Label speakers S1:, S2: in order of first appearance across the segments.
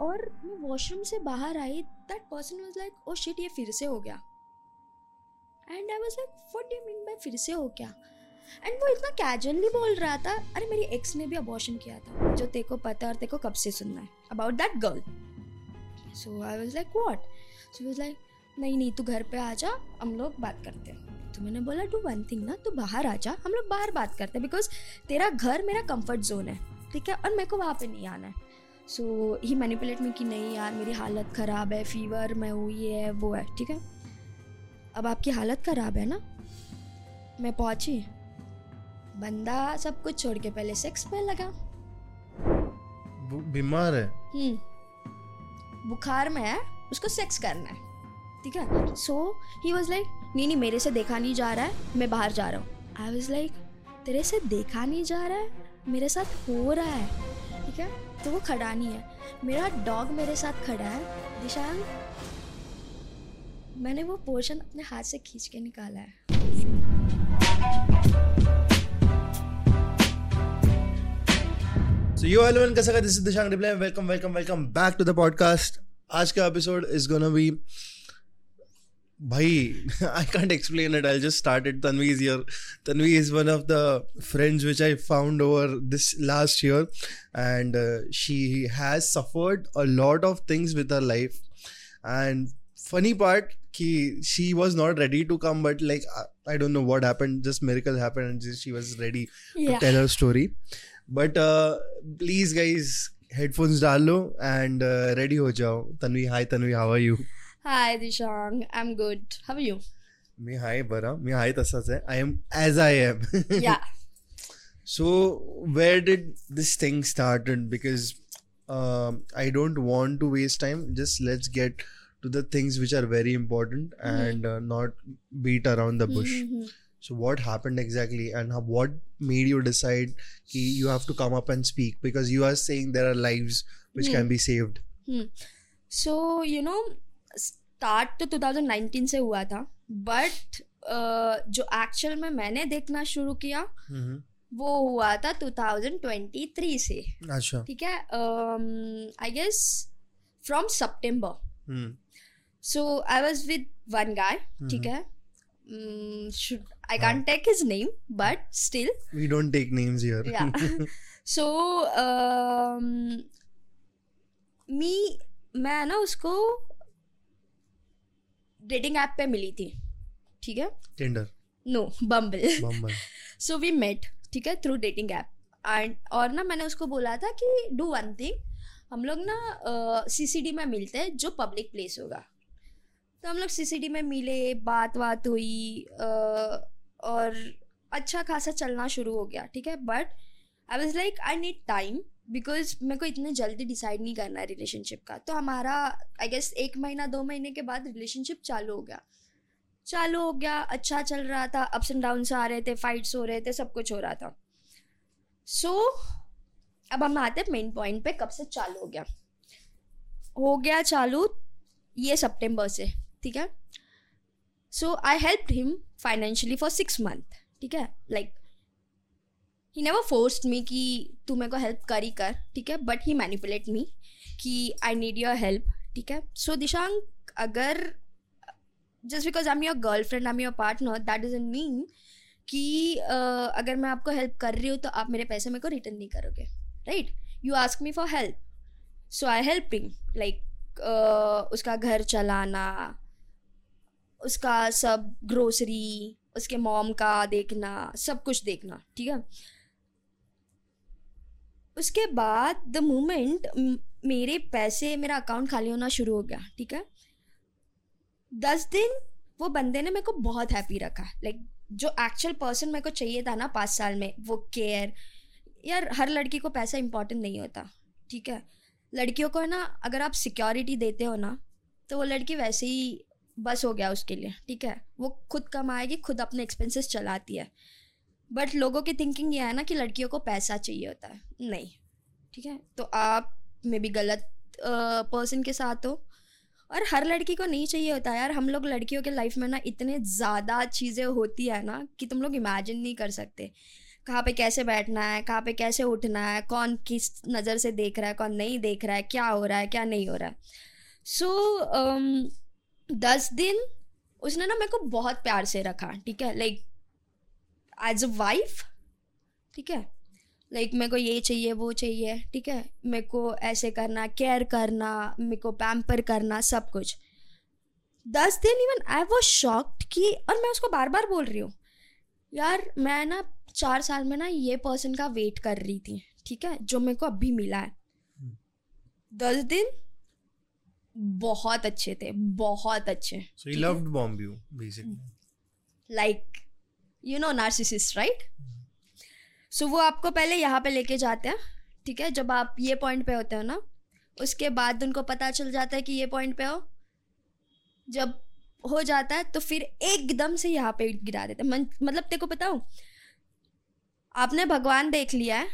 S1: और मैं वॉशरूम से बाहर आई that person was like oh shit ये फिर से हो गया. And I was like what you mean by फिर से हो गया? एंड वो इतना कैजुअली बोल रहा था, अरे मेरी एक्स ने भी अबॉर्शन किया था, जो तेको पता है और तेको कब से सुनना है about that girl so I was like what so was like नहीं नहीं, तू घर पे आ जा, हम लोग बात करते हैं. तो मैंने बोला डू वन थिंग ना, तू बाहर आ जा, हम लोग बाहर बात करते हैं बिकॉज़ तेरा घर मेरा कंफर्ट जोन है, ठीक है? और मेरे को वहाँ पे नहीं आना है. सो ही मैनिपुलेट में कि नहीं यार मेरी हालत ख़राब है फीवर मैं हूँ ये है वो है ठीक है? अब आपकी हालत ख़राब है ना? मैं पहुँची। बंदा सब कुछ छोड़ के पहले सेक्स पे लगा।
S2: बीमार है।
S1: हम्म। बुखार में है उसको सेक्स करना है ठीक है? सो ही वॉज़ लाइक नहीं नहीं मेरे से देखा नहीं जा रहा है मैं बाहर जा रहा हूँ। आई वॉज़ लाइक तेरे से देखा नहीं जा रहा है? मेरे साथ हो रहा है? है? तो वो खड़ा नहीं है। मेरा डॉग मेरे साथ खड़ा है। दिशांग मैंने वो पोर्शन अपने हाथ से खींच के निकाला है।
S2: So yo everyone कैसा this is Dishang reply welcome welcome welcome back to the podcast आज का episode is gonna be Bhai, I can't explain it. I'll just start it. Tanvi is here. Tanvi is one of the friends which I found over this last year, and uh, she has suffered a lot of things with her life. And funny part, she was not ready to come, but like I, don't know what happened. Just miracle happened, and she was ready to tell her story. But uh, please, guys, headphones dalo and uh, ready ho jao. Tanvi, hi Tanvi, how are you?
S1: Hi Dishang I'm good how are you
S2: मी हाय बरा मी हाय तसाच आहे I am as I am
S1: yeah
S2: so where did this thing started because I don't want to waste time just let's get to the things which are very important and uh, not beat around the bush
S1: Mhm.
S2: so what happened exactly and how, what made you decide ki you have to come up and speak because you are saying there are lives which can be saved
S1: so you know start तो 2019 से हुआ था but uh, जो actual में मैंने देखना शुरू किया
S2: mm-hmm.
S1: वो हुआ था 2023 से।
S2: अच्छा।
S1: ठीक है? I guess from
S2: September.
S1: So I was with one guy ठीक है? I can't take his name but still
S2: we don't take names here
S1: yeah so um, मी मैं ना उसको डेटिंग ऐप पे मिली थी ठीक है?
S2: Tinder.
S1: No
S2: Bumble
S1: so we met ठीक है थ्रू डेटिंग ऐप एंड और ना मैंने उसको बोला था कि डू वन थिंग हम लोग ना सीसीडी में मिलते हैं जो पब्लिक प्लेस होगा। तो हम लोग सीसीडी में मिले बात बात हुई uh, और अच्छा खासा चलना शुरू हो गया ठीक है? But I was like I need time because मेरे को इतने जल्दी डिसाइड नहीं करना है रिलेशनशिप का। तो हमारा आई गेस एक महीना दो महीने के बाद रिलेशनशिप चालू हो गया। चालू हो गया अच्छा चल रहा था अप्स एंड डाउन्स आ रहे थे फाइट्स हो रहे थे सब कुछ हो रहा था। सो so, अब हम आते हैं मेन पॉइंट पे कब से चालू हो गया। हो गया चालू ये सितंबर से ठीक है? So I help him financially for six month ठीक है? Like he never forced me कि तू मेरे को हेल्प कर ही कर ठीक है? बट ही मैनिपुलेट मी कि आई नीड योर हेल्प ठीक है? सो दिशांक अगर just because I am your girlfriend I am your partner that is mean कि uh, अगर मैं आपको हेल्प कर रही हूँ तो आप मेरे पैसे मेरे को रिटर्न नहीं करोगे right you ask me for help so I helping like उसका घर चलाना उसका सब ग्रोसरी उसके मॉम का देखना सब कुछ देखना ठीक है? उसके बाद द मोमेंट मेरे पैसे, मेरा अकाउंट खाली होना शुरू हो गया, ठीक है? दस दिन वो बंदे ने मेरे को बहुत हैप्पी रखा। लाइक जो एक्चुअल पर्सन मेरे को चाहिए था ना पाँच साल में, वो केयर यार, हर लड़की को पैसा इंपॉर्टेंट नहीं होता, ठीक है? लड़कियों को है ना, अगर आप सिक्योरिटी देते हो ना तो वो लड़की वैसे ही बस हो गया उसके लिए, ठीक है? वो खुद कमाएगी, खुद अपने एक्सपेंसेस चलाती है। बट लोगों की थिंकिंग ये है ना कि लड़कियों को पैसा चाहिए होता है। नहीं ठीक है? तो आप मे भी गलत पर्सन के साथ हो। और हर लड़की को नहीं चाहिए होता यार। हम लोग लड़कियों के लाइफ में ना इतने ज़्यादा चीज़ें होती है ना कि तुम लोग इमेजिन नहीं कर सकते। कहाँ पे कैसे बैठना है कहाँ पे कैसे उठना है कौन किस नज़र से देख रहा है कौन नहीं देख रहा है क्या हो रहा है क्या नहीं हो रहा है। सो so, um, दस दिन उसने ना मेरे को बहुत प्यार से रखा ठीक है? लाइक एज अ वाइफ ठीक है? लाइक मेरे को ये चाहिए वो चाहिए ठीक है? मेरे को ऐसे करना केयर करना मेरे को पैम्पर करना सब कुछ। दस दिन इवन आई वॉज़ शॉक्ड कि और मैं उसको बार बार बोल रही हूँ यार मैं ना चार साल में ना ये पर्सन का वेट कर रही थी ठीक है? जो मेरे को अभी मिला है। दस दिन बहुत अच्छे थे बहुत अच्छे
S2: So he loved bomb you,
S1: like you know narcissist right so वो आपको पहले यहाँ पे लेके जाते हैं, ठीक है? जब आप ये पॉइंट पे होते हो ना, उसके बाद उनको पता चल जाता है कि ये पॉइंट पे हो। जब हो जाता है तो फिर एकदम से यहाँ पे गिरा देते हैं। मतलब तेरे को बताऊँ आपने भगवान देख लिया है,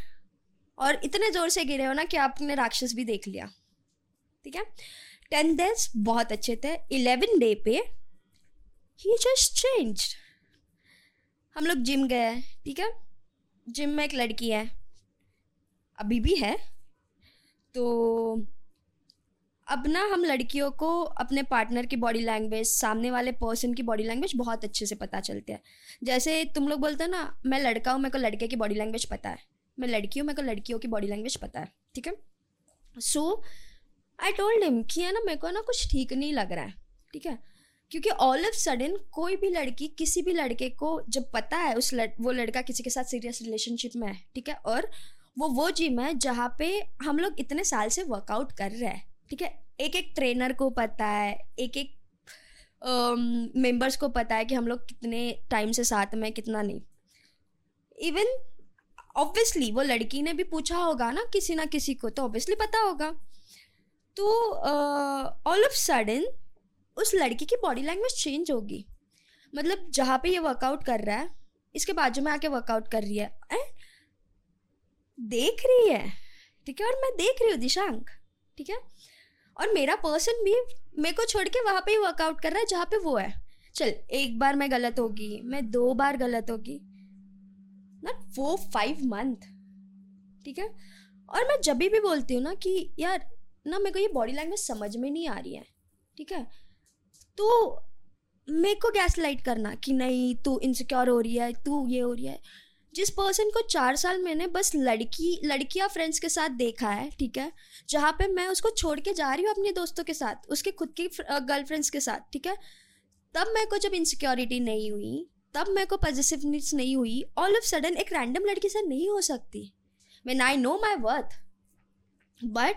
S1: और इतने ज़ोर से गिरे हो ना कि आपने राक्षस भी देख लिया, ठीक है? टेन डेज़ बहुत अच्छे थे। इलेवन डे पे ही जस्ट चेंज हम लोग जिम गए हैं, ठीक है? जिम में एक लड़की है। अभी भी है। तो अब ना हम लड़कियों को अपने पार्टनर की बॉडी लैंग्वेज सामने वाले पर्सन की बॉडी लैंग्वेज बहुत अच्छे से पता चलते हैं। जैसे तुम लोग बोलते हो ना, मैं लड़का हूँ, मेरे को लड़के की बॉडी लैंग्वेज पता है। मैं लड़की हूँ, मेरे को लड़कियों की बॉडी लैंग्वेज पता है, ठीक है? सो आई टोल्ड हिम कि है ना, मेरे को ना कुछ ठीक नहीं लग रहा है, ठीक है? क्योंकि ऑल ऑफ़ सडन कोई भी लड़की किसी भी लड़के को जब पता है उस लड़, वो लड़का किसी के साथ सीरियस रिलेशनशिप में है ठीक है? और वो वो जिम है जहाँ पे हम लोग इतने साल से वर्कआउट कर रहे हैं ठीक है? एक एक ट्रेनर को पता है एक एक मेंबर्स को पता है कि हम लोग कितने टाइम से साथ में कितना नहीं। इवन ऑब्वियसली वो लड़की ने भी पूछा होगा ना किसी ना किसी को तो ऑब्वियसली पता होगा। तो ऑल ऑफ़ सडन उस लड़की की बॉडी लैंग्वेज चेंज होगी। मतलब जहाँ पे ये वर्कआउट कर रहा है, इसके बाजू में आके वर्कआउट कर रही है एंड देख रही है, ठीक है? और मैं देख रही हूँ, दिशांक, ठीक है? और मेरा पर्सन भी मेरे को छोड़ के वहाँ पे ही वर्कआउट कर रहा है, जहाँ पे वो है। चल, एक बार मैं गलत होगी, मैं दो बार गलत होगी। नॉट फोर फाइव मंथ ठीक है? और मैं जब भी बोलती हूँ ना कि यार, ना मेरे को ये बॉडी लैंग्वेज समझ में नहीं आ रही है, ठीक है? तो मेरे को गैस लाइट करना कि नहीं, तू इनसिक्योर हो रही है, तू ये हो रही है। जिस पर्सन को चार साल मैंने बस लड़की, लड़कियाँ फ्रेंड्स के साथ देखा है, ठीक है, जहाँ पे मैं उसको छोड़ के जा रही हूँ अपने दोस्तों के साथ, उसके खुद की गर्लफ्रेंड्स के साथ, ठीक है, तब मेरे को जब इनसिक्योरिटी नहीं हुई, तब मेरे को पॉजिटिवनेस नहीं हुई ऑल ऑफ़ सडन एक रैंडम लड़की से नहीं हो सकती। When I know my worth but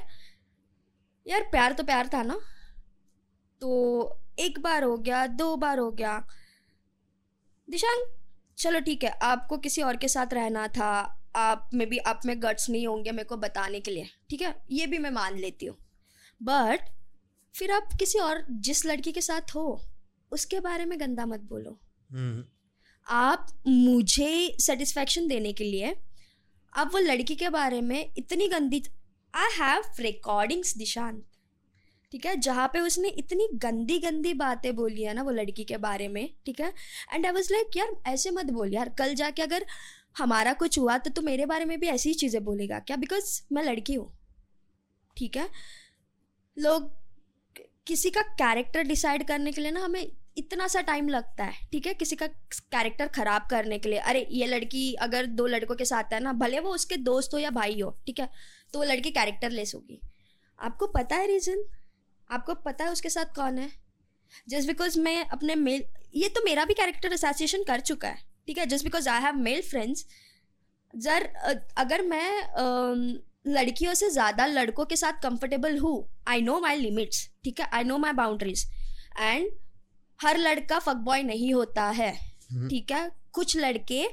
S1: यार प्यार तो प्यार था ना तो एक बार हो गया दो बार हो गया। दिशांक चलो ठीक है आपको किसी और के साथ रहना था। आप में भी आप में गट्स नहीं होंगे मेरे को बताने के लिए ठीक है? ये भी मैं मान लेती हूँ। बट फिर आप किसी और जिस लड़की के साथ हो उसके बारे में गंदा मत बोलो।
S2: Hmm.
S1: आप मुझे सेटिस्फेक्शन देने के लिए आप वो लड़की के बारे में इतनी गंदी आई हैव रिकॉर्डिंग्स दिशांत ठीक है, जहाँ पे उसने इतनी गंदी गंदी बातें बोली है ना वो लड़की के बारे में, ठीक है? एंड आई वॉज़ लाइक यार, ऐसे मत बोल यार, कल जाके अगर हमारा कुछ हुआ तो तू मेरे बारे में भी ऐसी ही चीज़ें बोलेगा क्या? बिकॉज़ मैं लड़की हूँ, ठीक है? लोग किसी का कैरेक्टर डिसाइड करने के लिए ना हमें इतना सा टाइम लगता है, ठीक है? किसी का कैरेक्टर खराब करने के लिए, अरे, ये लड़की अगर दो लड़कों के साथ है ना, भले वो उसके दोस्त हो या भाई हो, ठीक है? तो वो लड़की कैरेक्टर लेस होगी। आपको पता है रीज़न आपको पता है उसके साथ कौन है? जस्ट बिकॉज़ मैं अपने मेल ये तो मेरा भी कैरेक्टर एसोसिएशन कर चुका है ठीक है? Just because I have male friends जर अगर मैं लड़कियों से ज़्यादा लड़कों के साथ कंफर्टेबल हूँ आई नो माई लिमिट्स ठीक है? I know my boundaries and हर लड़का फक बॉय नहीं होता है
S2: हम्म।
S1: ठीक है? कुछ लड़के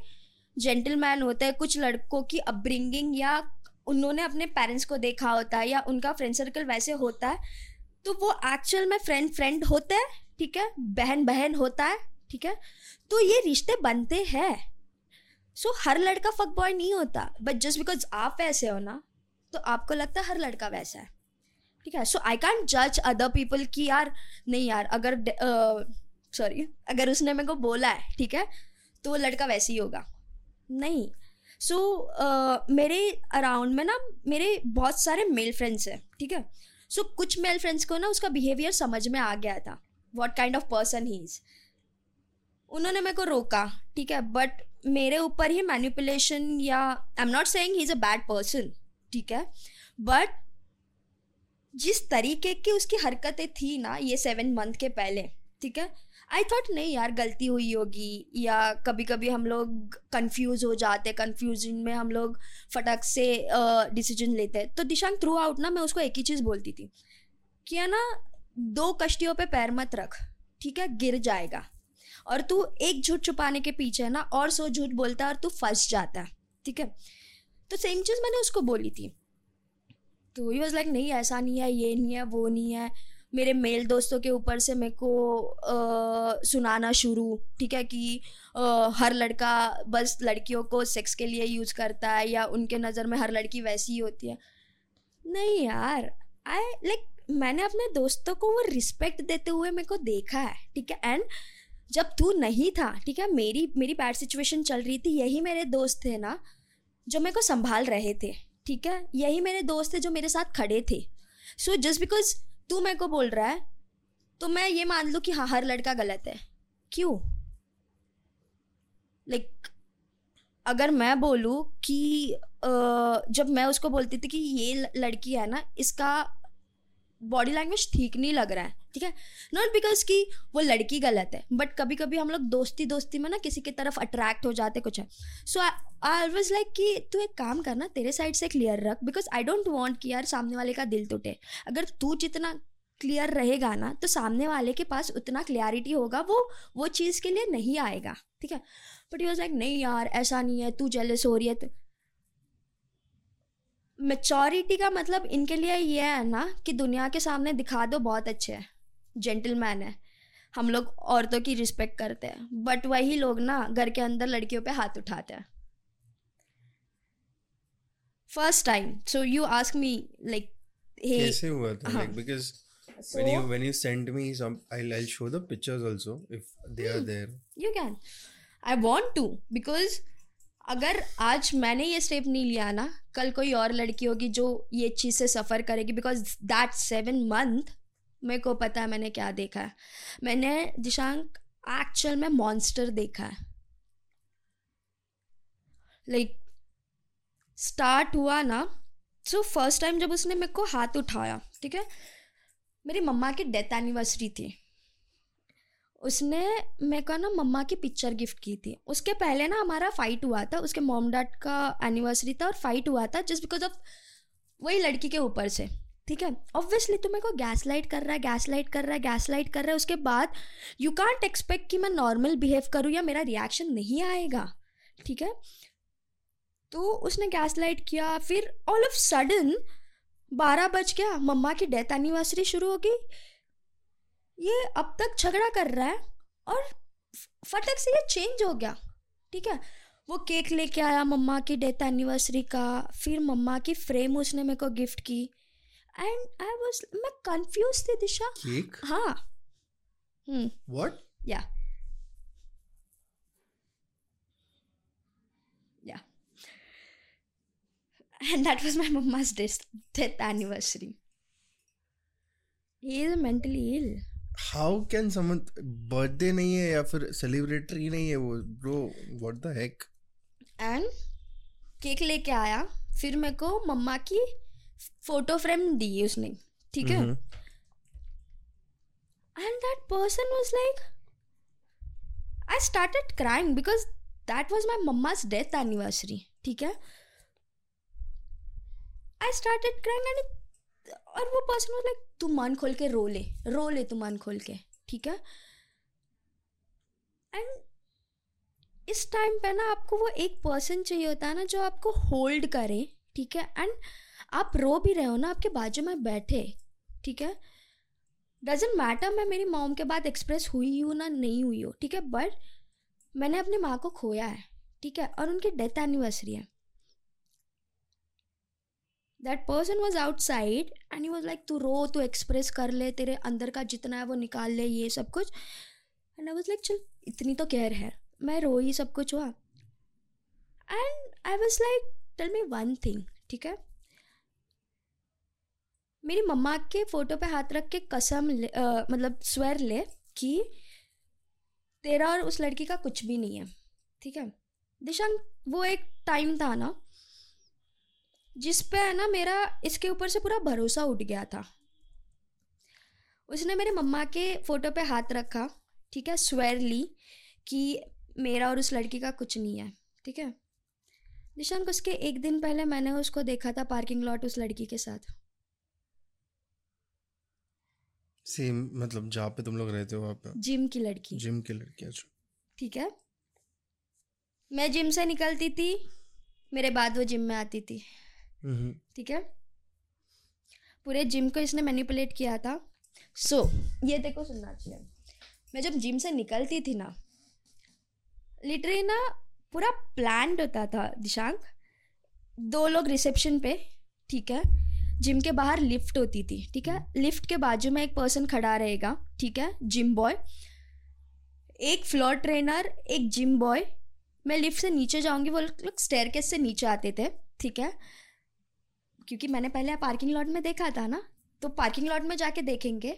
S1: जेंटलमैन होते हैं कुछ लड़कों की अपब्रिंगिंग या उन्होंने अपने पेरेंट्स को देखा होता है या उनका फ्रेंड सर्कल वैसे होता है तो वो एक्चुअल में फ्रेंड फ्रेंड होते हैं ठीक है? बहन बहन होता है ठीक है? तो ये रिश्ते बनते हैं। सो so, हर लड़का फक बॉय नहीं होता बट जस्ट बिकॉज़ आप वैसे हो ना तो आपको लगता है हर लड़का वैसा है ठीक है? सो आई कैंट जज अदर पीपल कि यार नहीं यार अगर सॉरी uh, अगर उसने मेरे को बोला है ठीक है? तो वो लड़का वैसे ही होगा। नहीं। सो so, uh, मेरे अराउंड में ना मेरे बहुत सारे मेल फ्रेंड्स हैं ठीक है? सो so, कुछ मेल फ्रेंड्स को ना उसका बिहेवियर समझ में आ गया था what kind of person he is उन्होंने मेरे को रोका ठीक है? बट मेरे ऊपर ही मैनिपुलेशन या I am not saying he is a bad person ठीक है? बट जिस तरीके की उसकी हरकतें थी ना ये सेवन मंथ के पहले ठीक है? आई थॉट नहीं यार गलती हुई होगी या कभी कभी हम लोग कंफ्यूज हो जाते हैं कंफ्यूजन में हम लोग फटक से डिसीज़न uh, लेते हैं। तो दिशांग थ्रू आउट ना मैं उसको एक ही चीज़ बोलती थी कि है ना दो कश्तियों पे पैर मत रख ठीक है? गिर जाएगा। और तू एक झूठ छुपाने के पीछे है ना और सो झूठ बोलता है और तू फंस जाता है ठीक है? तो सेम चीज़ मैंने उसको बोली थी। तो ही वॉज़ लाइक नहीं ऐसा नहीं है ये नहीं है वो नहीं है। मेरे मेल दोस्तों के ऊपर से मेरे को आ, सुनाना शुरू। ठीक है कि आ, हर लड़का बस लड़कियों को सेक्स के लिए यूज़ करता है या उनके नज़र में हर लड़की वैसी ही होती है। नहीं यार आई लाइक like, मैंने अपने दोस्तों को वो रिस्पेक्ट देते हुए मेरे को देखा है। ठीक है एंड जब तू नहीं था ठीक है मेरी मेरी बैड सिचुएशन चल रही थी यही मेरे दोस्त थे ना जो मेरे को संभाल रहे थे। ठीक है यही मेरे दोस्त थे जो मेरे साथ खड़े थे। सो जस्ट बिकॉज़ तू मेरे को बोल रहा है तो मैं ये मान लू कि हाँ हर लड़का गलत है। क्यों? लाइक like, अगर मैं बोलूँ कि जब मैं उसको बोलती थी कि ये लड़की है ना इसका बॉडी लैंग्वेज ठीक नहीं लग रहा है, ठीक है? नॉट बिकॉज़ कि वो लड़की गलत है बट कभी कभी हम लोग दोस्ती दोस्ती में ना किसी की तरफ़ अट्रैक्ट हो जाते कुछ है। सो आई वॉज़ लाइक कि तू एक काम करना तेरे साइड से क्लियर रख बिकॉज़ आई डोंट वॉन्ट कि यार सामने वाले का दिल टूटे। अगर तू जितना क्लियर रहेगा ना तो सामने वाले के पास उतना क्लियरिटी होगा, वो वो चीज़ के लिए नहीं आएगा, ठीक है? बट यू वॉज़ लाइक नहीं यार, ऐसा नहीं है, तू जेलस हो रही है तो मेचोरिटी का मतलब इनके लिए ये है ना कि दुनिया के सामने दिखा दो बहुत अच्छे है जेंटलमैन है। हम लोग औरतों की रिस्पेक्ट करते हैं बट वही लोग ना घर के अंदर लड़कियों पे हाथ उठाते हैं। First time so you ask me like
S2: कैसे हुआ था? Like because so, when you when you send me some I'll I'll show the pictures also if they are there.
S1: You can. I want to because अगर आज मैंने ये step नहीं लिया ना कल कोई और लड़की होगी जो ये चीज़ से सफ़र करेगी बिकॉज़ दैट सेवन मंथ मेरे को पता है मैंने क्या देखा है। मैंने दिशांक एक्चुअल में मॉन्स्टर देखा है। लाइक like, स्टार्ट हुआ ना सो फ़र्स्ट टाइम जब उसने मेरे को हाथ उठाया ठीक है? मेरी मम्मा की डेथ एनिवर्सरी थी। उसने, मेरे को ना मम्मा की पिक्चर गिफ्ट की थी। उसके पहले ना हमारा फाइट हुआ था, उसके मोम डैड का एनिवर्सरी था और फाइट हुआ था जस्ट बिकॉज़ ऑफ़ वही लड़की के ऊपर से, ठीक है? ऑब्वियसली तो मेरे को गैस लाइट कर रहा है गैस लाइट कर रहा है गैस लाइट कर रहा है, उसके बाद यू कॉन्ट एक्सपेक्ट कि मैं नॉर्मल बिहेव करूँ या मेरा रिएक्शन नहीं आएगा, ठीक है? तो उसने गैस लाइट किया, फिर ऑल ऑफ़ सडन बारह बज गया, मम्मा की डेथ एनिवर्सरी शुरू हो गई ये अब तक झगड़ा कर रहा है और फटक से ये चेंज हो गया ठीक है? वो केक लेके आया मम्मा की डेथ एनिवर्सरी का फिर मम्मा की फ्रेम उसने मेरे को गिफ्ट की। एंड आई वाज मैं कंफ्यूज थी दिशा।
S2: केक
S1: हाँ।
S2: व्हाट
S1: या या that was my mama's death, death anniversary. He is mentally ill.
S2: How can someone birthday नहीं है या फिर सेलिब्रेटरी नहीं है वो? Bro what the heck
S1: and cake लेके आया फिर मेरे को मम्मा की फ़ोटो फ्रेम दी उसने ठीक है? And that person was like I started crying because that was my mamma's death anniversary ठीक है? आई स्टार्टेड क्राइंग एंड और वो पर्सन वाज लाइक तू मन खोल के रो ले रो ले तू मन खोल के, ठीक है? एंड इस टाइम पे ना आपको वो एक पर्सन चाहिए होता है ना जो आपको होल्ड करे, ठीक है? एंड आप रो भी रहे हो ना, आपके बाजू में बैठे, ठीक है? डजेंट मैटर मैं मेरी मॉम के बाद एक्सप्रेस हुई हूँ ना, नहीं हुई हो, ठीक है? बट मैंने अपनी माँ को खोया है, ठीक है? और उनकी डेथ एनिवर्सरी है। That person was outside and he was like तू रो तू एक्सप्रेस कर ले तेरे अंदर का जितना है वो निकाल ले ये सब कुछ. एंड आई वॉज़ लाइक चल इतनी तो केयर है। मैं रो ही सब कुछ हुआ. And I was like tell me one thing ठीक है? मेरी मम्मा के फ़ोटो पे हाथ रख के कसम ले अ, मतलब स्वर ले कि तेरा और उस लड़की का कुछ भी नहीं है ठीक है? दिशांक वो एक टाइम था ना जिस पे है ना मेरा इसके ऊपर से पूरा भरोसा उठ गया था। उसने मेरे मम्मा के फ़ोटो पे हाथ रखा ठीक है स्वेर ली कि मेरा और उस लड़की का कुछ नहीं है ठीक है। निशांक उसके एक दिन पहले मैंने उसको देखा था पार्किंग लॉट उस लड़की के साथ।
S2: सेम मतलब जहाँ पे तुम लोग रहते हो वहाँ पे?
S1: जिम की लड़की।
S2: जिम की लड़की अच्छा।
S1: ठीक है। मैं जिम से निकलती थी मेरे बाद वो जिम में आती थी। ठीक है? पूरे जिम को इसने मैनिपुलेट किया था। सो ये देखो सुनना चाहिए। मैं जब जिम से निकलती थी ना लिटरली ना पूरा प्लान्ड होता था, दिशांक। दो लोग रिसेप्शन पे, ठीक है? जिम के बाहर लिफ्ट होती थी, ठीक है? लिफ्ट के बाजू में एक पर्सन खड़ा रहेगा, ठीक है? जिम बॉय एक फ्लोर ट्रेनर एक जिम बॉय मैं लिफ्ट से नीचे जाऊँगी, वो लोग स्टेयरकेस से नीचे आते थे, ठीक है? क्योंकि मैंने पहले पार्किंग लॉट में देखा था ना तो पार्किंग लॉट में जाके देखेंगे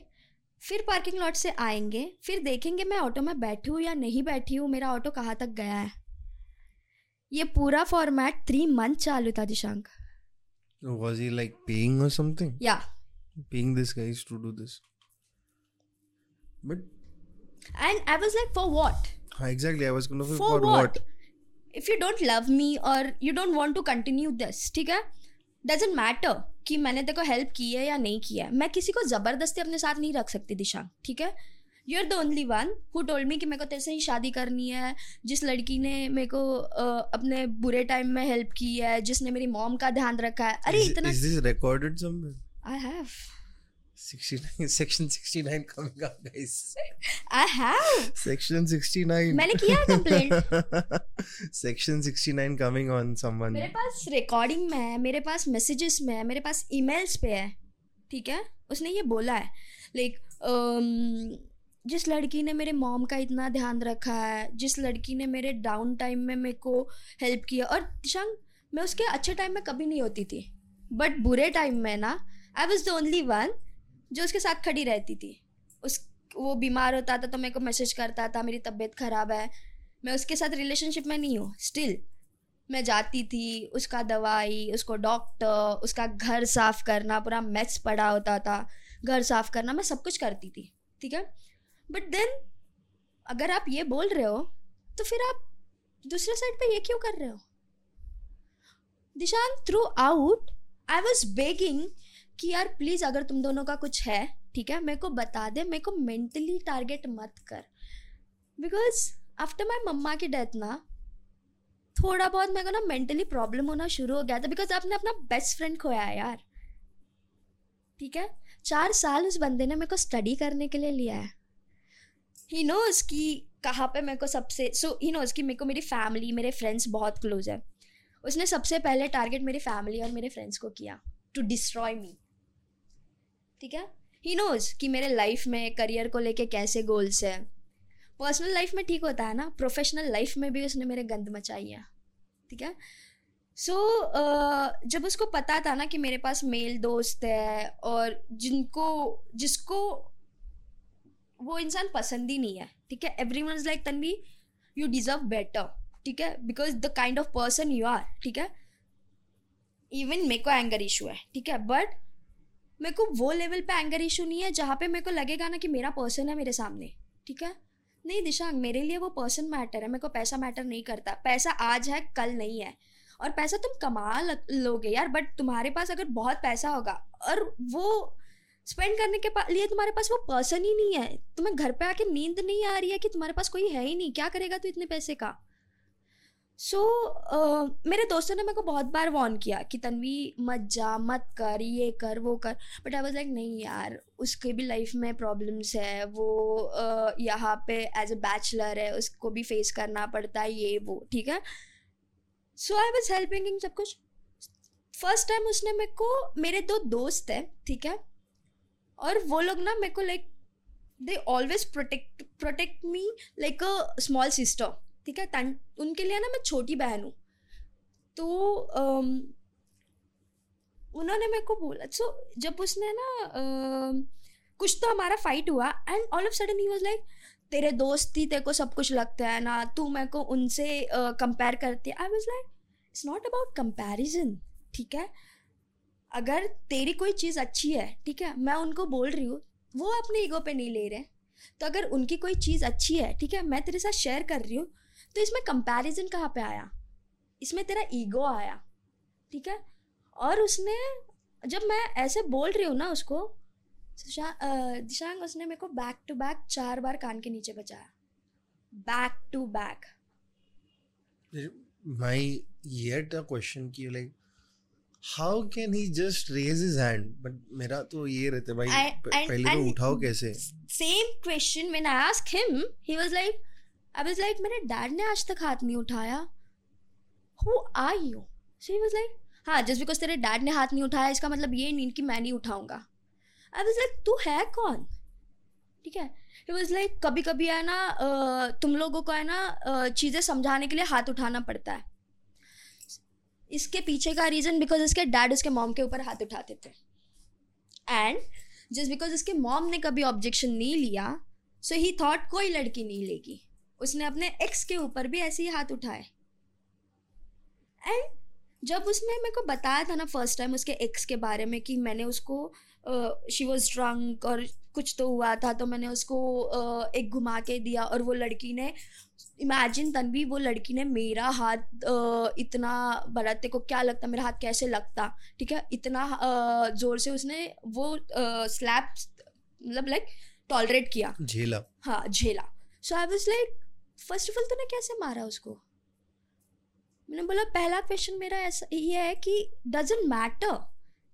S1: फिर पार्किंग लॉट से आएँगे फिर देखेंगे मैं ऑटो में बैठी हूँ या नहीं बैठी हूँ मेरा ऑटो कहाँ तक गया है ये पूरा फॉर्मेट थ्री मंथ चालू था Dishank
S2: was he like paying or something
S1: या
S2: paying this guys to do this but
S1: and I was like for what
S2: हाँ, exactly i was gonna say
S1: for
S2: for
S1: what?
S2: what
S1: if you don't love me or you don't want to continue this ठीक है doesn't matter कि मैंने तेरे को help की है या नहीं किया है। मैं किसी को ज़बरदस्ती अपने साथ नहीं रख सकती दिशा ठीक है? You are the only one who told me कि मेरे को तेरे से ही शादी करनी है। जिस लड़की ने मेरे को uh, अपने बुरे टाइम में हेल्प की है जिसने मेरी मॉम का ध्यान रखा है। अरे
S2: is,
S1: इतना
S2: is this recorded somewhere?
S1: I have
S2: 69 section 69 coming up guys.
S1: I have
S2: section 69
S1: मैंने किया complaint
S2: section 69 coming on someone.
S1: मेरे पास रिकॉर्डिंग में है मेरे पास मैसेजेस में है मेरे पास ईमेल्स पे है ठीक है? उसने ये बोला है लाइक जिस लड़की ने मेरे मॉम का इतना ध्यान रखा है जिस लड़की ने मेरे डाउन टाइम में मेरे को हेल्प किया और दिशांग मैं उसके अच्छे टाइम में कभी नहीं होती थी बट बुरे टाइम में ना I was the only one जो उसके साथ खड़ी रहती थी। उस, वो बीमार होता था तो मेरे को मैसेज करता था, मेरी तबीयत ख़राब है। मैं उसके साथ रिलेशनशिप में नहीं हूँ स्टिल मैं जाती थी, उसका दवाई, उसको डॉक्टर उसका घर साफ़ करना, पूरा मैथ्स पड़ा होता था। घर साफ़ करना, मैं सब कुछ करती थी, ठीक है? बट देन अगर आप ये बोल रहे हो तो फिर आप दूसरे साइड पे ये क्यों कर रहे हो? Dishan throughout I was begging कि यार प्लीज़ अगर तुम दोनों का कुछ है, ठीक है, मेरे को बता दे, मेरे को मेंटली टारगेट मत कर। बिकॉज़ आफ्टर माई मम्मा की डेथ ना, थोड़ा बहुत मेरे को ना मेंटली प्रॉब्लम होना शुरू हो गया था बिकॉज़ आपने अपना बेस्ट फ्रेंड खोया है यार। ठीक है? चार साल उस बंदे ने मेरे को स्टडी करने के लिए लिया है। ही नोज़ कि कहाँ पे मेरे को सबसे सो ही नोज़ कि मेरे को मेरी फैमिली मेरे फ्रेंड्स बहुत क्लोज है। उसने सबसे पहले टारगेट मेरी फैमिली और मेरे फ्रेंड्स को किया टू डिस्ट्रॉय मी ठीक है? ही नोज़ कि मेरे लाइफ में करियर को लेके कैसे गोल्स है। पर्सनल लाइफ में ठीक होता है ना? प्रोफेशनल लाइफ में भी उसने मेरे गंद मचाई है। ठीक है? सो so, uh, जब उसको पता था ना कि मेरे पास मेल दोस्त है और जिनको जिसको वो इंसान पसंद ही नहीं है ठीक है? Everyone is like Tanvi you deserve better ठीक है? Because the kind of person you are ठीक है? इवन मेरे को एंगर इशू है ठीक है? बट मेरे को वो लेवल पे एंगर इशू नहीं है जहाँ पे मेरे को लगेगा ना कि मेरा पर्सन है मेरे सामने, ठीक है? नहीं दिशांग मेरे लिए वो पर्सन मैटर है, मेरे को पैसा मैटर नहीं करता। पैसा आज है, कल नहीं है। और पैसा तुम कमा लोगे यार बट तुम्हारे पास अगर बहुत पैसा होगा और वो स्पेंड करने के लिए तुम्हारे पास वो पर्सन ही नहीं है। तुम्हें घर पे आके नींद नहीं आ रही है कि तुम्हारे पास कोई है ही नहीं। क्या करेगा तू इतने पैसे का? सो so, uh, मेरे दोस्तों ने मेरे को बहुत बार वॉर्न किया कि तन्वी मत जा मत कर ये कर वो कर। बट आई वाज लाइक नहीं यार उसके भी लाइफ में प्रॉब्लम्स है वो uh, यहाँ पे एज अ बैचलर है उसको भी फेस करना पड़ता है ये वो ठीक है? So I was helping in सब कुछ। फ़र्स्ट टाइम उसने मेरे को मेरे दो दोस्त हैं ठीक है? और वो लोग ना मेरे को like they always protect protect me like a small sister ठीक है तन उनके लिए ना मैं छोटी बहन हूँ। तो um, उन्होंने मेरे को बोला सो so, जब उसने ना uh, कुछ तो हमारा फाइट हुआ and all of sudden he was like तेरे दोस्त ही तेरे को सब कुछ लगता है ना तू मेरे को उनसे कंपेयर uh, करती I was like it's not about comparison ठीक है? अगर तेरी कोई चीज़ अच्छी है ठीक है मैं उनको बोल रही हूँ वो अपने ईगो पे नहीं ले रहे। तो अगर उनकी कोई चीज़ अच्छी है ठीक है मैं तेरे साथ शेयर कर रही हूँ तो इसमें कंपैरिजन कहाँ पे आया? इसमें तेरा ईगो आया ठीक है? और उसने जब मैं ऐसे बोल रही हूँ ना उसको दिशांग उसने मेरे को बैक टू बैक चार बार कान के नीचे बचाया। Back to back
S2: my yet a question कि like how can he just raise his hand? But मेरा तो ये रहता है भाई
S1: I- and-
S2: पहले तो उठाओ कैसे?
S1: Same question when I ask him he was like I was like मेरे डैड ने आज तक हाथ नहीं उठाया. Who are you he was like हाँ जस्ट बिकॉज़ तेरे डैड ने हाथ नहीं उठाया, इसका मतलब ये नहीं कि मैं नहीं उठाऊँगा. आई वॉज़ लाइक तू है कौन? ठीक है? ही वाज लाइक कभी कभी है ना तुम लोगों को है ना चीज़ें समझाने के लिए हाथ उठाना पड़ता है। इसके पीछे का रीज़न बिकॉज़ इसके डैड उसके मॉम के ऊपर हाथ उठाते थे। एंड जस्ट बिकॉज़ इसके मॉम ने कभी ऑब्जेक्शन नहीं लिया सो ही थॉट कोई लड़की नहीं लेगी। उसने अपने एक्स के ऊपर भी ऐसे ही हाथ उठाए। एंड जब उसने मेरे को बताया था ना फ़र्स्ट टाइम उसके एक्स के बारे में कि मैंने उसको शी वॉज़ ड्रंक और कुछ तो हुआ था तो मैंने उसको uh, एक घुमा के दिया और वो लड़की ने इमेजिन तनवी वो लड़की ने मेरा हाथ uh, इतना बड़ा तेरे को क्या लगता मेरा हाथ कैसे लगता ठीक है? इतना uh, ज़ोर से उसने वो स्लैप मतलब लाइक टॉलरेट किया।
S2: झेला।
S1: हाँ झेला। So I was like first of all तूने कैसे मारा उसको? मैंने बोला, पहला क्वेश्चन मेरा ऐसा, ये है कि डजेंट मैटर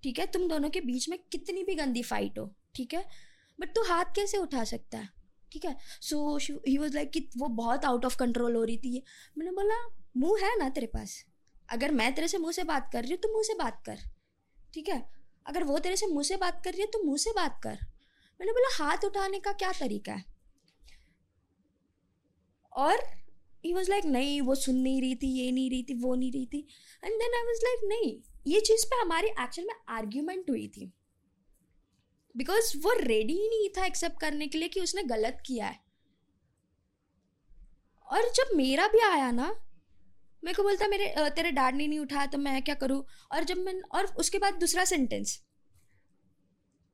S1: ठीक है? तुम दोनों के बीच में कितनी भी गंदी फाइट हो, ठीक है? बट तू हाथ कैसे उठा सकता है, ठीक है? सो ही वॉज़ लाइक कि वो बहुत आउट ऑफ़ कंट्रोल हो रही थी। मैंने बोला, मुँह है ना तेरे पास? अगर मैं तेरे से मुँह से बात कर रही हूँ तो मुँह से बात कर, ठीक है? अगर वो तेरे से मुँह से बात कर रही है तो मुँह से बात कर। मैंने बोला, हाथ उठाने का क्या तरीका है? और ही वॉज़ लाइक नहीं, वो सुन नहीं रही थी, ये नहीं रही थी, वो नहीं रही थी. And then I was like नहीं, ये चीज़ पे हमारी एक्चुअल में आर्ग्यूमेंट हुई थी। बिकॉज़ वो रेडी ही नहीं था एक्सेप्ट करने के लिए कि उसने गलत किया है। और जब मेरा भी आया ना, मेरे को बोलता, मेरे तेरे डैड ने नहीं उठाया तो मैं क्या करूँ? और जब मैं, और उसके बाद दूसरा सेंटेंस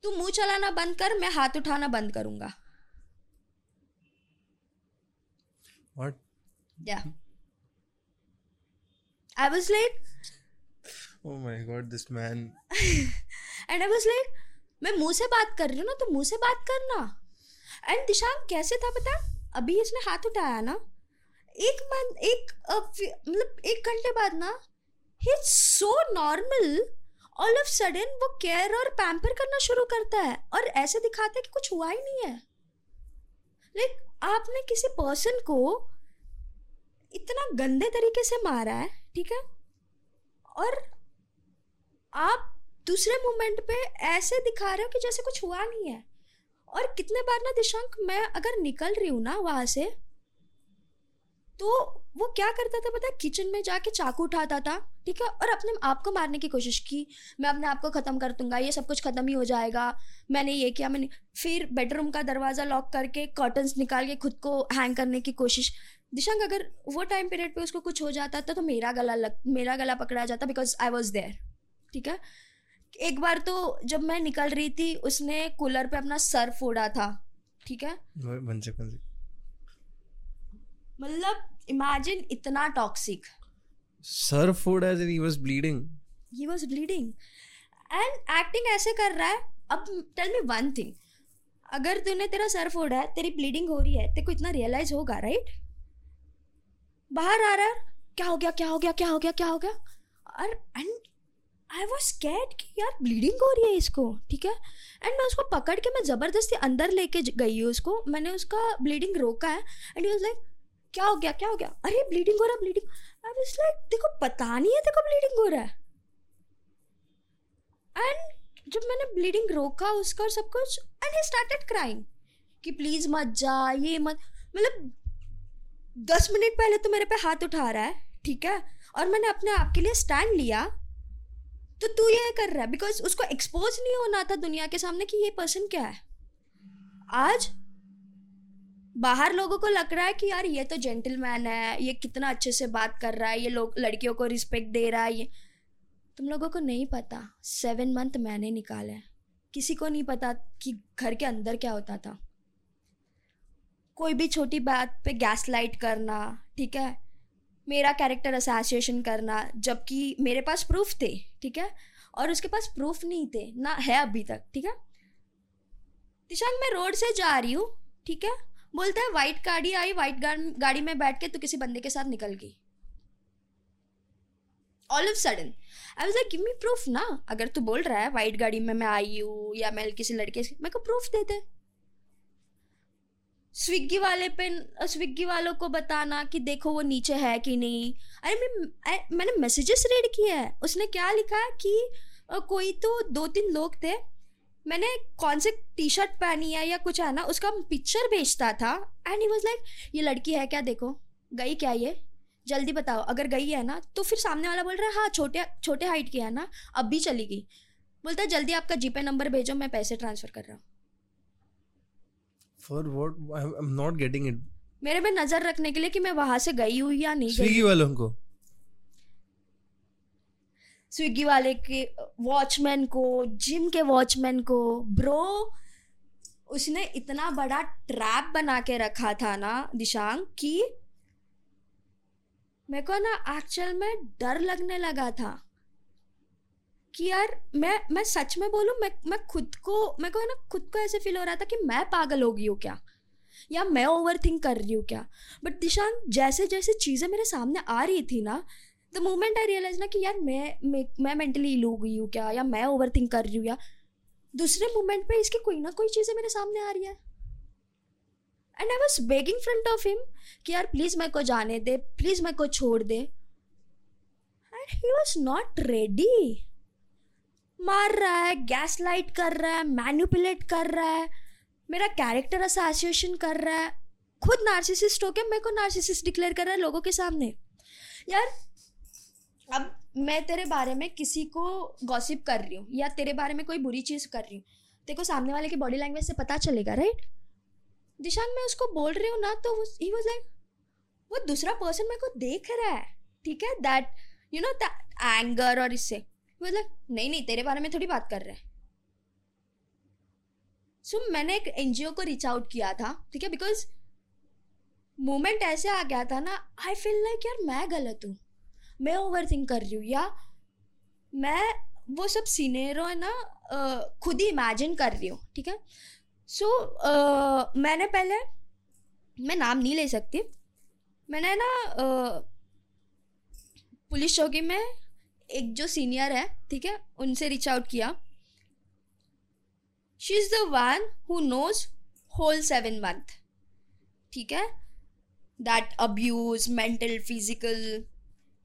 S1: तू मुँह चलाना बंद कर, मैं हाथ उठाना बंद करूँगा।
S2: What?
S1: Yeah. I was like,
S2: oh my god this man.
S1: And I was like, मैं मुँह से बात कर रही हूँ ना तो मुँह से बात करना। एंड दिशांक कैसे था पता? अभी इसने हाथ उठाया ना। एक मन एक मतलब एक घंटे बाद ना he so normal all of sudden वो केयर और पैम्पर करना शुरू करता है। और ऐसे दिखाता है कि कुछ हुआ ही नहीं है। लाइक आपने किसी पर्सन को इतना गंदे तरीके से मारा है, ठीक है? और आप दूसरे मोमेंट पे ऐसे दिखा रहे हो कि जैसे कुछ हुआ नहीं है। और कितने बार ना दिशांक, मैं अगर निकल रही हूँ ना वहाँ से तो वो क्या करता था पता किचन में जाके चाकू उठाता था, ठीक है? और अपने आप को मारने की कोशिश की। मैं अपने आप को ख़त्म कर दूँगा, ये सब कुछ ख़त्म ही हो जाएगा। मैंने ये किया, मैंने फिर बेडरूम का दरवाज़ा लॉक करके कर्टन्स निकाल के खुद को हैंग करने की कोशिश। दिशांक अगर वो टाइम पीरियड पे उसको कुछ हो जाता था तो मेरा गला लग, मेरा गला पकड़ा जाता बिकॉज़ आई वॉज़ देयर ठीक है? एक बार तो जब मैं निकल रही थी, उसने कूलर पे अपना सर फोड़ा था, ठीक है? मतलब इमेजिन इतना
S2: toxic food as in he was bleeding.
S1: He was bleeding and acting ऐसे कर रहा है। अब टेल मी वन थिंग अगर तूने तेरा सर फोड़ा है तेरी ब्लीडिंग हो रही है तेरे को इतना रियलाइज़ होगा राइट बाहर आ रहा है। क्या हो गया क्या हो गया क्या हो गया क्या हो गया? और एंड आई वॉज़ स्कैड कि यार ब्लीडिंग हो रही है इसको ठीक है? एंड मैं उसको पकड़ के मैं ज़बरदस्ती अंदर लेके गई हूँ उसको। मैंने उसका ब्लीडिंग रोका है। एंड ही वाज लाइक क्या हो गया, क्या हो गया? अरे ब्लीडिंग हो रहा ब्लीडिंग आई वाज लाइक देखो, पता नहीं है देखो ब्लीडिंग हो रहा है। एंड जब मैंने ब्लीडिंग रोका उसका और सब कुछ एंड ही स्टार्टेड क्राइंग कि प्लीज़ मत जा, ये मत। मतलब दस मिनट पहले तो मेरे पे हाथ उठा रहा है, ठीक है? और मैंने अपने आप के लिए स्टैंड लिया। तो तू ये कर रहा है बिकॉज़ उसको एक्सपोज नहीं होना था दुनिया के सामने कि ये पर्सन क्या है। आज बाहर लोगों को लग रहा है कि यार ये तो जेंटलमैन है, ये कितना अच्छे से बात कर रहा है, ये लोग, लड़कियों को रिस्पेक्ट दे रहा है, ये। तुम लोगों को नहीं पता सेवन मंथ मैंने निकाला है। किसी को नहीं पता कि घर के अंदर क्या होता था। कोई भी छोटी बात पे गैस लाइट करना, ठीक है? मेरा कैरेक्टर एसोसिएशन करना, जबकि मेरे पास प्रूफ थे, ठीक है? और उसके पास प्रूफ नहीं थे, ना है अभी तक, ठीक है? दिशांग मैं रोड से जा रही हूँ, ठीक है? बोलता है वाइट गाड़ी आई वाइट गाड़ी में बैठ के तो किसी बंदे के साथ निकल गई. All of sudden I was like give me proof ना, अगर तू बोल रहा है वाइट गाड़ी में मैं आई हूँ या मैं किसी लड़के से, मेरे को प्रूफ दे दे. स्विगी वाले पे स्विगी वालों को बताना कि देखो वो नीचे है कि नहीं। अरे, मैं मैंने मैसेजेस रीड किया है। उसने क्या लिखा कि कोई तो दो तीन लोग थे मैंने कौन से टी शर्ट पहनी है या कुछ है ना उसका पिक्चर भेजता था एंड ही वॉज़ लाइक ये लड़की है क्या? देखो गई क्या ये? जल्दी बताओ अगर गई है ना तो फिर सामने वाला बोल रहा है हाँ छोटे छोटे हाइट की है ना अब भी चली गई। बोलता है जल्दी आपका जीपे नंबर भेजो मैं पैसे ट्रांसफ़र कर रहा हूँ.
S2: For what I am not getting it
S1: मेरे पे नज़र रखने के लिए कि मैं वहाँ से गई हूँ या नहीं
S2: स्विगी वालों को?
S1: स्विगी वाले के वॉचमैन को, जिम के वॉचमैन को, ब्रो, उसने इतना बड़ा ट्रैप बना के रखा था ना दिशांग कि मेरे को ना एक्चुअल में डर लगने लगा था, कि यार, मैं मैं सच में बोलूँ, मैं मैं खुद को, मेरे को ना खुद को ऐसे फील हो रहा था कि मैं पागल हो गई हूँ क्या? या मैं ओवर थिंक कर रही हूँ क्या? बट दिशांग जैसे जैसे चीज़ें मेरे सामने आ रही थी ना द मोमेंट आई रियलाइज़ ना कि यार मैं मैं, मेंटली लो गई हूँ क्या? या मैं ओवर थिंक कर रही हूँ या? दूसरे मोमेंट पे इसकी कोई ना कोई चीज़ें मेरे सामने आ रही है। And I was begging front of him कि यार प्लीज़ मेरे को जाने दे प्लीज़ मेरे को छोड़ दे। And he was not ready मार रहा है गैस लाइट कर रहा है मैन्युपुलेट कर रहा है मेरा कैरेक्टर एसोसिएशन कर रहा है। खुद नार्सिसिस्ट होके मेरे को नार्सिसिस्ट डिक्लेयर कर रहा है लोगों के सामने। यार अब मैं तेरे बारे में किसी को गॉसिप कर रही हूँ या तेरे बारे में कोई बुरी चीज़ कर रही हूँ तेरे सामने वाले की बॉडी लैंग्वेज से पता चलेगा राइट दिशांग मैं उसको बोल रही हूँ ना तो ही वॉज़ लाइक वो दूसरा पर्सन मेरे को देख रहा है ठीक है? दैट यू नो एंगर और इससे। लाइक नहीं नहीं तेरे बारे में थोड़ी बात कर रहे हैं। सो so, मैंने एक एनजीओ को रीच आउट किया था ठीक है? बिकॉज़ मोमेंट ऐसे आ गया था ना आई फील लाइक यार मैं गलत हूँ। मैं ओवर थिंक कर रही हूँ या मैं वो सब सीनेरो है ना खुद ही इमेजिन कर रही हूँ ठीक है? सो so, मैंने पहले मैं नाम नहीं ले सकती मैंने ना पुलिस चौकी में एक जो सीनियर है ठीक है उनसे रीच आउट किया। She is the one who knows whole seven month ठीक है? That abuse mental physical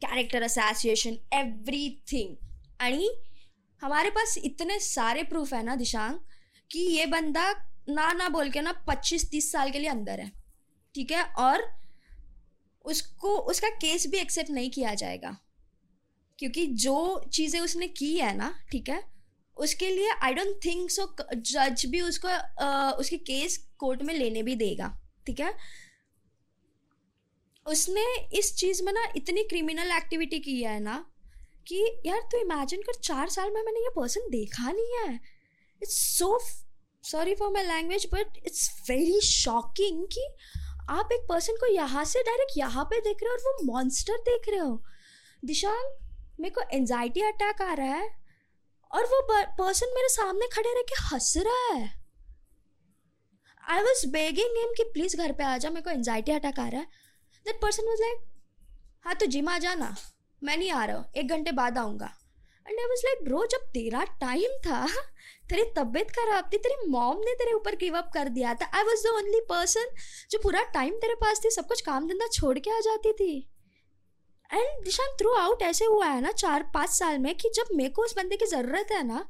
S1: character association everything आणि हमारे पास इतने सारे प्रूफ है ना दिशांग कि ये बंदा ना ना बोल के ना पच्चीस तीस साल के लिए अंदर है। ठीक है? और उसको उसका केस भी एक्सेप्ट नहीं किया जाएगा। क्योंकि जो चीज़ें उसने की है ना ठीक है? उसके लिए आई डोंट थिंक सो जज भी उसको आ, उसकी केस कोर्ट में लेने भी देगा। ठीक है? उसने इस चीज़ में ना इतनी क्रिमिनल एक्टिविटी की है ना कि यार, तू इमेजिन कर, चार साल में मैंने ये पर्सन देखा नहीं है। It's so sorry for my language but it's very shocking कि आप एक पर्सन को यहाँ से डायरेक्ट यहाँ पे देख रहे हो और वो मॉन्स्टर देख रहे हो। दिशांग मेरे को एनजाइटी अटैक आ रहा है और वो पर्सन मेरे सामने खड़े रह के हंस रहा है। आई वॉज़ बेगिंग हिम कि प्लीज़ घर पे आ जा, मेरे को एनजाइटी अटैक आ रहा है। दैट पर्सन वॉज़ लाइक हाँ तो जिम आ जाना मैं नहीं आ रहा हूँ। एक घंटे बाद आऊँगा। And I was like bro, जब तेरा टाइम था, तेरी तबीयत खराब थी, तेरी मॉम ने तेरे ऊपर गिव अप कर दिया था। I was the only person जो पूरा टाइम तेरे पास थी, सब कुछ काम धंधा छोड़ के आ जाती थी। एंड दिशांग थ्रू आउट ऐसे हुआ है ना, चार, पाँच साल में कि जब मेरे को उस बंदे की ज़रूरत है ना,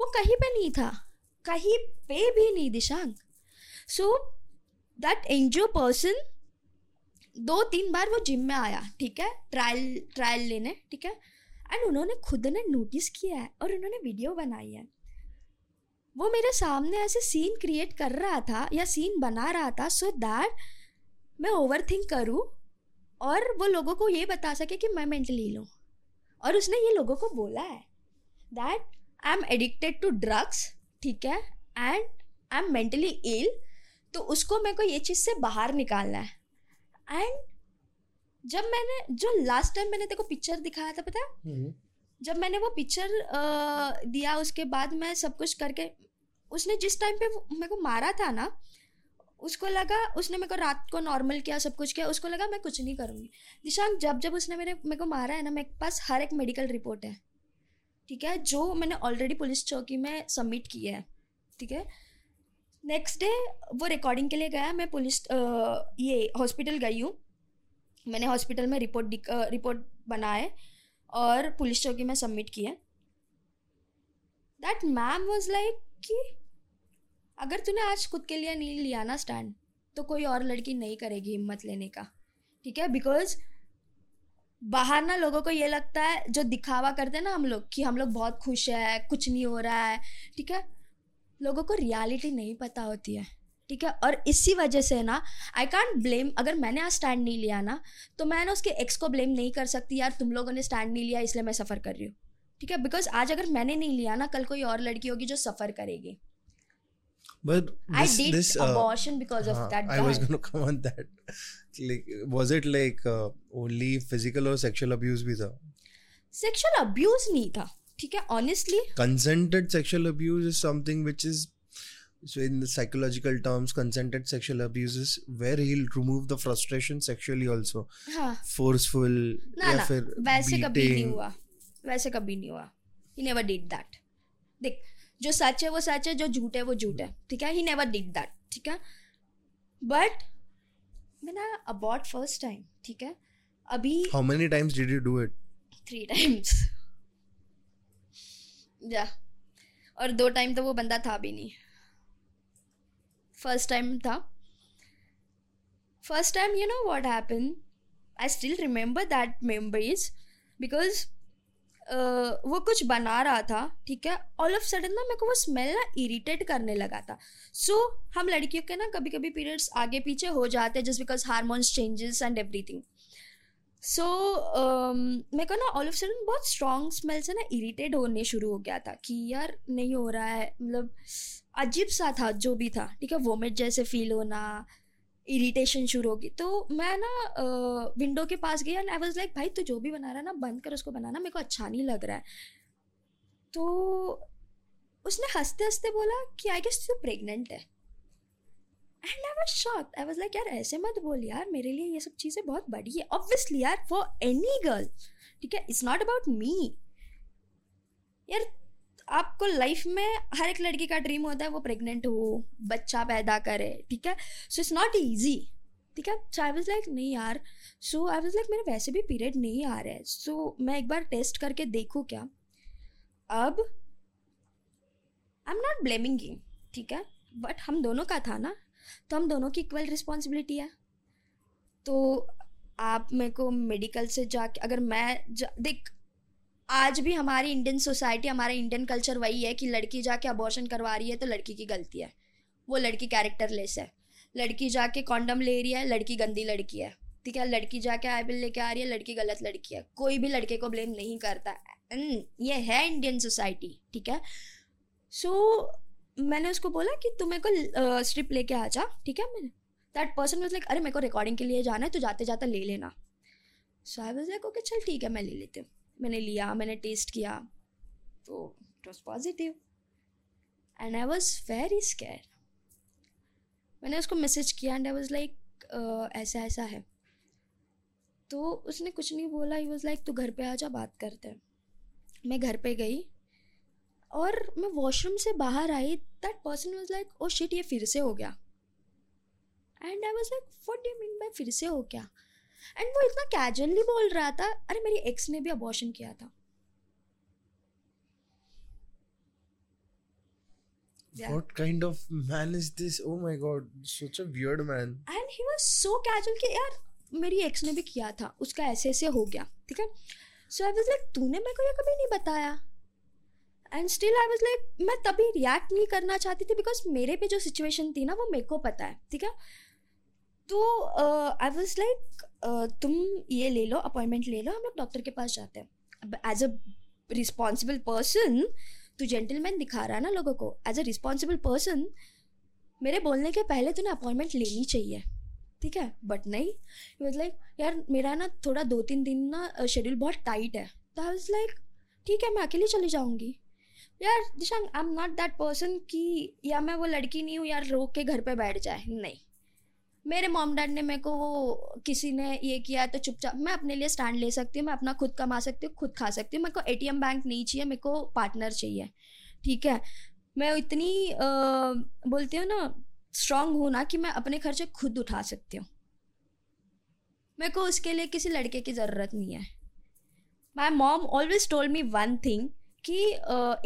S1: वो कहीं पे नहीं था। कहीं पे भी नहीं Dishang so that NGO person दो तीन बार वो जिम में आया, ठीक है? ट्रायल ट्रायल लेने, ठीक है? एंड उन्होंने खुद ने नोटिस किया है और उन्होंने वीडियो बनाई है। वो मेरे सामने ऐसे सीन क्रिएट कर रहा था या सीन बना रहा था सो so दैट मैं ओवर थिंक करूँ और वो लोगों को ये बता सके कि मैं मेंटली लूँ और उसने ये लोगों को बोला है that I am addicted to drugs ठीक है? And I am mentally ill तो उसको मेरे को ये चीज़ से बाहर निकालना है। एंड जब मैंने जो लास्ट टाइम मैंने तेरे को पिक्चर दिखाया था पता है? जब मैंने वो पिक्चर दिया उसके बाद मैं सब कुछ करके उसने जिस टाइम पे मेरे को मारा था ना उसको लगा उसने मेरे को रात को नॉर्मल किया सब कुछ किया उसको लगा मैं कुछ नहीं करूँगी। दिशांक जब जब उसने मेरे मेरे को मारा है ना मेरे पास हर एक मेडिकल रिपोर्ट है। ठीक है? जो मैंने ऑलरेडी पुलिस चौकी में सबमिट किया है। ठीक है? नेक्स्ट डे वो रिकॉर्डिंग के लिए गया, मैं पुलिस ये हॉस्पिटल गई हूँ। मैंने हॉस्पिटल में रिपोर्ट रिपोर्ट बनाए और पुलिस चौकी में सबमिट किए। दैट मैम वॉज़ लाइक कि, अगर तूने आज खुद के लिए नहीं लिया ना स्टैंड तो कोई और लड़की नहीं करेगी हिम्मत लेने का। ठीक है? बिकॉज़ बाहर ना लोगों को ये लगता है, जो दिखावा करते हैं ना हम लोग, कि हम लोग बहुत खुश है, कुछ नहीं हो रहा है। ठीक है? लोगों को रियलिटी नहीं पता होती है ठीक है और इसी वजह से ना आई कॉन्ट ब्लेम अगर मैंने आज स्टैंड नहीं लिया ना तो मैं ना उसके एक्स को ब्लेम नहीं कर सकती यार तुम लोगों ने स्टैंड नहीं लिया इसलिए मैं सफ़र कर रही हूँ ठीक है बिकॉज़ आज अगर मैंने नहीं लिया ना कल कोई और लड़की होगी जो सफ़र करेगी
S2: But this, I
S1: did
S2: this, uh,
S1: abortion because of
S2: uh,
S1: that
S2: I was
S1: guy.
S2: gonna come on that. Like, was it like uh, only physical or sexual abuse भी था?
S1: सेक्सुअल अब्यूज नहीं था ठीक है honestly
S2: consented sexual abuse is something which is so in the psychological terms consented sexual abuse is where he remove the frustration sexually also
S1: हाँ। Forceful
S2: या फिर
S1: वैसे कभी नहीं हुआ वैसे कभी नहीं हुआ। ही नेवर डिड दैट देख जो सच है वो सच है जो झूठ है वो झूठ है ठीक है? ही नेवर डिड दैट ठीक है? बट मैं ना फ़र्स्ट टाइम ठीक है? अभी
S2: how many times did you do it
S1: three times जा और दो टाइम तो वो बंदा था भी नहीं। फ़र्स्ट टाइम था। First time you know what happen I still remember that memories because वो कुछ बना रहा था ठीक है? ऑल ऑफ़ सडन ना मेरे को वो स्मेल ना इरिटेट करने लगा था। सो so, हम लड़कियों के ना कभी कभी पीरियड्स आगे पीछे हो जाते हैं just because hormones changes and everything so मेरे को ना ऑल ऑफ़ सडन बहुत स्ट्रॉन्ग स्मेल से ना इरिटेट होने शुरू हो गया था कि यार नहीं हो रहा है। मतलब अजीब सा था, जो भी था। ठीक है वोमिट जैसे फील होना इरिटेशन शुरू होगी। तो मैं ना विंडो के पास गई एंड आई वाज लाइक भाई, तू जो भी बना रहा है ना, बंद कर उसको बनाना, मेरे को अच्छा नहीं लग रहा है। तो उसने हँसते हँसते बोला कि आई गेस तू प्रेग्नेंट है। And I was shocked I was like यार, ऐसे मत बोल यार, मेरे लिए ये सब चीज़ें बहुत बड़ी है. ऑब्वियसली यार फॉर एनी गर्ल ठीक है? इट्स नॉट अबाउट मी यार, आपको लाइफ में हर एक लड़की का ड्रीम होता है, वो प्रेग्नेंट हो, बच्चा पैदा करे, ठीक है? सो इट्स नॉट ईजी ठीक है? सो आई वॉज़ लाइक नहीं यार. सो आई वॉज़ लाइक मेरे वैसे भी पीरियड नहीं आ रहा है. सो मैं एक बार टेस्ट करके देखूँ क्या? अब I am not blaming you ठीक है? बट हम दोनों का था ना तो हम दोनों की इक्वल रिस्पॉन्सिबिलिटी है। तो आप मेरे को मेडिकल से जाके अगर मैं जा, देख आज भी हमारी इंडियन सोसाइटी हमारा इंडियन कल्चर वही है कि लड़की जाके अबॉर्शन करवा रही है तो लड़की की गलती है। वो लड़की कैरेक्टरलेस है। लड़की जाके कॉन्डम ले रही है लड़की गंदी लड़की है। ठीक है लड़की जाके आई बिल लेके आ रही है लड़की गलत लड़की है। कोई भी लड़के को ब्लेम नहीं करता। ये है इंडियन सोसाइटी ठीक है? सो so, मैंने उसको बोला कि तू मेरे को स्ट्रिप लेके आ जा, ठीक है? मैंने दैट पर्सन वॉज़ लाइक अरे, मेरे को रिकॉर्डिंग के लिए जाना है तो जाते जाते ले लेना. So I was like okay चल, ठीक है, मैं ले लेती हूँ. मैंने लिया, मैंने टेस्ट किया तो it was positive and I was very scare मैंने उसको मैसेज किया एंड आई वॉज़ लाइक ऐसा ऐसा है. तो उसने कुछ नहीं बोला ही वॉज़ लाइक तू घर पे आ जा, बात करते हैं. मैं घर पे गई और मैं वॉशरूम से बाहर आई that person was like oh shit ये फिर से हो गया and I was like what do mean by फिर से हो गया एंड वो इतना कैजुअली बोल रहा था अरे मेरी एक्स ने भी अबॉर्शन किया था Yeah.
S2: What kind of man is this? Oh my god, such a weird man.
S1: And he was so casual कि यार मेरी एक्स ने भी किया था उसका ऐसे ऐसे हो गया ठीक है सो आई वॉज़ लाइक तूने मेरे को ये कभी नहीं बताया and still I was like मैं तभी रिएक्ट नहीं करना चाहती थी बिकॉज़ मेरे पे जो सिचुएशन थी ना, वो मेरे को पता है, ठीक है? तो आई वॉज़ लाइक तुम ये ले लो अपॉइंटमेंट ले लो, हम लोग डॉक्टर के पास जाते हैं। एज अ रिस्पॉन्सिबल पर्सन तू जेंटलमैन दिखा रहा है ना लोगों को एज अ रिस्पॉन्सिबल पर्सन मेरे बोलने के पहले तूने अपॉइंटमेंट लेनी चाहिए, ठीक है? बट नहीं वॉज़ लाइक यार, मेरा ना थोड़ा दो तीन दिन ना शेड्यूल बहुत टाइट है। तो आई वॉज़ लाइक ठीक है, मैं अकेली चली जाऊँगी। यार Dishang I am not that person कि या मैं वो लड़की नहीं हूँ यार रोक के घर पे बैठ जाए। नहीं। मेरे मॉम डैड ने मेरे को वो किसी ने ये किया है तो चुपचाप मैं अपने लिए स्टैंड ले सकती हूँ मैं अपना खुद कमा सकती हूँ खुद खा सकती हूँ मेरे को एटीएम बैंक नहीं चाहिए मेरे को पार्टनर चाहिए। ठीक है? मैं इतनी आ, बोलती हूँ ना स्ट्रांग हूँ ना कि मैं अपने खर्चे खुद उठा सकती हूँ। मेरे को उसके लिए किसी लड़के की ज़रूरत नहीं है। My mom always told me one thing कि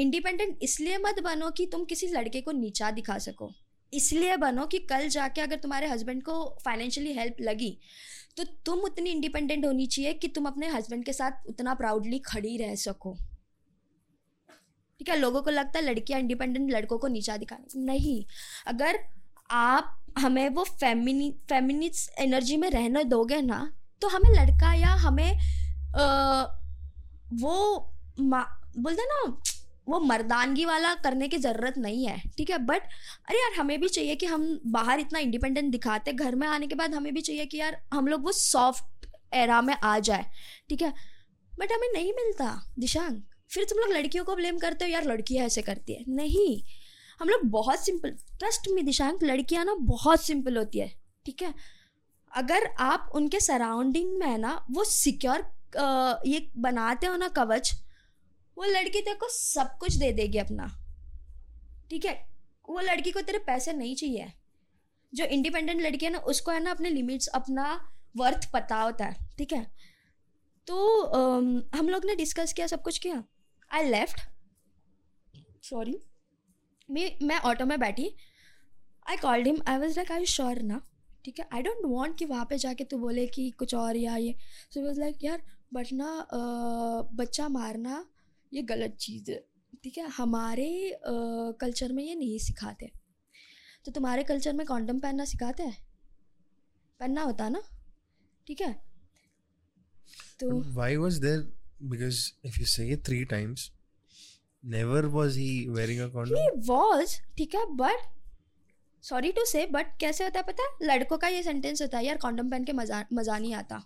S1: इंडिपेंडेंट इसलिए मत बनो कि तुम किसी लड़के को नीचा दिखा सको। इसलिए बनो कि कल जाके अगर तुम्हारे हस्बैंड को फाइनेंशियली हेल्प लगी तो तुम उतनी इंडिपेंडेंट होनी चाहिए कि तुम अपने हस्बैंड के साथ उतना प्राउडली खड़ी रह सको। ठीक है? लोगों को लगता है लड़कियाँ इंडिपेंडेंट लड़कों को नीचा दिखाने नहीं। अगर आप हमें वो फेमिनी फेमिनिस्ट एनर्जी में रहने दोगे ना तो हमें लड़का या हमें आ, वो बोलते ना, वो मर्दानगी वाला करने की ज़रूरत नहीं है, ठीक है? बट अरे यार, हमें भी चाहिए कि हम बाहर इतना इंडिपेंडेंट दिखाते, घर में आने के बाद हमें भी चाहिए कि यार, हम लोग वो सॉफ्ट एरा में आ जाए, ठीक है? बट हमें नहीं मिलता दिशांग फिर तुम लोग लड़कियों को ब्लेम करते हो, यार, लड़कियाँ ऐसे करती है। नहीं, हम लोग बहुत सिंपल ट्रस्ट में दिशांक, लड़कियाँ ना बहुत सिंपल होती है, ठीक है? अगर आप उनके सराउंडिंग में है ना, वो सिक्योर ये बनाते हो ना कवच वो लड़की तेरे को सब कुछ दे देगी अपना। ठीक है? वो लड़की को तेरे पैसे नहीं चाहिए। जो इंडिपेंडेंट लड़की है ना उसको है ना अपने लिमिट्स अपना वर्थ पता होता है। ठीक है? तो um, हम लोग ने डिस्कस किया सब कुछ किया। आई लेफ़्ट सॉरी मैं मैं ऑटो में बैठी। I called him I was like I sure ना? ठीक है? आई डोंट वॉन्ट कि वहाँ पे जाके तू बोले कि कुछ और या ये। सो वॉज़ लाइक यार बट ना बच्चा मारना ये गलत चीज़ है। ठीक है? हमारे कल्चर में ये नहीं सिखाते। तो तुम्हारे कल्चर में कॉन्डम पहनना सिखाते हैं? पहनना होता ना? ठीक है?
S2: तो why was there because if you say three times never was he wearing a condom
S1: he was ठीक है but sorry to say but कैसे होता है पता है? लड़कों का ये सेंटेंस होता है यार कॉन्डम पहन के मज़ा मज़ा नहीं आता।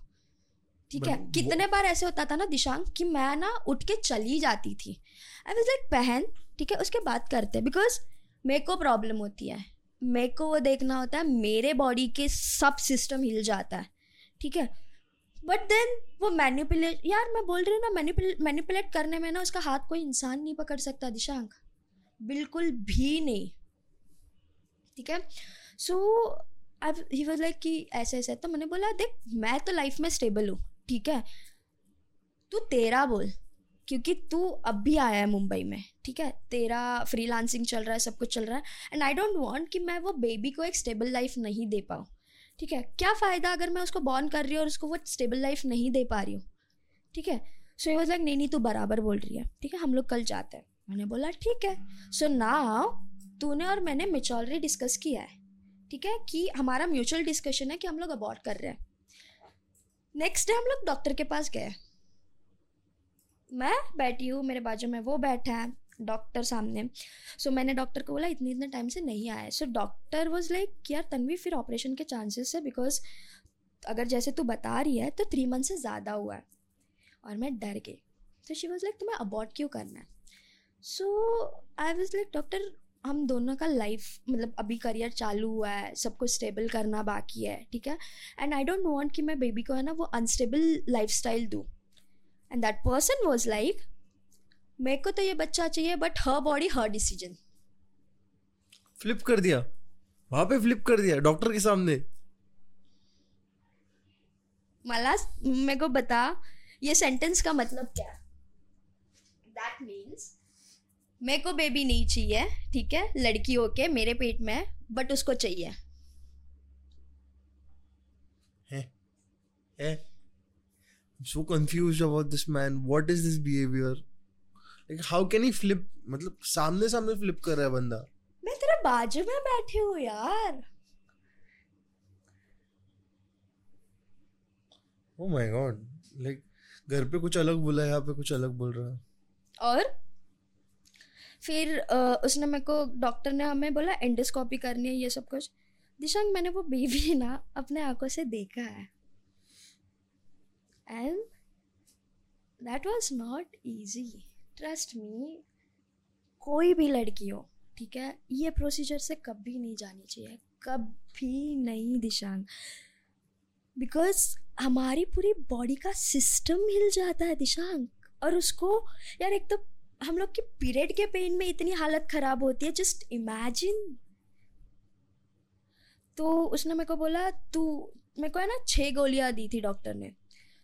S1: ठीक है? कितने बार ऐसे होता था ना दिशांग कि मैं ना उठ के चली जाती थी। आई वॉज़ लाइक पहन ठीक है उसके बाद करते। हैं बिकॉज़ मेरे को प्रॉब्लम होती है। मेरे को वो देखना होता है मेरे बॉडी के सब सिस्टम हिल जाता है। ठीक है? बट देन वो मैनिपुलेट यार मैं बोल रही हूँ ना मैनिपुलेट करने में ना उसका हाथ कोई इंसान नहीं पकड़ सकता दिशांक। बिल्कुल भी नहीं। ठीक है? So I he was like कि ऐसे ऐसे तो मैंने बोला देख मैं तो लाइफ में स्टेबल हूँ। ठीक है? तू तेरा बोल, क्योंकि तू अब भी आया है मुंबई में, ठीक है? तेरा फ्रीलांसिंग चल रहा है, सब कुछ चल रहा है एंड आई डोंट वांट कि मैं वो बेबी को एक स्टेबल लाइफ नहीं दे पाऊँ, ठीक है? क्या फ़ायदा अगर मैं उसको बॉर्न कर रही हूँ और उसको वो स्टेबल लाइफ नहीं दे पा रही हूँ, ठीक है? सो ये लाइक नहीं नहीं, तू बराबर बोल रही है, ठीक है? हम लोग कल जाते हैं। मैंने बोला, ठीक है। सो नाउ तूने और मैंने मेचोरी डिस्कस किया है, ठीक है? कि हमारा म्यूचुअल डिस्कशन है कि हम लोग अबॉर्ट कर रहे हैं। नेक्स्ट डे हम लोग डॉक्टर के पास गए। मैं बैठी हूँ मेरे बाजू में वो बैठा है डॉक्टर सामने। सो so, मैंने डॉक्टर को बोला इतने इतने टाइम से नहीं आया सो डॉक्टर वॉज़ लाइक यार तनवी फिर ऑपरेशन के चांसेस है बिकॉज़ अगर जैसे तू बता रही है तो थ्री मंथ से ज़्यादा हुआ है। और मैं डर गई। तो शी वॉज़ लाइक तुम्हें अबॉर्ट क्यों करना है? So I was like doctor हम दोनों का लाइफ मतलब अभी करियर चालू हुआ है सब कुछ स्टेबल करना बाकी है ठीक है? एंड आई डोंट वांट कि मैं बेबी को है ना वो अनस्टेबल लाइफ स्टाइल दूँ। And that person was like मेरे को तो ये बच्चा चाहिए but her body her decision
S2: flip कर दिया। वहाँ पे फ्लिप कर दिया डॉक्टर के सामने।
S1: मला मेरे को बता ये सेंटेंस का मतलब क्या दैट मीन्स मेरे को बेबी नहीं चाहिए ठीक है लड़की होके मेरे पेट में है बट उसको चाहिए?
S2: I'm so confused about this man. What is this behavior? Like how can he flip? मतलब सामने सामने flip कर रहा है बंदा.
S1: मैं तेरे बाजू में बैठी हूँ यार
S2: Oh my god. Like घर पे कुछ अलग बोला है यहाँ पे कुछ अलग बोल रहा है.
S1: और फिर उसने मेरे को डॉक्टर ने हमें बोला एंडोस्कोपी करनी है, ये सब कुछ। दिशांग मैंने वो बेबी ना अपने आँखों से देखा है। And that was not easy trust me कोई भी लड़की हो, ठीक है, ये प्रोसीजर से कभी नहीं जानी चाहिए। कभी नहीं दिशांग बिकॉज़ हमारी पूरी बॉडी का सिस्टम हिल जाता है दिशांग और उसको, यार, एक तो हम लोग की पीरियड के पेन में इतनी हालत खराब होती है जस्ट इमेजिन तो उसने मेरे को बोला तू मेरे को है ना छः गोलियाँ दी थी डॉक्टर ने।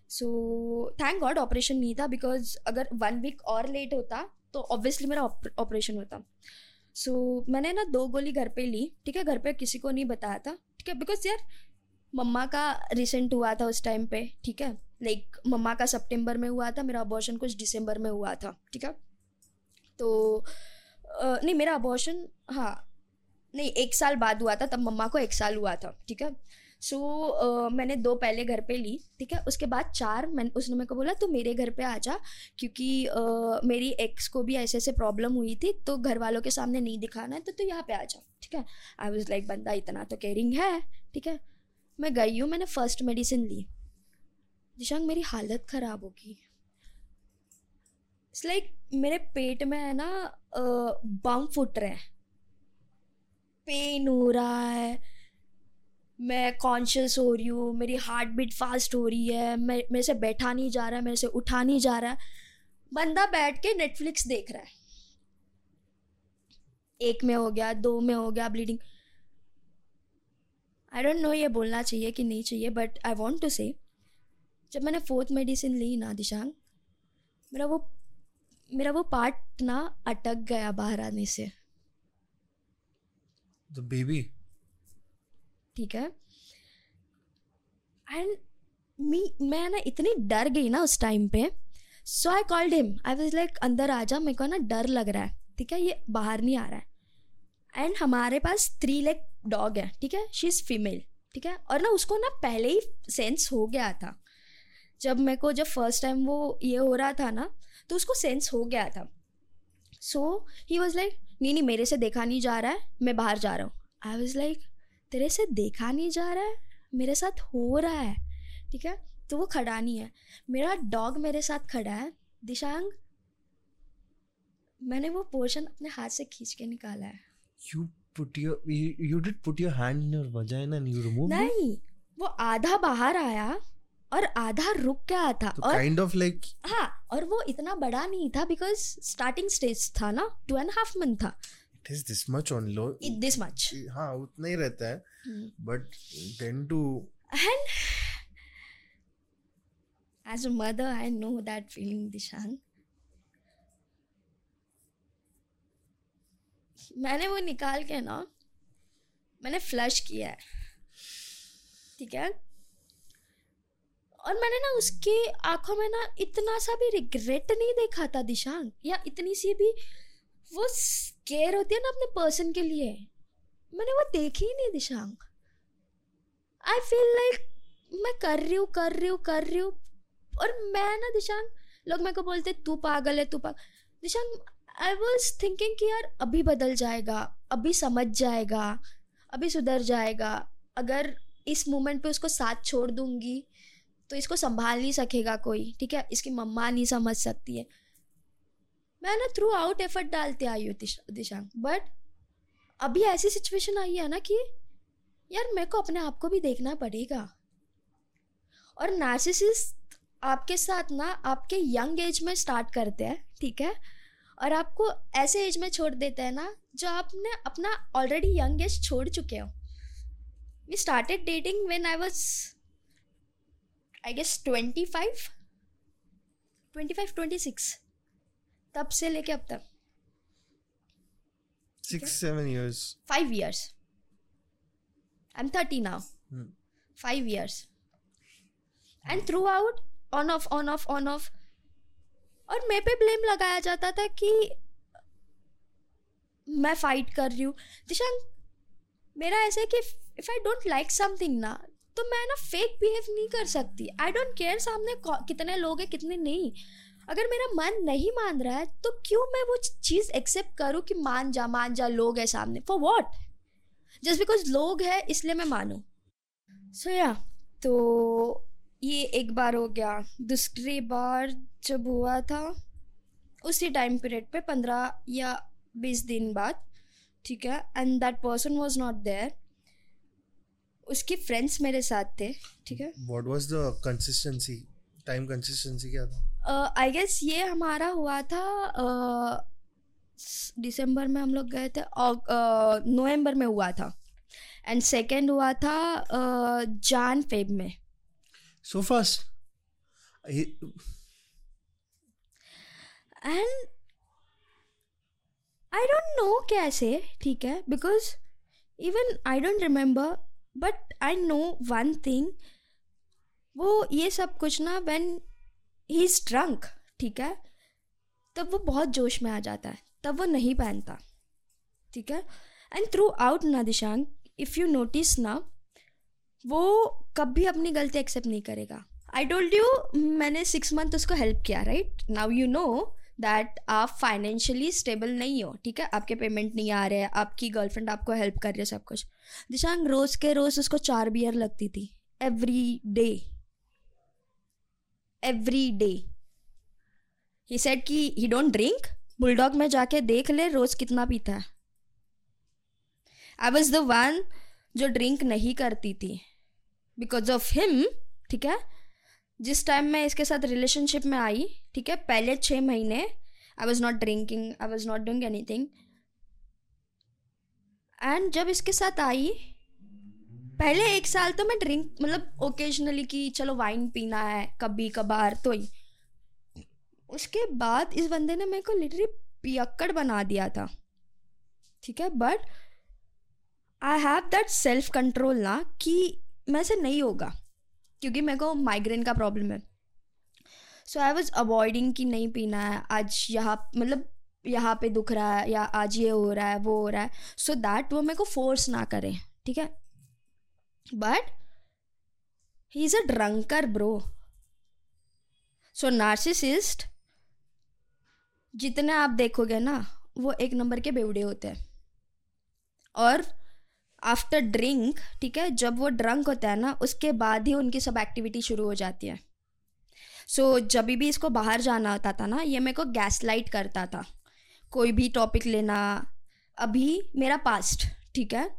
S1: सो थैंक गॉड ऑपरेशन नहीं था बिकॉज़ अगर वन वीक और लेट होता तो ऑब्वियसली मेरा ऑपरेशन होता। सो so, मैंने ना दो गोली घर पे ली ठीक है? घर पे किसी को नहीं बताया था ठीक है? बिकॉज़ यार मम्मा का रिसेंट हुआ था उस टाइम पे ठीक है? लाइक like, मम्मा का सितंबर में हुआ था मेरा अबॉर्शन कुछ दिसंबर में हुआ था ठीक है? तो नहीं मेरा अबॉर्शन हाँ नहीं एक साल बाद हुआ था तब मम्मा को एक साल हुआ था ठीक है? सो so, uh, मैंने दो पहले घर पे ली ठीक है? उसके बाद चार मैंने उसने मेरे को बोला तू मेरे घर पे आ जा क्योंकि अ, मेरी एक्स को भी ऐसे ऐसे प्रॉब्लम हुई थी तो घर वालों के सामने नहीं दिखाना है तो तू यहाँ पे आ जा ठीक है? आई वॉज़ लाइक बंदा इतना तो केयरिंग है ठीक है? मैं गई हूँ मैंने फ़र्स्ट मेडिसिन ली। दिशांग मेरी हालत ख़राब होगी इट्स लाइक मेरे पेट में है ना बम फुट रहे हैं। पेन हो रहा है। मैं कॉन्शियस हो रही हूँ, मेरी हार्ट बीट फास्ट हो रही है। मैं, मेरे से बैठा नहीं जा रहा है, मेरे से उठा नहीं जा रहा है। बंदा बैठ के नेटफ्लिक्स देख रहा है। एक में हो गया, दो में हो गया ब्लीडिंग आई डोंट नो ये बोलना चाहिए कि नहीं चाहिए बट आई वॉन्ट टू से जब मैंने फोर्थ मेडिसिन ली ना, दिशांग, मेरा वो मेरा वो पार्ट ना अटक गया बाहर आने से।
S2: Baby.
S1: ठीक है। एंड मी मैं ना इतनी डर गई ना उस टाइम पे। So I called him I was like अंदर आ जा मेरे को ना डर लग रहा है। ठीक है ये बाहर नहीं आ रहा है। एंड हमारे पास थ्री लेग डॉग है। ठीक है शी इज़ फीमेल ठीक है और ना उसको ना पहले ही सेंस हो गया था। जब मेरे को जब फ़र्स्ट टाइम वो ये हो रहा था ना तो उसको सेंस हो गया था। सो ही वॉज़ लाइक नहीं नहीं मेरे से देखा नहीं जा रहा है मैं बाहर जा रहा हूँ। आई वॉज़ लाइक तेरे से देखा नहीं जा रहा है? मेरे साथ हो रहा है ठीक है? तो वो खड़ा नहीं है। मेरा डॉग मेरे साथ खड़ा है दिशांग। मैंने वो पोर्शन अपने हाथ से खींच के निकाला है।
S2: You put your you, you did put your hand in your vagina and you removed it.
S1: नहीं वो आधा बाहर आया और आधा रुक गया था
S2: So
S1: और
S2: kind of like
S1: हाँ और वो इतना बड़ा नहीं था बिकॉज़ स्टार्टिंग स्टेज था ना टू एंड हाफ़ मंथ था।
S2: It is this much on low.
S1: This much
S2: हाँ उतना ही रहता है। But tend to
S1: And as a mother, I know that feeling, Dishang. मैंने वो निकाल के ना मैंने फ्लश किया है। ठीक है? और मैंने ना उसकी आँखों में ना इतना सा भी रिग्रेट नहीं देखा था दिशांग, या इतनी सी भी वो केयर होती है ना अपने पर्सन के लिए। मैंने वो देखी ही नहीं दिशांग। आई फील लाइक मैं कर रही हूँ, कर रही हूँ, कर रही हूँ। और मैं ना दिशांग, लोग मेरे को बोलते, तू पागल है, तू पागल दिशांग आई वॉज़ थिंकिंग कि यार अभी बदल जाएगा, अभी समझ जाएगा, अभी सुधर जाएगा। अगर इस मोमेंट पे उसको साथ छोड़ दूँगी तो इसको संभाल नहीं सकेगा कोई, ठीक है? इसकी मम्मा नहीं समझ सकती है। मैं ना थ्रू आउट एफर्ट डालते आई हूँ दिशा- बट अभी ऐसी सिचुएशन आई है ना कि यार मेरे को अपने आप को भी देखना पड़ेगा। और नार्सिसिस्ट आपके साथ ना आपके यंग एज में स्टार्ट करते हैं, ठीक है? और आपको ऐसे एज में छोड़ देते हैं ना, जो आपने अपना ऑलरेडी यंग एज छोड़ चुके हो। We started dating when I was I guess twenty five twenty five twenty six तब से लेके अब तक।
S2: Six seven years.
S1: five years. I'm 30 now.
S2: Hmm.
S1: five years. And throughout on off on off on off और मैं पे blame लगाया जाता था कि मैं फाइट कर रही हूँ। दिशांक मेरा ऐसा है कि if I don't like something ना तो मैं ना फेक बिहेव नहीं कर सकती। आई डोंट केयर सामने कितने लोग हैं, कितने नहीं। अगर मेरा मन नहीं मान रहा है तो क्यों मैं वो चीज़ एक्सेप्ट करूँ कि मान जा मान जा, लोग है सामने? फॉर वॉट जस्ट बिकॉज़ लोग है, इसलिए मैं मानूँ। सो या तो ये एक बार हो गया। दूसरी बार जब हुआ था, उसी टाइम पीरियड पे पंद्रह या बीस दिन बाद, ठीक है and that person was not there उसके फ्रेंड्स मेरे साथ थे ठीक है?
S2: What was the consistency time consistency क्या था?
S1: आई uh, गेस ये हमारा हुआ था दिसंबर uh, में हम लोग गए थे और नवंबर में हुआ था। एंड सेकेंड हुआ था जान फेब में।
S2: So first
S1: and I don't know कैसे ठीक है? Because even I don't remember but I know one thing वो ये सब कुछ ना व्हेन ही इज़ ड्रंक ठीक है? तब वो बहुत जोश में आ जाता है, तब वो नहीं पहनता, ठीक है? एंड थ्रू आउट ना दिशांग इफ़ यू नोटिस ना, वो कभी अपनी गलती एक्सेप्ट नहीं करेगा। आई टोल्ड यू मैंने सिक्स मंथ उसको हेल्प किया right now you know that आप फाइनेंशियली स्टेबल नहीं हो, ठीक है? आपके पेमेंट नहीं आ रहे हैं आपकी गर्लफ्रेंड आपको हेल्प कर रही है सब कुछ। दिशांग, रोज के रोज उसको चार बियर लगती थी। Every day every day he said कि ही डोंट ड्रिंक बुलडॉग में जाके देख ले, रोज कितना पीता है। आई वॉज़ द वन जो ड्रिंक नहीं करती थी। बिकॉज़ ऑफ़ हिम ठीक है? जिस टाइम मैं इसके साथ रिलेशनशिप में आई, ठीक है, पहले छः महीने I was not drinking I was not doing anything and जब इसके साथ आई, पहले एक साल तो मैं ड्रिंक मतलब ओकेजनली कि चलो वाइन पीना है, कभी कभार तो ही। उसके बाद इस बंदे ने मेरे को लिटरली पियक्कड़ बना दिया था, ठीक है but I have that self control ना कि मैं से नहीं होगा। क्योंकि मेरे को माइग्रेन का प्रॉब्लम है। सो आई वॉज़ अवॉइडिंग कि नहीं पीना है। आज यहाँ मतलब यहाँ पे दुख रहा है या आज ये हो रहा है, वो हो रहा है। सो so दैट वो मेरे को फोर्स ना करें, ठीक है? But he is a drunkard bro so narcissist जितने आप देखोगे ना, वो एक नंबर के बेवड़े होते हैं। और आफ्टर ड्रिंक ठीक है जब वो ड्रंक होता है ना उसके बाद ही उनकी सब एक्टिविटी शुरू हो जाती है। सो so, जब भी इसको बाहर जाना होता था ना ये मेरे को गैस लाइट करता था। कोई भी टॉपिक लेना अभी मेरा पास्ट ठीक है?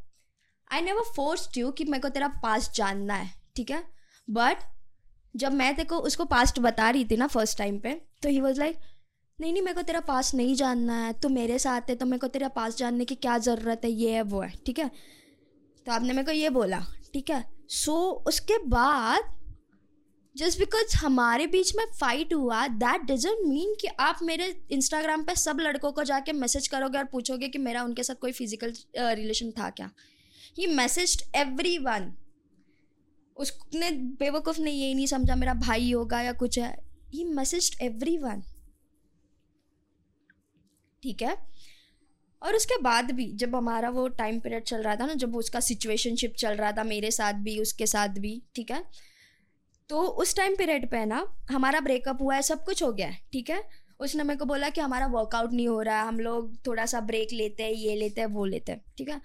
S1: आई नेवर फोर्स्ड यू कि मेरे को तेरा पास्ट जानना है ठीक है? बट जब मैं तेरे को उसको पास्ट बता रही थी ना फ़र्स्ट टाइम पे तो ही वॉज़ लाइक नहीं नहीं मेरे को तेरा पास नहीं जानना है तो मेरे साथ है तो मेरे को तेरा पास जानने की क्या ज़रूरत है ये है वो है ठीक है? तो आपने मेरे को ये बोला ठीक है? सो so, उसके बाद जस्ट बिकॉज़ हमारे बीच में फाइट हुआ दैट डजेंट मीन कि आप मेरे इंस्टाग्राम पे सब लड़कों को जाके मैसेज करोगे और पूछोगे कि मेरा उनके साथ कोई फ़िज़िकल रिलेशन uh, था क्या? ही मैसेज एवरी वन उसने बेवकूफ़ ने ये नहीं समझा मेरा भाई होगा या कुछ है। ही मैसेज एवरी वन ठीक है? और उसके बाद भी जब हमारा वो टाइम पीरियड चल रहा था ना जब उसका सिचुएशनशिप चल रहा था मेरे साथ भी उसके साथ भी ठीक है? तो उस टाइम पीरियड पे ना हमारा ब्रेकअप हुआ है सब कुछ हो गया है ठीक है? उसने मेरे को बोला कि हमारा वर्कआउट नहीं हो रहा है हम लोग थोड़ा सा ब्रेक लेते हैं ये लेते हैं वो लेते हैं ठीक है?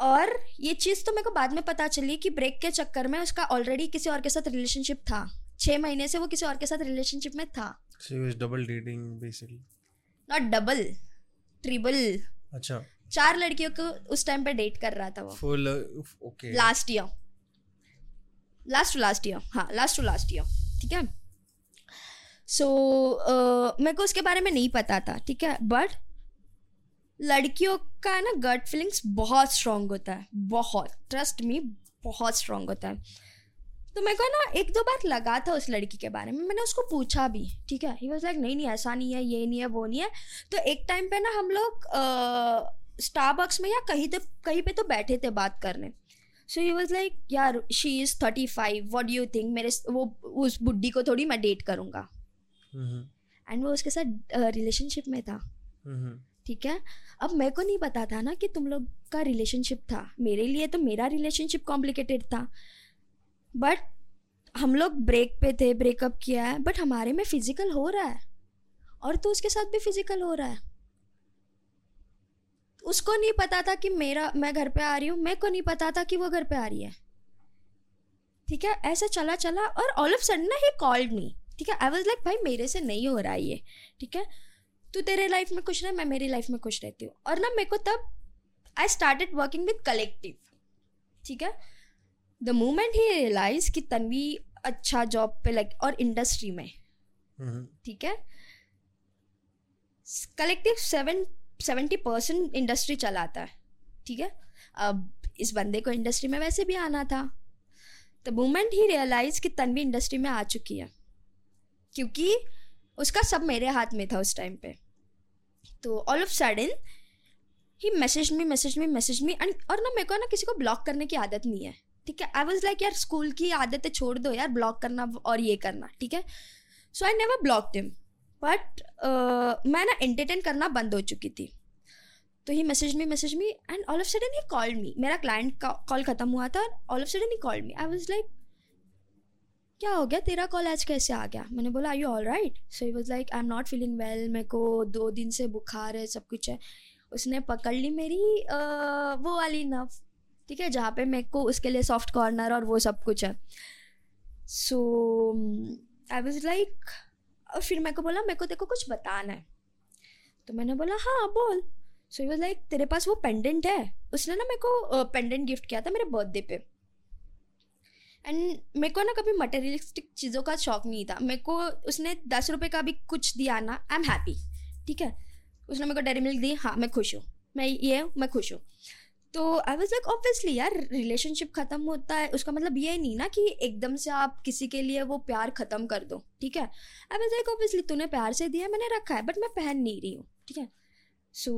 S1: और ये चीज़ तो मेरे को बाद में पता चली कि ब्रेक के चक्कर में उसका ऑलरेडी किसी और के साथ रिलेशनशिप था। छः महीने से वो किसी और के साथ रिलेशनशिप में था।
S2: Double dating basically.
S1: Not double triple.
S2: अच्छा।
S1: चार लड़कियों को उस टाइम पे डेट कर रहा था वो।
S2: Uh, okay.
S1: Last year last to last year हाँ लास्ट टू लास्ट ईयर ठीक है? सो so, uh, मेरे को उसके बारे में नहीं पता था ठीक है? बट लड़कियों का ना गट फीलिंग्स बहुत स्ट्रांग होता है। बहुत। ट्रस्ट मी बहुत स्ट्रांग होता है। तो मेरे को ना एक दो बार लगा था उस लड़की के बारे में। मैंने उसको पूछा भी ठीक है? ही वॉज़ लाइक नहीं नहीं ऐसा नहीं है ये नहीं है वो नहीं है। तो एक टाइम पे ना हम लोग स्टारबक्स में या कहीं तो कहीं पे तो बैठे थे बात करने। सो ही वॉज़ लाइक यार she is thirty five what you think मेरे वो उस बुढ़ी को थोड़ी मैं डेट करूँगा। एंड वो उसके साथ रिलेशनशिप में था। ठीक है? अब मेरे को नहीं पता था ना कि तुम लोग का रिलेशनशिप था। मेरे लिए तो मेरा रिलेशनशिप कॉम्प्लिकेटेड था। बट हम लोग ब्रेक पे थे ब्रेकअप किया है बट हमारे में फ़िज़िकल हो रहा है। और तो उसके साथ भी फ़िज़िकल हो रहा है। उसको नहीं पता था कि मेरा, मैं घर पे आ रही हूँ, मेरे को नहीं पता था कि वो घर पे आ रही है। ठीक है? ऐसे चला चला, और ऑल ऑफ़ सडन ना ही कॉल्ड मी ठीक है? आई वॉज़ लाइक भाई, मेरे से नहीं हो रहा है ये। ठीक है? तू तेरे लाइफ में खुश रहे, मैं मेरी लाइफ में खुश रहती हूँ। और ना मेरे को तब I started working with collective ठीक है? द मोमेंट ही रियलाइज़ कि तनवी अच्छा जॉब पे लग और इंडस्ट्री में। ठीक है? Collective seven seventy percent industry चलाता है। ठीक है? अब इस बंदे को इंडस्ट्री में वैसे भी आना था। द मोमेंट ही रियलाइज़ कि तनवी इंडस्ट्री में आ चुकी है। क्योंकि उसका सब मेरे हाथ में था उस टाइम पे। तो all of sudden he message me message me message me and और ना मेरे को ना किसी को ब्लॉक करने की आदत नहीं है। ठीक है? आई वॉज़ लाइक यार स्कूल की आदतें छोड़ दो यार ब्लॉक करना और ये करना ठीक है? So I never block Tim but मैं ना एंटरटेन करना बंद हो चुकी थी। तो ही message me message me and all of sudden he called me मेरा क्लाइंट का कॉल खत्म हुआ था all of sudden he called me I was like क्या हो गया? तेरा कॉल आज कैसे आ गया? मैंने बोला I you all right so he was like I am not feeling well मेरे को दो दिन से बुखार है सब कुछ है। उसने पकड़ ली मेरी uh, वो वाली नव ठीक है, जहाँ पे मेरे को उसके लिए सॉफ्ट कॉर्नर और वो सब कुछ है। सो आई वॉज़ लाइक और फिर मेरे को बोला, मेरे को को कुछ बताना है। तो मैंने बोला हाँ बोल। सो वॉज़ लाइक तेरे पास वो पेंडेंट है। उसने ना मेरे को पेंडेंट गिफ्ट किया था मेरे बर्थडे पे। एंड मेरे को ना कभी मटेरियलिस्टिक चीज़ों का शौक नहीं था। मेरे को उसने दस रुपये का भी कुछ दिया ना आई एम हैप्पी ठीक है? उसने मेरे को डेरी मिल्क दी हाँ मैं खुश हूँ। मैं ये मैं खुश हूँ। तो आई वॉज़ लाइक ऑब्वियसली यार रिलेशनशिप ख़त्म होता है। उसका मतलब ये नहीं ना कि एकदम से आप किसी के लिए वो प्यार ख़त्म कर दो, ठीक है? आई वॉज़ लाइक ऑब्वियसली तूने प्यार से दिया मैंने रखा है बट मैं पहन नहीं रही हूँ, ठीक है? So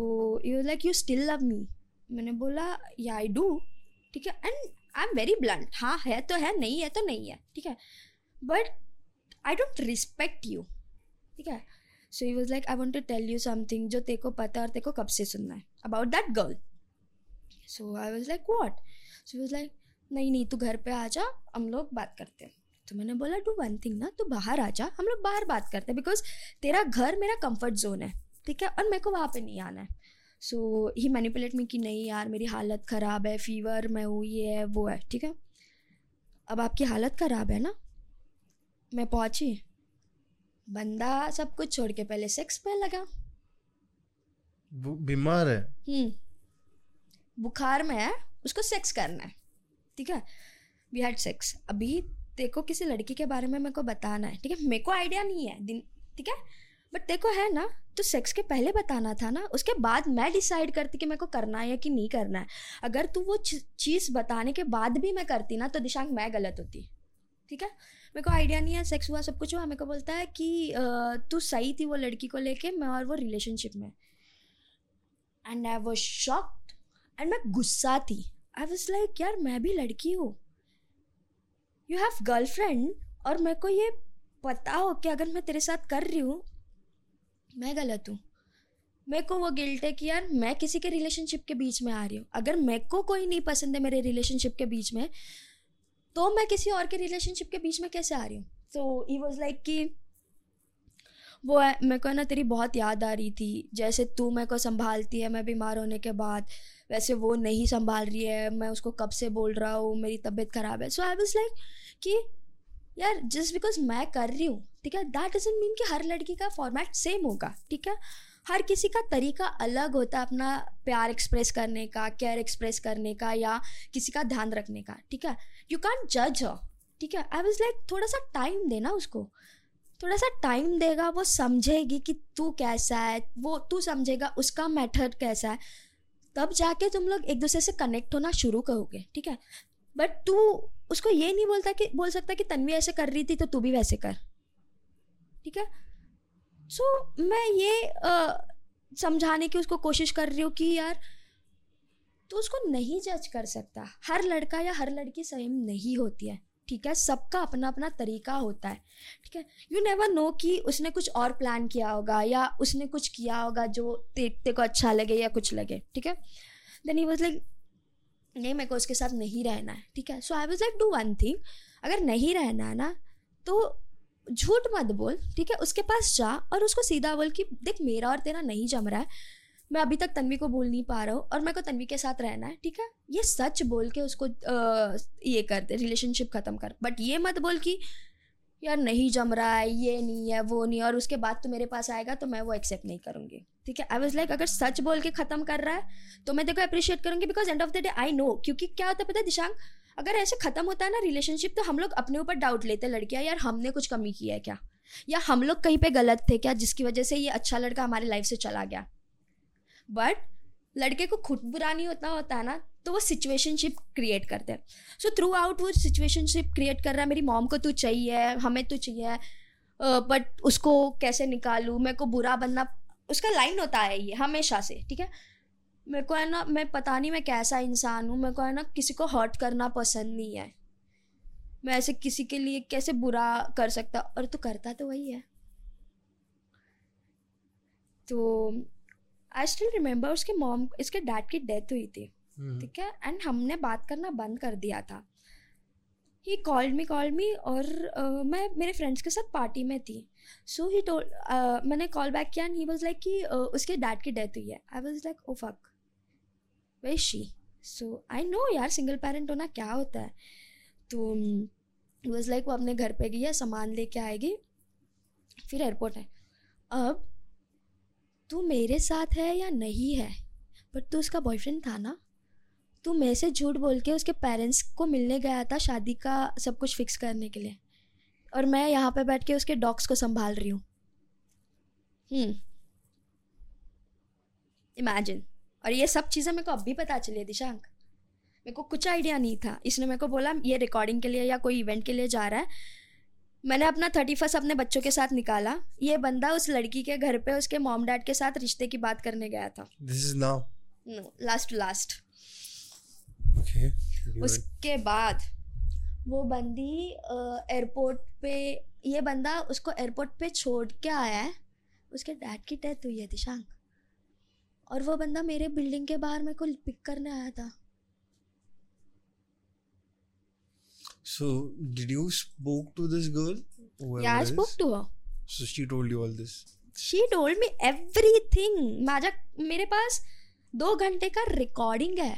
S1: you like you still love me मैंने बोला या आई डू ठीक है? And I am very blunt हाँ है तो है, नहीं है तो नहीं है, ठीक है? But I don't respect you ठीक है? So you was like I want to tell you something जो तेरे को पता और तेरे को कब से सुनना है। About that girl so I was like what so was like नहीं नहीं तू घर पे आ जा हम लोग बात करते हैं. तो मैंने बोला डू वन थिंग ना तू बाहर आ जा हम लोग बाहर बात करते हैं बिकॉज़ तेरा घर मेरा कंफर्ट जोन है ठीक है? और मेरे को वहाँ पे नहीं आना है. सो ही मैनिपुलेट में कि नहीं यार मेरी हालत ख़राब है फीवर मैं हूँ ये है वो है ठीक है? अब आपकी हालत ख़राब है ना? मैं पहुँची। बंदा सब कुछ छोड़ के पहले सेक्स पे लगा।
S2: बीमार है।
S1: हम्म। बुखार में है, उसको सेक्स करना है, ठीक है? वी हैड सेक्स अभी देखो किसी लड़की के बारे में मेरे को बताना है, ठीक है? मेरे को आइडिया नहीं है दिन, ठीक है? बट देखो है ना तो सेक्स के पहले बताना था ना, उसके बाद मैं डिसाइड करती कि मेरे को करना है या कि नहीं करना है। अगर तू वो चीज़ बताने के बाद भी मैं करती ना तो दिशांक मैं गलत होती, ठीक है? मेरे को आइडिया नहीं है सेक्स हुआ, सब कुछ हुआ, मेरे को बोलता है कि तू सही थी वो लड़की को लेके, मैं और वो रिलेशनशिप में। And I was shocked and मैं गुस्सा थी। आई वॉज़ लाइक यार, मैं भी लड़की हूँ। यू हैव गर्लफ्रेंड और मेरे को ये पता हो कि अगर मैं तेरे साथ कर रही हूँ, मैं गलत हूँ। मेरे को वो गिल्ट है कि यार, मैं किसी के रिलेशनशिप के बीच में आ रही हूँ। अगर मेरे को कोई नहीं पसंद है मेरे रिलेशनशिप के बीच में तो मैं किसी और के रिलेशनशिप के बीच में कैसे आ रही हूँ? तो ई वॉज़ लाइक कि वो मेरे को ना तेरी बहुत याद आ रही थी। जैसे तू मेरे को संभालती है, मैं बीमार होने के बाद। वैसे वो नहीं संभाल रही है, मैं उसको कब से बोल रहा हूँ, मेरी तबीयत ख़राब है। सो आई वॉज़ लाइक कि यार जस्ट बिकॉज़ मैं कर रही हूँ, ठीक है दैट डजेंट मीन कि हर लड़की का फॉर्मेट सेम होगा, ठीक है? हर किसी का तरीका अलग होता है अपना प्यार एक्सप्रेस करने का केयर एक्सप्रेस करने का या किसी का ध्यान रखने का, ठीक है? यू कैन जज ठीक है? आई वॉज़ लाइक थोड़ा सा टाइम देना उसको। थोड़ा सा टाइम देगा, वो समझेगी कि तू कैसा है, वो तू समझेगा उसका मेथड कैसा है। तब जाके तुम लोग एक दूसरे से कनेक्ट होना शुरू करोगे ठीक है? बट तू उसको ये नहीं बोलता कि बोल सकता कि तन्वी ऐसे कर रही थी तो तू भी वैसे कर ठीक है? सो so, मैं ये समझाने की उसको कोशिश कर रही हूँ कि यार तू उसको नहीं जज कर सकता। हर लड़का या हर लड़की सेम नहीं होती है। ठीक है, सबका अपना अपना तरीका होता है, ठीक है। यू नेवर नो कि उसने कुछ और प्लान किया होगा या उसने कुछ किया होगा जो देखते को अच्छा लगे या कुछ लगे, ठीक है। देन ही वॉज़ लाइक नहीं, मेरे को उसके साथ नहीं रहना है, ठीक है। So I was like do one thing अगर नहीं रहना है ना तो झूठ मत बोल, ठीक है। उसके पास जा और उसको सीधा बोल कि, देख, मेरा और तेरा नहीं जम रहा है मैं अभी तक तन्वी को बोल नहीं पा रहा हूँ और मेरे को तन्वी के साथ रहना है ठीक है? ये सच बोल के उसको आ, ये कर दे रिलेशनशिप ख़त्म कर। बट ये मत बोल कि यार नहीं जम रहा है ये नहीं है वो नहीं और उसके बाद तो मेरे पास आएगा तो मैं वो एक्सेप्ट नहीं करूँगी। ठीक है? आई वॉज़ लाइक अगर सच बोल के ख़त्म कर रहा है तो मैं देखो अप्रिशिएट करूँगी because end of the day I know क्योंकि क्या होता है पता दिशांक अगर ऐसे ख़त्म होता है ना रिलेशनशिप तो हम लोग अपने ऊपर डाउट लेते हैं लड़कियाँ यार हमने कुछ कमी किया है क्या? या हम लोग कहीं पे गलत थे क्या जिसकी वजह से ये अच्छा लड़का हमारी लाइफ से चला गया? बट लड़के को खुद बुरा नहीं होता होता है ना तो वो सिचुएशनशिप क्रिएट करते हैं। सो थ्रू आउट वो सिचुएशनशिप क्रिएट कर रहा है मेरी मॉम को तू चाहिए हमें तो चाहिए बट uh, उसको कैसे निकालूँ मेरे को बुरा बनना उसका लाइन होता है ये हमेशा से ठीक है? मेरे को है ना मैं पता नहीं मैं कैसा इंसान हूँ मेरे को है ना किसी को हर्ट करना पसंद नहीं है। मैं ऐसे किसी के लिए कैसे बुरा कर सकता और तो करता तो वही है। तो आई स्टिल रिमेंबर उसके मॉम इसके डैड की डेथ हुई थी
S2: हम्म।
S1: ठीक है? एंड हमने बात करना बंद कर दिया था। ही कॉल्ड मी कॉल्ड मी और uh, मैं मेरे फ्रेंड्स के साथ पार्टी में थी। सो ही टोल्ड मैंने कॉल बैक किया एंड ही वॉज़ लाइक कि uh, उसके डैड की डेथ हुई है। I was like oh fuck way she so I know यार सिंगल पेरेंट होना क्या होता है? तो वॉज़ लाइक वो अपने घर पे गई है सामान लेके आएगी। फिर एयरपोर्ट है। अब तू मेरे साथ है या नहीं है? बट तू उसका बॉयफ्रेंड था ना? तू मेरे से झूठ बोल के उसके पेरेंट्स को मिलने गया था शादी का सब कुछ फिक्स करने के लिए। और मैं यहाँ पे बैठ के उसके डॉग्स को संभाल रही हूँ। इमेजिन और ये सब चीज़ें मेरे को अब भी पता चली दिशांक। मेरे को कुछ आइडिया नहीं था। इसने मेरे को बोला, ये रिकॉर्डिंग के लिए या कोई इवेंट के लिए जा रहा है मैंने अपना थर्टी फ़र्स्ट अपने बच्चों के साथ निकाला। ये बंदा उस लड़की के घर पे उसके मॉम डैड के साथ रिश्ते की बात करने गया था।
S2: This is
S1: now no last last
S2: okay
S1: उसके बाद वो बंदी एयरपोर्ट पे ये बंदा उसको एयरपोर्ट पे छोड़ के आया है। उसके डैड की डेथ हुई है दिशांक। और वो बंदा मेरे बिल्डिंग के बाहर मेरे को पिक करने आया था।
S2: So, did you spoke to this girl?
S1: Yeah, I spoke to her.
S2: So she told you all this.
S1: She told me everything माझ्या मेरे पास दो घंटे का रिकॉर्डिंग है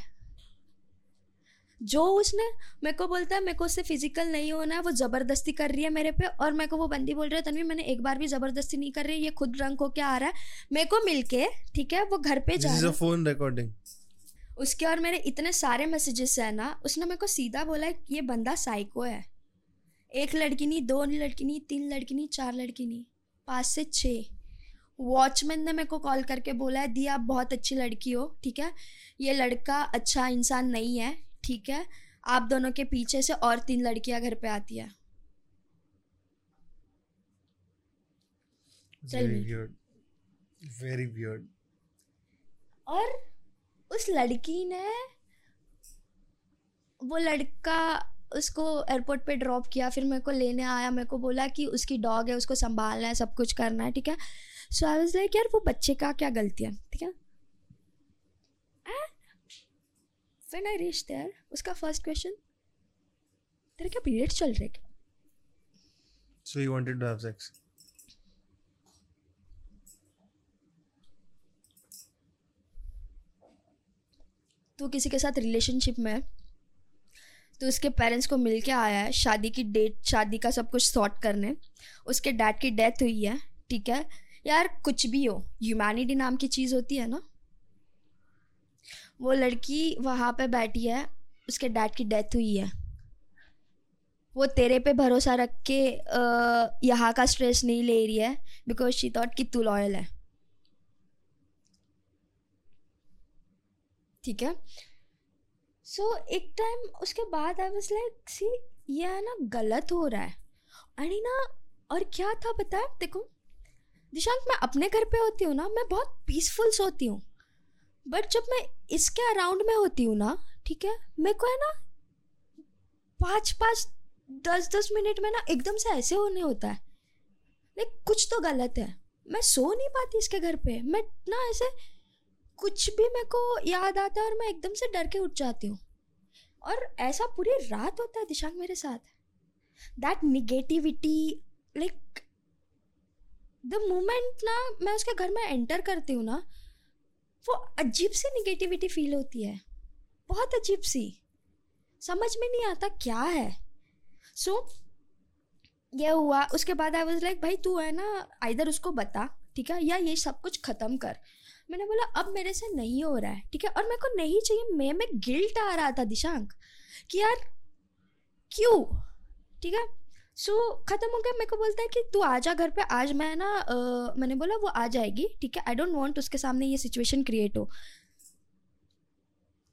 S1: जो उसने मेरे को बोलता है मेरे को उससे फ़िज़िकल नहीं होना है वो ज़बरदस्ती कर रही है मेरे पे और मेरे को वो बंदी बोल रही है तन्वी मैंने एक बार भी ज़बरदस्ती नहीं कर रही ये खुद रंग हो क्या आ रहा है मेरे को मिलके ठीक है वो घर पे
S2: This
S1: जा रहा है
S2: phone recording.
S1: उसके और मेरे इतने सारे मैसेजेस है ना उसने मेरे को सीधा बोला है कि ये बंदा साइको है। एक लड़की नहीं दो लड़की नहीं तीन लड़की नहीं चार लड़की नहीं पाँच से छः वॉचमैन ने मेरे को कॉल करके बोला है दी आप बहुत अच्छी लड़की हो ठीक है? ये लड़का अच्छा इंसान नहीं है ठीक है? आप दोनों के पीछे से और तीन लड़कियाँ घर पे आती है.
S2: Very weird.
S1: और उस लड़की ने वो लड़का उसको एयरपोर्ट पे ड्रॉप किया, फिर मेरे को लेने आया, मेरे को बोला कि उसकी डॉग है, उसको संभालना है, सब कुछ करना है, ठीक है? सो आई वाज लाइक यार, वो बच्चे का क्या गलती है? ठीक है? व्हेन आई रीच देयर उसका फ़र्स्ट क्वेश्चन तेरे क्या पीरियड चल रहे क्या
S2: So he wanted to have
S1: तू किसी के साथ रिलेशनशिप में है तो उसके पेरेंट्स को मिल के आया है, शादी की डेट शादी का सब कुछ सॉर्ट करने, उसके डैड की डेथ हुई है, ठीक है? यार, कुछ भी हो ह्यूमैनिटी नाम की चीज़ होती है ना? वो लड़की वहाँ पे बैठी है, उसके डैड की डेथ हुई है। वो तेरे पे भरोसा रख के यहाँ का स्ट्रेस नहीं ले रही है बिकॉज़ शी थॉट कि तू लॉयल है। ठीक है? सो so, एक टाइम उसके बाद आई वाज लाइक सी ये है ना गलत हो रहा है। अरे ना और क्या था पता है? देखो दिशांक मैं अपने घर पे होती हूँ ना मैं बहुत पीसफुल सोती हूँ। बट जब मैं इसके अराउंड में होती हूँ ना ठीक है मेरे को है ना पाँच पाँच दस दस मिनट में ना एकदम से ऐसे होने होता है। लाइक कुछ तो गलत है। मैं सो नहीं पाती इसके घर पे। मैं ना ऐसे कुछ भी मेरे को याद आता है और मैं एकदम से डर के उठ जाती हूँ। और ऐसा पूरी रात होता है दिशांग मेरे साथ। That negativity like the moment ना मैं उसके घर में एंटर करती हूँ ना वो अजीब सी निगेटिविटी फील होती है। बहुत अजीब सी। समझ में नहीं आता क्या है। सो so, ये हुआ। उसके बाद आई वॉज़ लाइक भाई तू है ना इधर उसको बता ठीक है? या ये सब कुछ ख़त्म कर। मैंने बोला अब मेरे से नहीं हो रहा है। ठीक है? और मेरे को नहीं चाहिए। मैं में गिल्ट आ रहा था दिशांक कि यार क्यों? ठीक है? सो so, ख़त्म हो गया। मेरे को बोलता है कि तू आ जा घर पे। आज मैं ना uh, मैंने बोला वो आ जाएगी। ठीक है? आई डोंट वांट उसके सामने ये सिचुएशन क्रिएट हो।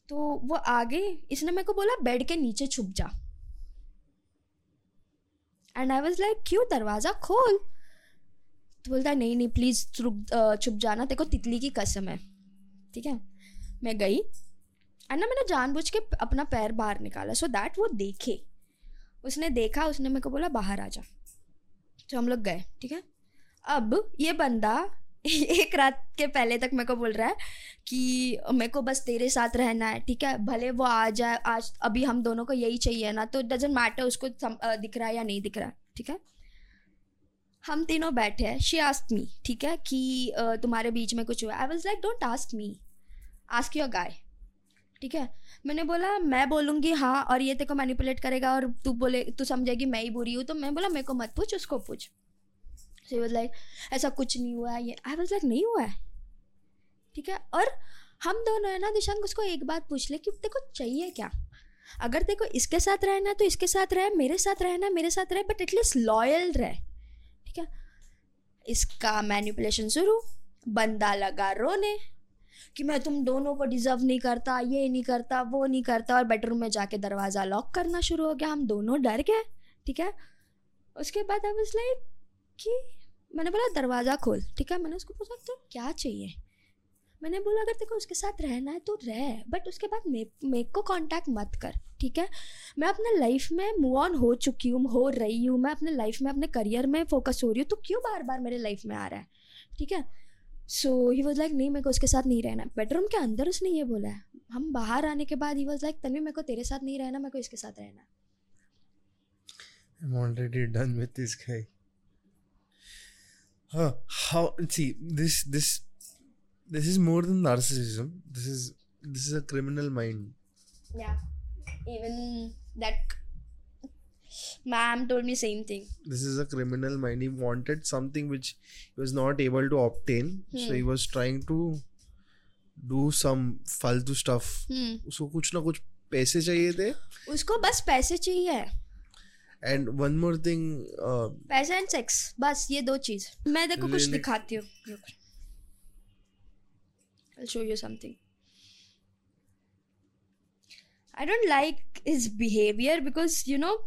S1: तो वो आ गई इसने मेरे को बोला बेड के नीचे छुप जा। एंड आई वॉज़ लाइक क्यों? दरवाज़ा खोल। तो बोलता है, नहीं नहीं प्लीज़ रुक छुप जाना देखो तितली की कसम है। ठीक है? मैं गई एंड ना मैंने जानबूझ के अपना पैर बाहर निकाला। सो so दैट वो देखे। उसने देखा, उसने मेरे को बोला, बाहर आ जा। तो हम लोग गए, ठीक है? अब ये बंदा एक रात के पहले तक मेरे को बोल रहा है कि मेरे को बस तेरे साथ रहना है, ठीक है? भले वो आ जाए, आज अभी हम दोनों को यही चाहिए ना तो डजेंट मैटर उसको दिख रहा है या नहीं दिख रहा, ठीक है? हम तीनों बैठे हैं शी आस्क मी ठीक है, कि तुम्हारे बीच में कुछ हुआ I was like don't ask me ask your guy ठीक है? मैंने बोला, मैं बोलूँगी हाँ और ये तेरे को मैनिपुलेट करेगा और तू बोले, तू समझेगी मैं ही बुरी हूँ। तो मैं बोला, मेरे को मत पूछ, उसको पूछ। सो वॉज़ लाइक ऐसा कुछ नहीं हुआ है, ये आई वॉज़ लाइक नहीं हुआ है। ठीक है? और हम दोनों, है ना दिशांक उसको एक बात पूछ ले कि तेको चाहिए क्या? अगर देखो इसके साथ रहना तो इसके साथ रहे, मेरे साथ रहना मेरे साथ रहे बट एटलीस्ट लॉयल रहे। ठीक है? इसका मैनिपुलेशन शुरू। बंदा लगा रोने कि मैं तुम दोनों को डिज़र्व नहीं करता, ये नहीं करता, वो नहीं करता और बेडरूम में जाके दरवाज़ा लॉक करना शुरू हो गया। हम दोनों डर गए, ठीक है? उसके बाद अब इस लाइक कि मैंने बोला, दरवाज़ा खोल। ठीक है? मैंने उसको पूछा तो क्या चाहिए? मैंने बोला अगर तेको उसके साथ रहना है तो रह बट उसके बाद मेरे को कांटेक्ट मत कर ठीक है? मैं अपने लाइफ में मूव ऑन हो चुकी हूँ हो रही हूँ मैं अपने लाइफ में अपने करियर में फोकस हो रही हूँ तो क्यों बार बार मेरे लाइफ में आ रहा है? ठीक है? सो ही वॉज़ लाइक नहीं मेरे को उसके साथ नहीं रहना बेडरूम के अंदर उसने ये बोला है हम बाहर आने के बाद ही वॉज़ लाइक तभी मेरे को तेरे साथ नहीं रहना मेरे को इसके साथ रहना
S2: I'm already done with this guy. Huh, how see this this this is more than narcissism. This is this is a criminal mind.
S1: Yeah. Even that ma'am told me same thing.
S2: This is a criminal mind. He wanted something which he was not able to obtain. hmm. So he was trying to do some फालतू stuff.
S1: Hmm.
S2: उसको कुछ ना कुछ पैसे चाहिए थे.
S1: उसको बस पैसे चाहिए
S2: And one more thing. Uh,
S1: पैसे एंड सेक्स बस ये दो चीज़ मैं देखो कुछ? दिखाती हूँ। I'll show you something. I don't like his behavior because, you know,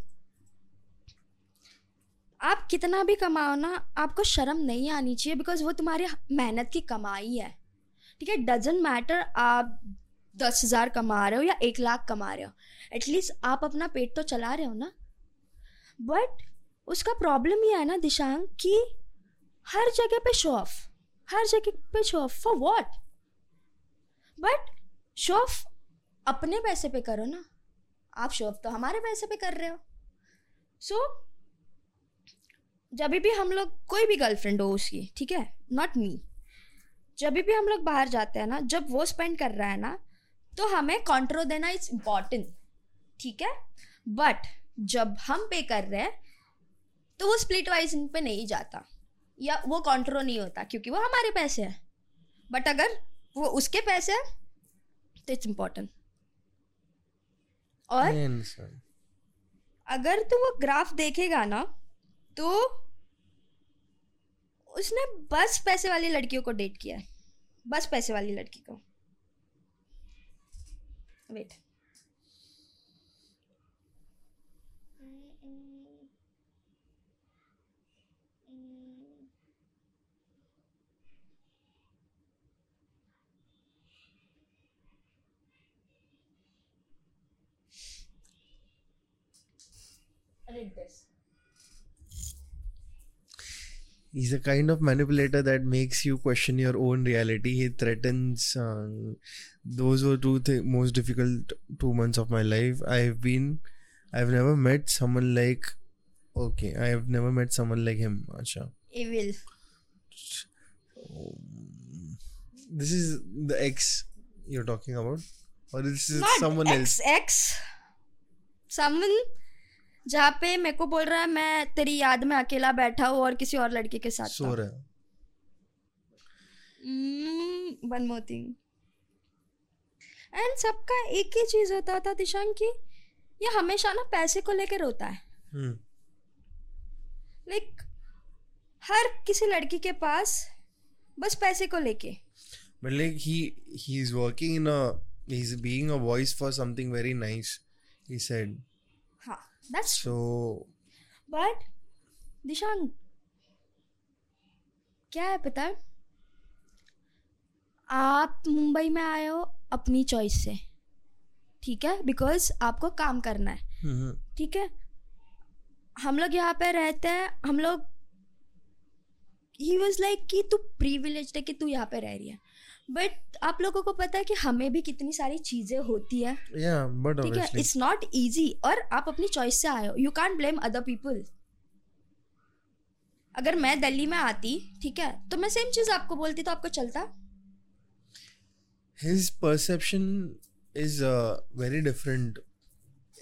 S1: आप कितना भी कमाओ ना, आपको शर्म नहीं आनी चाहिए बिकॉज़ वो तुम्हारी मेहनत की कमाई है। ठीक है? डजेंट मैटर आप दस हज़ार कमा रहे हो या एक लाख कमा रहे हो। एटलीस्ट आप अपना पेट तो चला रहे हो ना। बट उसका प्रॉब्लम ये है ना दिशांग कि हर जगह पे शो ऑफ़ हर जगह पे show off for what but show off अपने पैसे पे करो ना। आप शो ऑफ़ तो हमारे पैसे पे कर रहे हो। सो so, जब भी हम लोग कोई भी गर्लफ्रेंड हो उसकी ठीक है? नॉट मी जब भी हम लोग बाहर जाते हैं ना जब वो स्पेंड कर रहा है ना तो हमें कॉन्ट्रो देना इज़ इंपॉर्टेंट ठीक है? बट जब हम पे कर रहे हैं तो वो स्प्लिट वाइज इन पे नहीं जाता। या वो कॉन्ट्रो नहीं होता क्योंकि वो हमारे पैसे हैं। बट अगर वो उसके पैसे तो इट्स इम्पोर्टेंट और अगर तू वो ग्राफ देखेगा ना तो उसने बस पैसे वाली लड़कियों को डेट किया है। बस पैसे वाली लड़की को। Wait Read this.
S2: He's a kind of manipulator that makes you question your own reality. He threatens. Uh, those were two th- most difficult two months of my life. I've been. I've never met someone like. Okay, I have never met someone like him. Acha.
S1: Evil.
S2: This is the ex you're talking about, or this is
S1: Not
S2: someone
S1: X
S2: else.
S1: X. Someone जहाँ पे मेरे को बोल रहा है मैं तेरी याद में अकेला बैठा हूँ और किसी और लड़के के साथ
S2: सो रहा है?
S1: वन मोर थिंग एंड सबका एक ही चीज़ होता था दिशांक की ये हमेशा ना पैसे को लेकर रोता है. लाइक हर किसी लड़की के पास बस पैसे को लेके।
S2: But like he he's working in a he's being a voice for something very nice. He said.
S1: हाँ दैट्स
S2: so.
S1: बट दिशांक क्या है पता है आप मुंबई में आए हो अपनी चॉइस से ठीक है बिकॉज़ आपको काम करना है. ठीक है हम लोग यहाँ पे रहते हैं हम लोग ही वॉज़ लाइक कि तू प्रिविलेज है कि तू यहाँ पे रह रही है बट आप लोगों को पता है कि हमें भी कितनी सारी चीज़ें होती है। ठीक है? इट्स नॉट इजी और आप अपनी चॉइस से आए हो। You can't blame other people अगर मैं दिल्ली में आती ठीक है तो मैं सेम चीज़ आपको बोलती तो आपको चलता?
S2: His perception is very different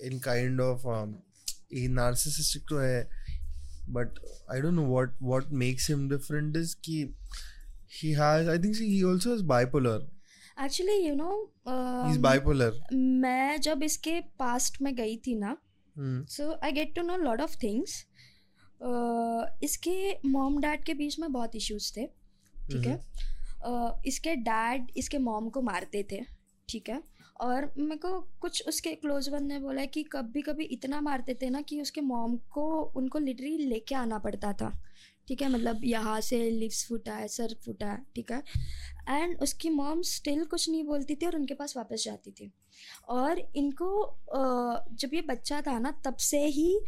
S2: in kind of he narcissistic तो है but I don't know what what makes him different is की he has i think he also has bipolar.
S1: Actually you know
S2: he's bipolar.
S1: मैं जब इसके past में गई थी ना. So I get to know lot of things इसके mom dad के बीच में बहुत इश्यूज़ थे ठीक है? Uh, इसके डैड इसके मॉम को मारते थे ठीक है? और मेरे को कुछ उसके क्लोज वन ने बोला है कि कभी कभी इतना मारते थे ना कि उसके मॉम को उनको लिटरली लेके आना पड़ता था। ठीक है मतलब यहाँ से लिप्स फूटा है सर फूटा है ठीक है। एंड उसकी मॉम स्टिल कुछ नहीं बोलती थी और उनके पास वापस जाती थी। और इनको जब ये बच्चा था ना तब से ही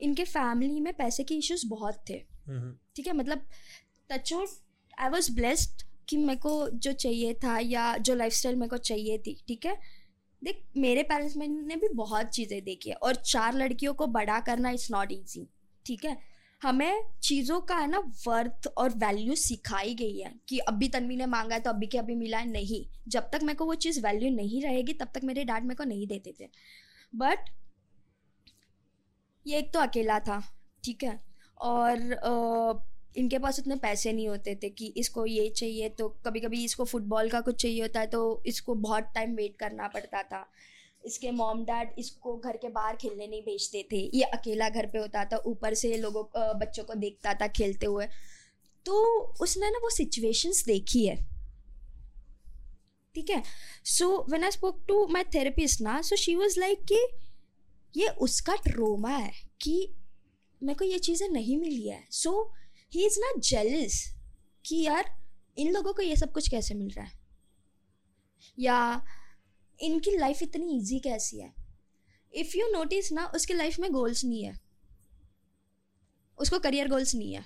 S1: इनके फैमिली में पैसे के इश्यूज़ बहुत थे।
S2: Mhm.
S1: ठीक है मतलब टचो आई वॉज़ ब्लेस्ड कि मेरे को जो चाहिए था या जो लाइफ स्टाइल मेरे को चाहिए थी ठीक है। देख मेरे पेरेंट्स ने भी बहुत चीज़ें देखी है और चार लड़कियों को बड़ा करना इट्स नॉट ईजी ठीक है। हमें चीज़ों का है ना वर्थ और वैल्यू सिखाई गई है कि अभी तन्वी ने मांगा है तो अभी के अभी मिला है नहीं। जब तक मेरे को वो चीज़ वैल्यू नहीं रहेगी तब तक मेरे डैड मेरे को नहीं देते थे। बट ये एक तो अकेला था ठीक है? और अ, इनके पास उतने पैसे नहीं होते थे कि इसको ये चाहिए तो कभी कभी इसको फुटबॉल का कुछ चाहिए होता है तो इसको बहुत टाइम वेट करना पड़ता था। इसके मॉम डैड इसको घर के बाहर खेलने नहीं भेजते थे। ये अकेला घर पे होता था, ऊपर से लोगों बच्चों को देखता था खेलते हुए। तो उसने ना वो सिचुएशंस देखी है। ठीक है? So when I spoke to my therapist ना सो शी वाज लाइक कि ये उसका ट्रोमा है कि मेरे को ये चीज़ें नहीं मिली है। So he is not jealous कि यार इन लोगों को ये सब कुछ कैसे मिल रहा है? या इनकी लाइफ इतनी ईजी कैसी है? इफ़ यू नोटिस ना, उसकी लाइफ में गोल्स नहीं है। उसको करियर गोल्स नहीं है।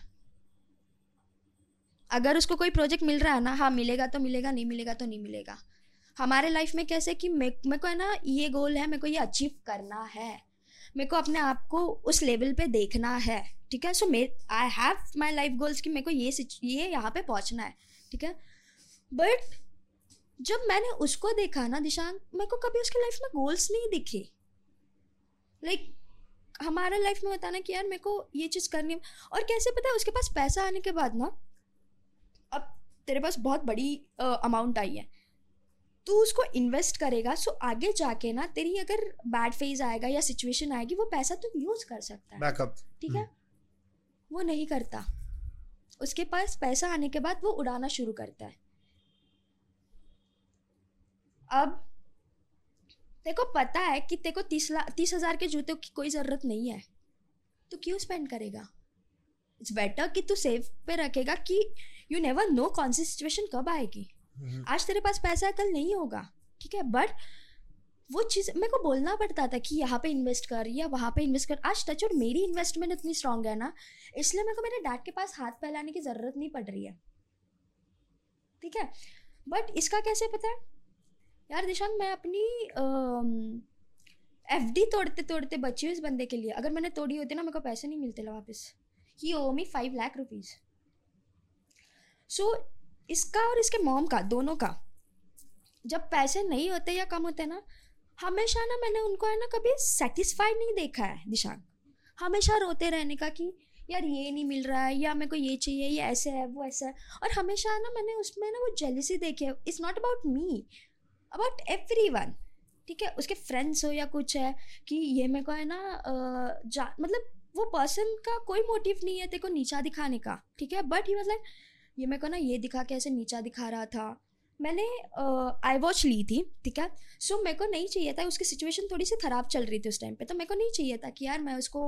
S1: अगर उसको कोई प्रोजेक्ट मिल रहा है ना हाँ मिलेगा तो मिलेगा, नहीं मिलेगा तो नहीं मिलेगा। हमारे लाइफ में कैसे कि मे, मेरे को है ना, ये गोल है, मेरे को ये अचीव करना है। मेरे को अपने आप को उस लेवल पे देखना है, ठीक है? So may I have my life goals कि मेरे को ये ये यहाँ पे पहुँचना है, ठीक है? बट जब मैंने उसको देखा ना दिशांक मेरे को कभी उसके लाइफ में गोल्स नहीं दिखे। लाइक like, हमारे लाइफ में होता ना कि यार मेरे को ये चीज़ करनी है। और कैसे पता है उसके पास पैसा आने के बाद ना अब तेरे पास बहुत बड़ी अमाउंट आई है। तू उसको इन्वेस्ट करेगा सो आगे जाके ना तेरी अगर बैड फ़ेज़ आएगा या सिचुएशन आएगी वो पैसा तू यूज़ कर सकता है।
S2: Backup.
S1: ठीक है? वो नहीं करता। उसके पास पैसा आने के बाद वो उड़ाना शुरू करता है। अब तेरे को पता है कि तेरे को तीस लाख तीस हज़ार के जूते की कोई ज़रूरत नहीं है। तो क्यों स्पेंड करेगा? इट्स बेटर कि तू सेव पे रखेगा कि यू नेवर नो कौन सी सिचुएशन कब आएगी।
S2: Mhm.
S1: आज तेरे पास पैसा है कल नहीं होगा ठीक है? बट वो चीज़ मेरे को बोलना पड़ता था कि यहाँ पे इन्वेस्ट कर या वहाँ पे इन्वेस्ट कर। आज टच और मेरी इन्वेस्टमेंट इतनी स्ट्रांग है ना इसलिए मेरे को मेरे डैड के पास हाथ फैलाने की ज़रूरत नहीं पड़ रही है। ठीक है? बट इसका कैसे पता है? यार दिशांग मैं अपनी एफ़ डी तोड़ते तोड़ते बची हुई इस बंदे के लिए। अगर मैंने तोड़ी होती ना, मेरे को पैसे नहीं मिलते वापस। He owe me five lakh rupees so इसका और इसके मॉम का, दोनों का, जब पैसे नहीं होते या कम होते ना, हमेशा ना मैंने उनको, है ना, कभी सेटिस्फाइड नहीं देखा है दिशांग हमेशा रोते रहने का कि, यार, ये नहीं मिल रहा है, या मेरे को ये चाहिए, ये ऐसे है, वो ऐसा है। और हमेशा ना मैंने उसमें ना वो जेलिसी देखी है। It's not about me about everyone ठीक है? उसके फ्रेंड्स हो या कुछ है कि ये मेरे को है ना जा मतलब वो पर्सन का कोई मोटिव नहीं है तेरे को नीचा दिखाने का, ठीक है? बट ही वॉज़ लाइक ये मेरे को ना ये दिखा के ऐसे नीचा दिखा रहा था। मैंने आई वॉच ली थी, ठीक है? सो मेरे को नहीं चाहिए था, उसकी सिचुएशन थोड़ी सी ख़राब चल रही थी उस टाइम पे तो मेरे को नहीं चाहिए था कि यार मैं उसको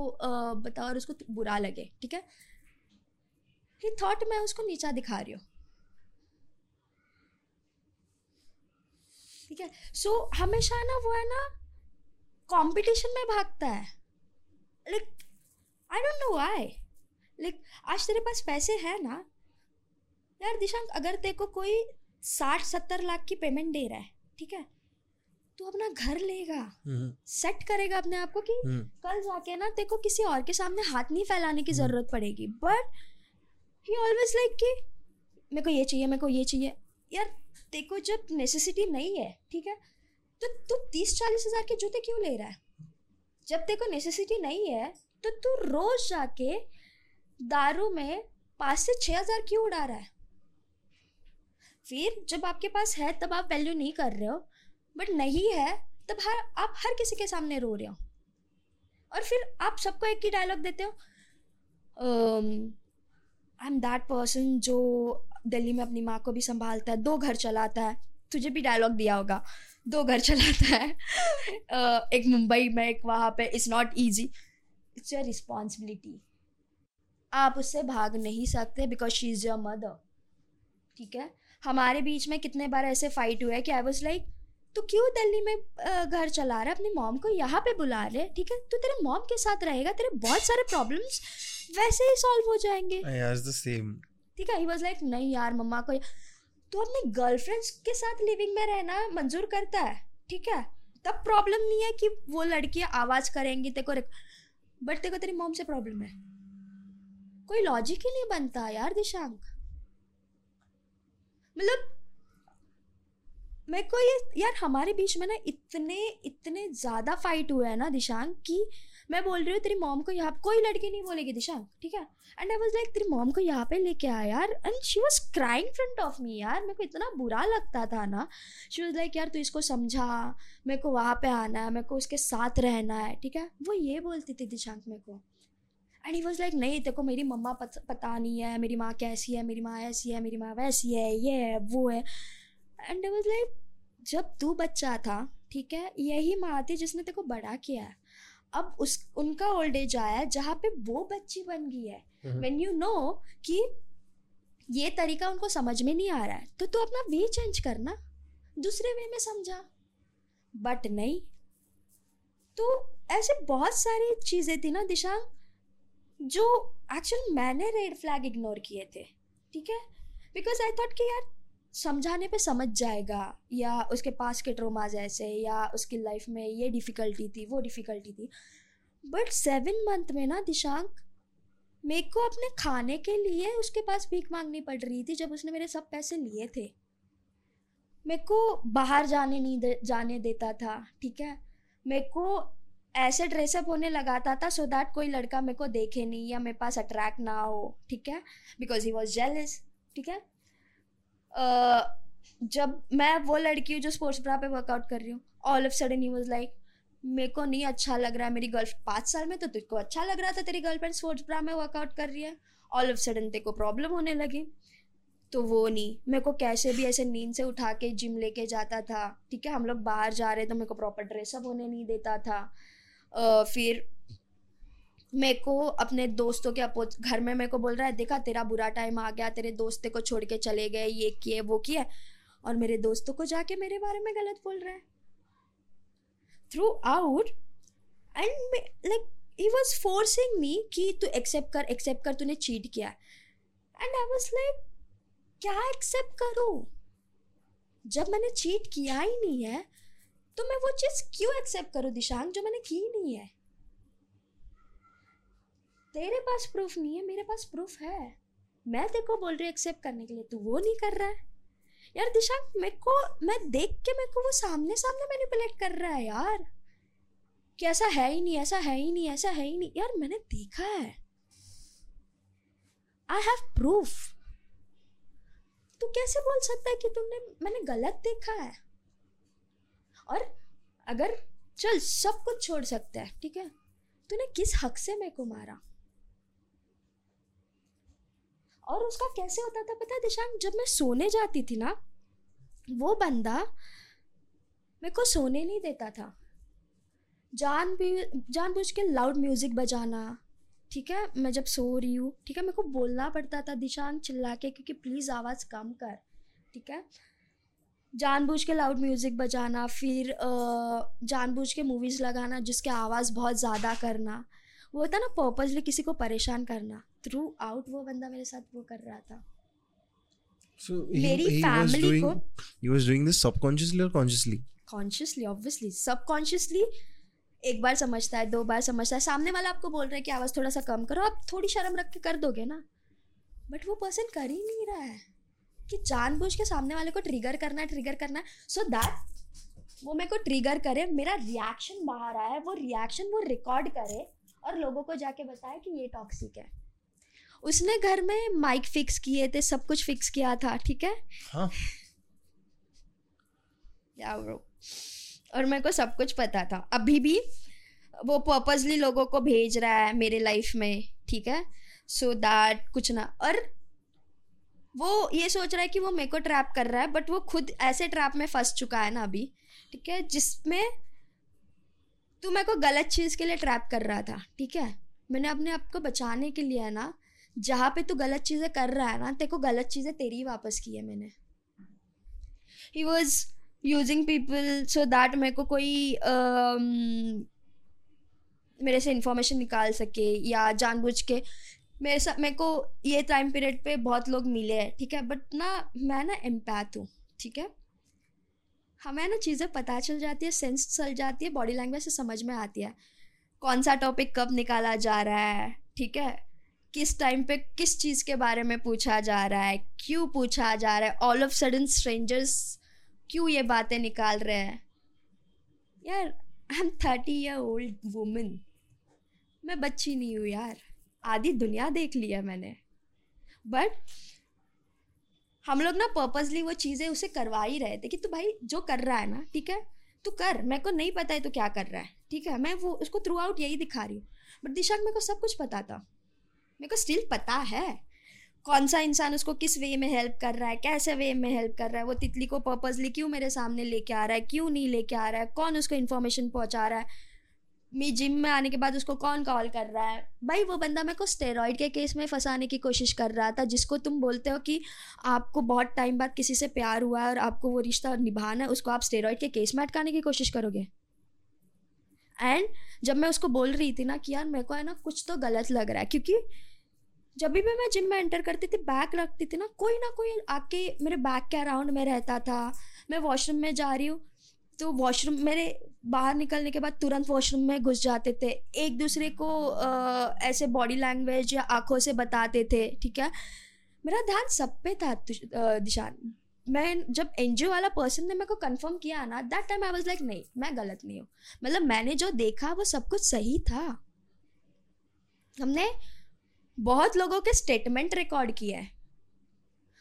S1: बताओ और उसको बुरा लगे, ठीक है? ही थॉट मैं उसको नीचा दिखा रही हूँ। ठीक है सो so, हमेशा ना वो है ना कंपटीशन में भागता है like I don't know why like आज तेरे पास पैसे हैं ना यार दिशांक अगर तेरे को कोई साठ सत्तर लाख की पेमेंट दे रहा है ठीक है तो अपना घर लेगा सेट हम्म। करेगा अपने आप को कि हम्म। कल जाके ना तेरे को किसी और के सामने हाथ नहीं फैलाने की हम्म। ज़रूरत पड़ेगी बट ही ऑलवेज लाइक कि मेरे को ये चाहिए मेरे को ये चाहिए यार को जब नेसेसिटी नहीं है, ठीक है? तो तू तीस चालीस हज़ार के जूते क्यों ले रहा है? जब को नेसेसिटी नहीं है तो तू रोज जाके दारू में पाँच से छः हज़ार क्यों उड़ा रहा है? फिर जब आपके पास है, तब आप वैल्यू नहीं कर रहे हो बट नहीं है, तब हर, आप हर किसी के सामने रो रहे हो। और फिर आप सबको एक ही डायलॉग देते हो आई एम दैट पर्सन जो दिल्ली में अपनी माँ को भी संभालता है, दो घर चलाता है। तुझे भी डायलॉग दिया होगा। दो घर चलाता है। एक मुंबई में, एक वहाँ पे। It's not easy it's your responsibility आप उससे भाग नहीं सकते because she is your mother ठीक है? हमारे बीच में कितने बार ऐसे फाइट हुए कि आई वॉज़ लाइक तो क्यों दिल्ली में घर चला रहा है? अपनी मॉम को यहाँ पे बुला रहे ठीक है? तो तेरे मॉम के साथ रहेगा, तेरे बहुत सारे प्रॉब्लम्स वैसे ही सॉल्व हो जाएँगे. ठीक है ही वॉज़ लाइक नहीं यार, मम्मा को तो अपने गर्लफ्रेंड्स के साथ लिविंग में रहना मंजूर करता है, ठीक है? तब प्रॉब्लम नहीं है कि वो लड़कियाँ आवाज़ करेंगी, तेरे को बट तेरे को तेरी मॉम से प्रॉब्लम है। कोई लॉजिक ही नहीं बनता यार, दिशांक। मतलब मेरे को ये, यार हमारे बीच में ना इतने इतने ज़्यादा फाइट हुए हैं ना, दिशांक, कि मैं बोल रही हूँ तेरी मॉम को यहाँ कोई लड़की नहीं बोलेगी दिशांक ठीक है? एंड आई वाज लाइक तेरी मॉम को यहाँ पे लेके आया यार। And she was crying front of me यार। मेरे को इतना बुरा लगता था ना। शी वाज लाइक यार तू इसको समझा। मेरे को वहाँ पे आना है। मेरे को उसके साथ रहना है। ठीक है? वो ये बोलती थी दिशांक मेरे को। एंड ही वॉज़ लाइक नहीं को मेरी मम्मा पत, पता नहीं है। मेरी माँ कैसी है? मेरी माँ ऐसी है। मेरी माँ वैसी है। ये है वो है। एंड आई वॉज़ लाइक जब तू बच्चा था ठीक है यही माँ थी जिसने तेरे को बड़ा किया है। अब उस उनका ओल्ड एज आया है जहाँ पे वो बच्ची बन गई है। वेन यू नो कि ये तरीका उनको समझ में नहीं आ रहा है तो तू अपना वे चेंज करना दूसरे वे में समझा। बट नहीं तो ऐसे बहुत सारी चीज़ें थी ना दिशांग जो एक्चुअल मैंने रेड फ्लैग इग्नोर किए थे ठीक है? बिकॉज़ आई थॉट कि यार समझाने पे समझ जाएगा या उसके पास के ट्रोमाज ऐसे या उसकी लाइफ में ये डिफ़िकल्टी थी वो डिफ़िकल्टी थी। बट सेवन मंथ में ना दिशांक मेरे को अपने खाने के लिए उसके पास भीख मांगनी पड़ रही थी जब उसने मेरे सब पैसे लिए थे। मेरे को बाहर जाने नहीं दे, जाने देता था ठीक है? मेरे को ऐसे ड्रेसअप होने लगाता था सो दैट कोई लड़का मेरे को देखे नहीं या मेरे पास अट्रैक्ट ना हो ठीक है? बिकॉज़ ही वॉज़ जेलिस ठीक है? जब मैं वो लड़की हूँ जो स्पोर्ट्स ब्रा पे वर्कआउट कर रही हूँ all of sudden he was like मेरे को नहीं अच्छा लग रहा है मेरी गर्ल पाँच साल में तो तुझको अच्छा लग रहा था तेरी गर्लफ्रेंड स्पोर्ट्स ब्रा में वर्कआउट कर रही है। ऑल ऑफ़ सडन तेरे को प्रॉब्लम होने लगी। तो वो नहीं। मेरे को कैसे भी ऐसे नींद से उठा के जिम लेके जाता था, ठीक है? हम लोग बाहर जा रहे तो मेरे को प्रॉपर ड्रेसअप होने नहीं देता था। फिर मेरे को अपने दोस्तों के अपोज, घर में मेरे को बोल रहा है, देखा तेरा बुरा टाइम आ गया, तेरे दोस्त को छोड़ के चले गए, ये किए, वो किए, और मेरे दोस्तों को जाके मेरे बारे में गलत बोल रहा है। Throughout, and like, he was forcing me कि तू एक्सेप्ट कर एक्सेप्ट कर, तूने चीट किया एंड आई वॉज़ लाइक क्या एक्सेप्ट करूँ? जब मैंने चीट किया ही नहीं है तो मैं वो चीज़ क्यों एक्सेप्ट करूँ दिशांग जो मैंने की नहीं है। तेरे पास प्रूफ नहीं है, मेरे पास प्रूफ है। मैं तेरे को बोल रही हूँ एक्सेप्ट करने के लिए, तू वो नहीं कर रहा है। यार दिशांक मेरे को, मैं देख के मेरे को वो सामने सामने मैनिपुलेट कर रहा है यार। कि ऐसा है ही नहीं, ऐसा है ही नहीं, ऐसा है ही नहीं। यार मैंने देखा है। आई हैव प्रूफ तू कैसे बोल सकता है कि तुमने, मैंने गलत देखा है? और अगर, चल सब कुछ छोड़ सकता है, ठीक है? तूने किस हक से मेरे को मारा? और उसका कैसे होता था पता है जब मैं सोने जाती थी ना, वो बंदा मेरे को सोने नहीं देता था। जान भी जानबूझ के लाउड म्यूज़िक बजाना, ठीक है? मैं जब सो रही हूँ, ठीक है? मेरे को बोलना पड़ता था दिशांक चिल्ला के क्योंकि प्लीज़ आवाज़ कम कर, ठीक है? जानबूझ के लाउड म्यूज़िक बजाना, फिर जानबूझ के मूवीज़ लगाना, जिसके आवाज़ बहुत ज़्यादा करना, वो होता ना पर्पजली किसी को परेशान करना। थ्रू आउट वो बंदा मेरे साथ वो कर रहा था।
S2: So
S1: मेरी
S2: doing
S1: को-
S2: he was doing this subconsciously or consciously?
S1: Consciously obviously subconsciously एक बार समझता है दो बार समझता है। सामने वाला आपको बोल रहा है कि आवाज़ थोड़ा सा कम करो आप थोड़ी शर्म रख के कर दोगे ना। बट वो पर्सन कर ही नहीं रहा है कि जानबूझ के सामने वाले को ट्रिगर करना है ट्रिगर करना। है सो दैट वो मेरे को ट्रिगर करे मेरा रिएक्शन बाहर आया वो रिएक्शन वो रिकॉर्ड करे और लोगों को जाके बताए कि ये टॉक्सिक है। उसने घर में माइक फिक्स किए थे सब कुछ फिक्स किया था ठीक है?
S2: हाँ।
S1: या ब्रो और मेरे को सब कुछ पता था। अभी भी वो पर्पजली लोगों को भेज रहा है मेरे लाइफ में ठीक है? सो so दैट कुछ ना। और वो ये सोच रहा है कि वो मेरे को ट्रैप कर रहा है बट वो खुद ऐसे ट्रैप में फंस चुका है ना अभी ठीक है? जिसमें तू मेरे को गलत चीज़ के लिए ट्रैप कर रहा था ठीक है? मैंने अपने आप को बचाने के लिए है ना जहाँ पे तू गलत चीज़ें कर रहा है ना तेरे को गलत चीज़ें तेरी ही वापस की है मैंने। He was using people so that मेरे को कोई um, मेरे से इंफॉर्मेशन निकाल सके या जानबूझ के। मेरे साथ मेरे को ये टाइम पीरियड पे बहुत लोग मिले हैं ठीक है? बट ना मैं ना एम्पैथ हूँ ठीक है? हमें ना चीज़ें पता चल जाती है सेंस चल जाती है बॉडी लैंग्वेज से समझ में आती है। कौन सा टॉपिक कब निकाला जा रहा है ठीक है? किस टाइम पे किस चीज़ के बारे में पूछा जा रहा है? क्यों पूछा जा रहा है? ऑल ऑफ़ सडन स्ट्रेंजर्स क्यों ये बातें निकाल रहे हैं? यार I am thirty year old woman मैं बच्ची नहीं हूँ यार। आधी दुनिया देख लिया मैंने। बट हम लोग ना पर्पजली वो चीज़ें उसे करवा ही रहे थे कि तू भाई जो कर रहा है ना, ठीक है? तू कर। मेरे को नहीं पता है तू क्या कर रहा है, ठीक है? मैं वो, उसको थ्रू आउट यही दिखा रही हूँ। बट दिशांक मेरे को सब कुछ पता था मेरे को स्टिल पता है कौन सा इंसान उसको किस वे में हेल्प कर रहा है, कैसे वे में हेल्प कर रहा है, वो तितली को पर्पजली क्यों मेरे सामने लेके आ रहा है, क्यों नहीं लेके आ रहा है, कौन उसको इन्फॉर्मेशन पहुँचा रहा है? मैं जिम में आने के बाद उसको कौन कॉल कर रहा है? भाई वो बंदा मेरे को स्टेरॉइड के केस में फंसाने की कोशिश कर रहा था, जिसको तुम बोलते हो कि आपको बहुत टाइम बाद किसी से प्यार हुआ है और आपको वो रिश्ता निभाना है, उसको आप स्टेरॉइड के केस में अटकाने की कोशिश करोगे? एंड जब मैं उसको बोल रही थी ना कि यार मेरे को है ना कुछ तो गलत लग रहा है, क्योंकि जब भी मैं जिम में एंटर करती थी बैग रखती थी ना कोई ना कोई आके मेरे बैग के अराउंड में रहता था। मैं वॉशरूम में जा रही हूँ तो वॉशरूम मेरे बाहर निकलने के बाद तुरंत वॉशरूम में घुस जाते थे। एक दूसरे को आ, ऐसे बॉडी लैंग्वेज या आँखों से बताते थे ठीक है? मेरा ध्यान सब पे था दिशान। मैं जब एनजीओ वाला पर्सन ने मेरे को कंफर्म किया ना that time I was like नहीं मैं गलत नहीं हूँ। मतलब मैंने जो देखा वो सब कुछ सही था। हमने बहुत लोगों के स्टेटमेंट रिकॉर्ड किए हैं।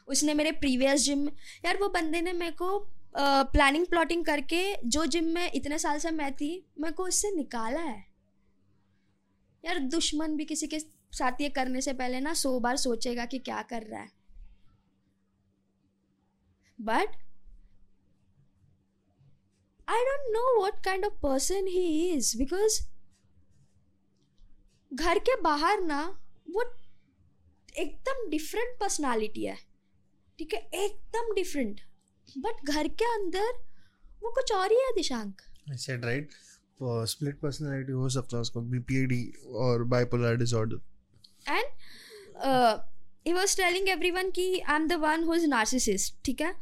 S1: उसने मेरे प्रीवियस जिम यार वो बंदे ने मेरे को प्लानिंग प्लॉटिंग करके जो जिम में इतने साल से मैं थी, मेरे को उससे निकाला है। यार दुश्मन भी किसी के साथ ये करने से पहले ना सौ बार सोचेगा कि क्या कर रहा है। But I don't know what kind of person he is because घर के बाहर ना वो एकदम डिफरेंट पर्सनालिटी है। ठीक है? एकदम डिफरेंट बट घर के अंदर वो कुछ और ही है Dishank.
S2: I said split personality हो सकता है उसको बीपीएडी और bipolar
S1: disorder and he was telling everyone कि I am the one who is narcissist ठीक है?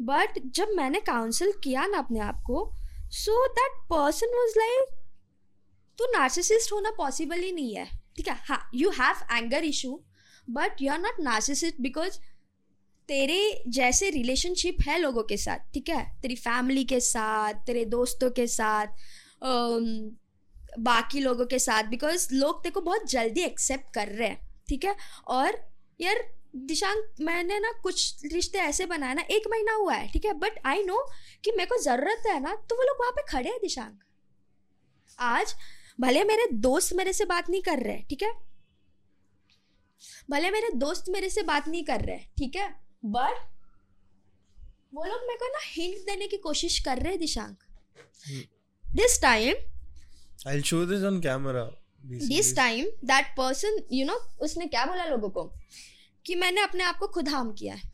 S1: बट जब मैंने काउंसिल किया ना अपने आप को so that person was like तो नार्सिसिस्ट होना पॉसिबल ही नहीं है। ठीक है? हाँ you have anger issue but you are not narcissist because तेरे जैसे रिलेशनशिप है लोगों के साथ, ठीक है? तेरी फैमिली के साथ, तेरे दोस्तों के साथ बाकी लोगों के साथ बिकॉज़ लोग तेरे को बहुत जल्दी एक्सेप्ट कर रहे हैं, ठीक है? और यार, दिशांक, मैंने ना कुछ रिश्ते ऐसे बनाए ना, एक महीना हुआ है, ठीक है? बट आई नो कि मेरे को ज़रूरत है ना तो वो लोग वहाँ पे खड़े हैं दिशांक। आज भले मेरे दोस्त मेरे से बात नहीं कर रहे ठीक है? भले मेरे दोस्त मेरे से बात नहीं कर रहे ठीक है? बट वो लोग मेरे को ना हिंट देने की कोशिश कर रहे हैं Dishank. This time
S2: I show this on camera
S1: this time that person you know उसने क्या बोला लोगों को? कि मैंने अपने आप को खुद हार्म किया है।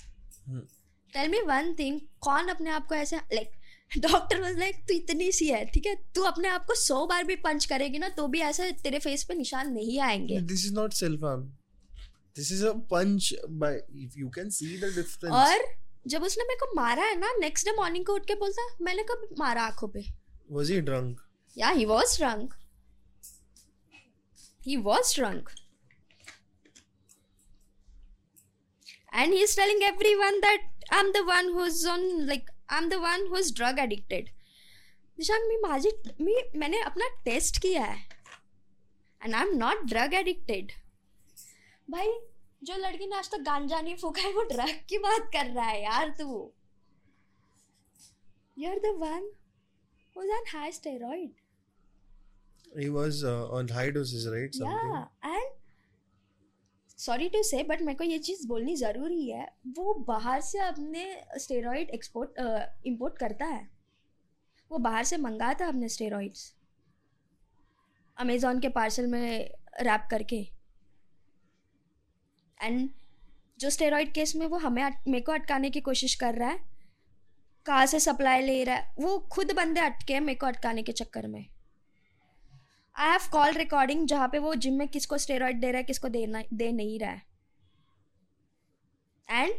S1: टेल मी वन थिंग कौन अपने आप को ऐसे लाइक डॉक्टर वाज लाइक तू इतनी सी है ठीक है? तू अपने आप को सौ बार भी पंच करेगी ना तो भी ऐसा तेरे फेस पे निशान नहीं आएँगे.
S2: This is not self harm this is a punch by if you can see the difference
S1: और जब उसने मेरे को मारा है ना नेक्स्ट डे मॉर्निंग को उठ के बोलता मैंने कब मारा आँखों पे?
S2: वाज ही ड्रंक
S1: या he was drunk he was drunk. And he's telling everyone that i'm the one who's on like i'm the one who's drug addicted Nishank मी माझी मी मैंने अपना टेस्ट किया है and I am not drug addicted भाई जो लड़की ने आज तक गांजा नहीं फूका है वो ड्रग की बात कर रहा है यार तू you are the one who's on high steroid
S2: he was uh, on high doses right something
S1: yeah and sorry to say but मेरे को ये चीज़ बोलनी ज़रूरी है। वो बाहर से अपने स्टेरॉइड एक्सपोर्ट इम्पोर्ट करता है। वो बाहर से मंगाता है अपने स्टेरॉइड्स अमेज़ोन के पार्सल में रैप करके। एंड जो स्टेरॉइड केस में वो हमें मेरे को अटकाने की कोशिश कर रहा है। कहाँ से सप्लाई ले रहा है? वो खुद बंदे अटके हैं मेरे को अटकाने के चक्कर में। आई हैव कॉल रिकॉर्डिंग जहाँ पे वो जिम में किसको स्टेरॉइड दे रहा है किसको देना दे नहीं रहा है। And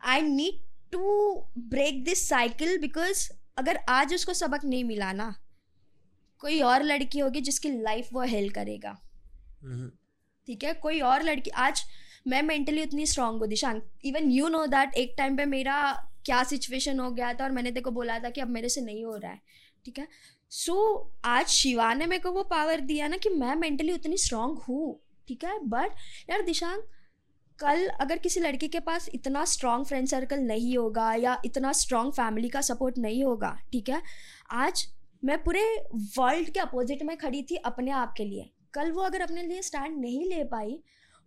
S1: I need to break this cycle because अगर आज उसको सबक नहीं मिला ना कोई और लड़की होगी जिसकी लाइफ वो हेल करेगा। ठीक है? कोई और लड़की आज मैं मेंटली उतनी स्ट्रांग हूँ Dishank. Even you know that एक टाइम पे मेरा क्या सिचुएशन हो गया था और मैंने तेको बोला था कि अब मेरे से नहीं हो रहा है। ठीक है? सो so, आज शिवा ने मेरे को वो पावर दिया ना कि मैं मेंटली उतनी स्ट्रांग हूँ ठीक है? बट यार दिशांक कल अगर किसी लड़की के पास इतना स्ट्रांग फ्रेंड सर्कल नहीं होगा या इतना स्ट्रांग फैमिली का सपोर्ट नहीं होगा ठीक है? आज मैं पूरे वर्ल्ड के अपोजिट में खड़ी थी अपने आप के लिए। कल वो अगर अपने लिए स्टैंड नहीं ले पाई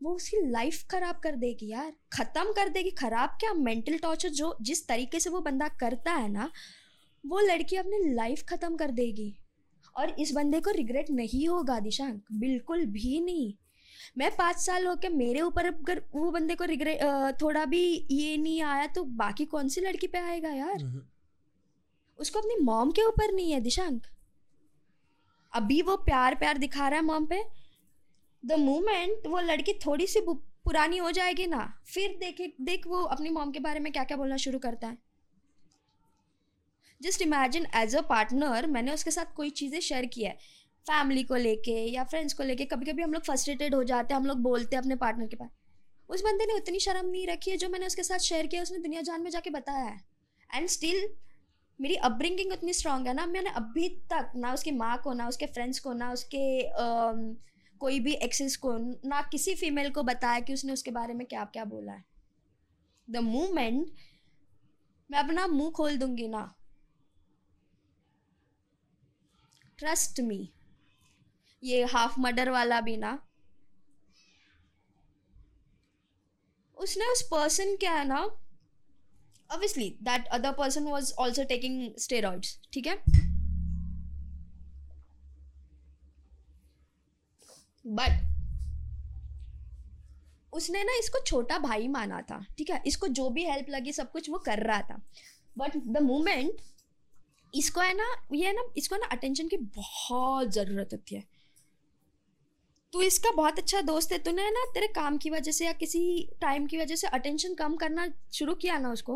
S1: वो उसकी लाइफ खराब कर देगी यार। ख़त्म कर देगी। ख़राब क्या? मेंटल टॉर्चर जो जिस तरीके से वो बंदा करता है ना वो लड़की अपनी लाइफ ख़त्म कर देगी। और इस बंदे को रिग्रेट नहीं होगा दिशांक। बिल्कुल भी नहीं। मैं पाँच साल हो के मेरे ऊपर अगर वो बंदे को रिग्रेट थोड़ा भी ये नहीं आया तो बाकी कौन सी लड़की पे आएगा यार? उसको अपनी मॉम के ऊपर नहीं है दिशांक। अभी वो प्यार प्यार दिखा रहा है मॉम पे। द मोमेंट वो लड़की थोड़ी सी पुरानी हो जाएगी ना फिर देखे देख वो अपनी मॉम के बारे में क्या क्या बोलना शुरू करता है। Just imagine as a partner मैंने उसके साथ कोई चीज़ें शेयर किया है। फैमिली को लेके या फ्रेंड्स को लेके कभी कभी हम लोग फ्रस्ट्रेटेड हो जाते हैं, हम लोग बोलते हैं अपने पार्टनर के पास। उस बंदे ने उतनी शर्म नहीं रखी है जो मैंने उसके साथ शेयर किया, उसने दुनिया जान में जाके बताया है। एंड स्टिल मेरी अपब्रिंगिंग उतनी स्ट्रांग है ना, मैंने अभी तक ना उसकी माँ को, ना उसके फ्रेंड्स को, ना उसके कोई भी एक्सेस को, ना किसी फीमेल को बताया कि उसने उसके बारे में क्या क्या बोला है। द मूमेंट मैं अपना मुँह खोल दूँगी ना ट्रस्ट मी ये हाफ़ मर्डर वाला भी ना। उसने उस पर्सन क्या है ना obviously that other person was also taking steroids ठीक है? बट उसने ना इसको छोटा भाई माना था, ठीक है? इसको जो भी हेल्प लगी सब कुछ वो कर रहा था। बट द मोमेंट इसको है ना, ये है ना, इसको ना अटेंशन की बहुत ज़रूरत होती है। तू इसका बहुत अच्छा दोस्त है, तूने ना तेरे काम की वजह से या किसी टाइम की वजह से अटेंशन कम करना शुरू किया ना उसको,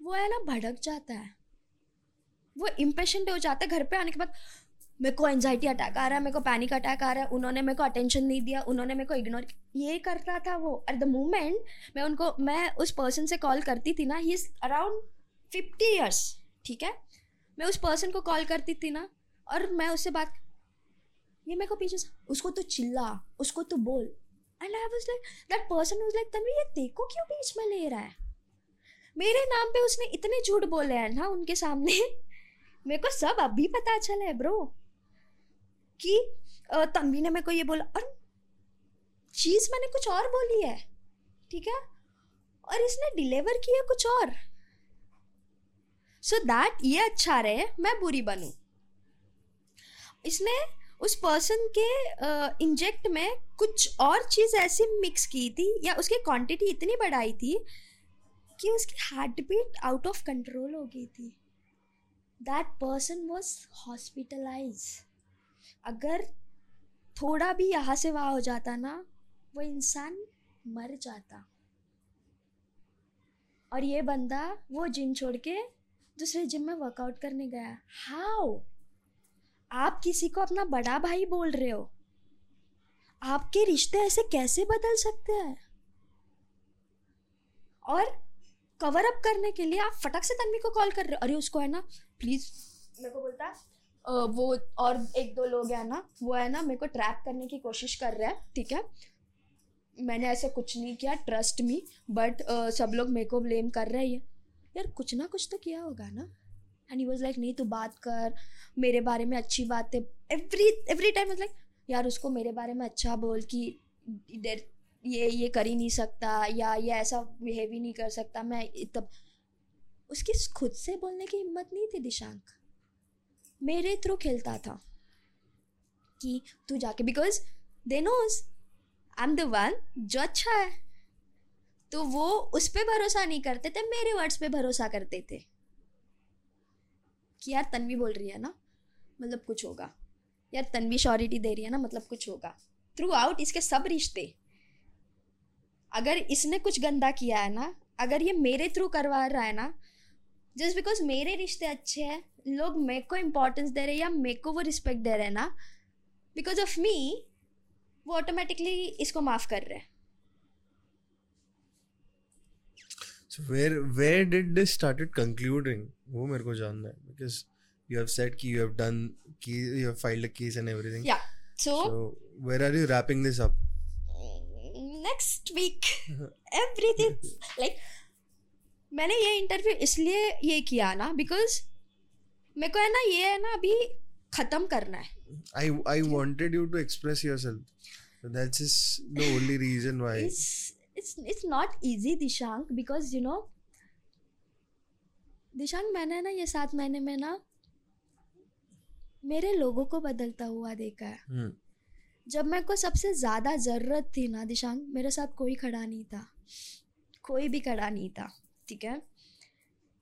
S1: वो है ना भड़क जाता है। वो इम्पेशेंट हो जाता है, घर पे आने के बाद, मेरे को एनजाइटी अटैक आ रहा है, मेरे को पैनिक अटैक आ रहा है, उन्होंने मेरे को अटेंशन नहीं दिया, उन्होंने मेरे को इग्नोर ये करता था वो। एट द मोमेंट मैं उनको, मैं उस पर्सन से कॉल करती थी ना he is around fifty years ठीक है? मैं उस पर्सन को कॉल करती थी ना, और मैं उससे बात ये मेरे को पीछे उसको तो चिल्ला, उसको तो बोल। And I was like that person was like Tanvi, ये देखो क्यों बीच में ले रहा है? मेरे नाम पे उसने इतने झूठ बोले हैं ना उनके सामने। मेरे को सब अभी पता चला है ब्रो कि तन्वी ने मेरे को ये बोला, और चीज़ मैंने कुछ और बोली है, ठीक है? और इसने डिलीवर किया कुछ और। सो so दैट ये अच्छा रहे मैं बुरी बनूं। इसने उस पर्सन के इंजेक्ट uh, में कुछ और चीज़ ऐसी मिक्स की थी या उसकी क्वांटिटी इतनी बढ़ाई थी कि उसकी heart beat out of control हो गई थी। दैट पर्सन वॉज़ हॉस्पिटलाइज अगर थोड़ा भी यहाँ से वहाँ हो जाता ना वो इंसान मर जाता। और ये बंदा वो जिन छोड़ के दूसरे जिम में वर्कआउट करने गया हाउ आप किसी को अपना बड़ा भाई बोल रहे हो? आपके रिश्ते ऐसे कैसे बदल सकते हैं? और कवर अप करने के लिए आप फटक से तन्वी को कॉल कर रहे हो? अरे उसको है ना प्लीज़ मेरे को बोलता है वो और एक दो लोग है ना, वो है ना मेरे को ट्रैप करने की कोशिश कर रहे हैं, ठीक है? मैंने ऐसे कुछ नहीं किया ट्रस्ट मी बट सब लोग मेरे को ब्लेम कर रहे हैं यार कुछ ना कुछ तो किया होगा ना। एंड ही वॉज़ लाइक नहीं, तू बात कर। मेरे बारे में अच्छी बातें एवरी एवरी टाइम लाइक यार, उसको मेरे बारे में अच्छा बोल कि देर ये ये कर ही नहीं सकता या ये ऐसा बिहेव ही नहीं कर सकता। मैं तब उसकी खुद से बोलने की हिम्मत नहीं थी दिशांक। मेरे थ्रू खेलता था कि तू जाके because they knows I am the one जो अच्छा है। तो वो उस पर भरोसा नहीं करते थे, मेरे वर्ड्स पे भरोसा करते थे। कि यार, तन्वी बोल रही है ना मतलब कुछ होगा। यार, तन्वी श्योरिटी दे रही है ना मतलब कुछ होगा। थ्रू आउट इसके सब रिश्ते, अगर इसने कुछ गंदा किया है ना, अगर ये मेरे थ्रू करवा रहा है ना जस्ट बिकॉज़ मेरे रिश्ते अच्छे हैं, लोग मेरे को इम्पोर्टेंस दे रहे हैं या मेरे को वो रिस्पेक्ट दे रहे हैं ना बिकॉज़ ऑफ़ मी वो ऑटोमेटिकली इसको माफ़ कर रहे हैं।
S2: So where where did this started concluding? वो मेरे को जानना है because you have said कि you have done कि you have filed a case and everything.
S1: Yeah. So,
S2: so where are you wrapping this up?
S1: Next week everything like मैंने ये interview इसलिए ये किया ना बिकॉज़ मेरे को है ना ये है ना अभी खत्म करना है
S2: I I wanted you to express yourself that's is the only reason why
S1: it's it's not easy Dishank because you know Dishank मैंने ना ये सात महीने में ना मेरे लोगों को बदलता हुआ देखा है। hmm. जब मेरे को सबसे ज़्यादा ज़रूरत थी ना दिशांक मेरे साथ कोई खड़ा नहीं था। कोई भी खड़ा नहीं था ठीक है?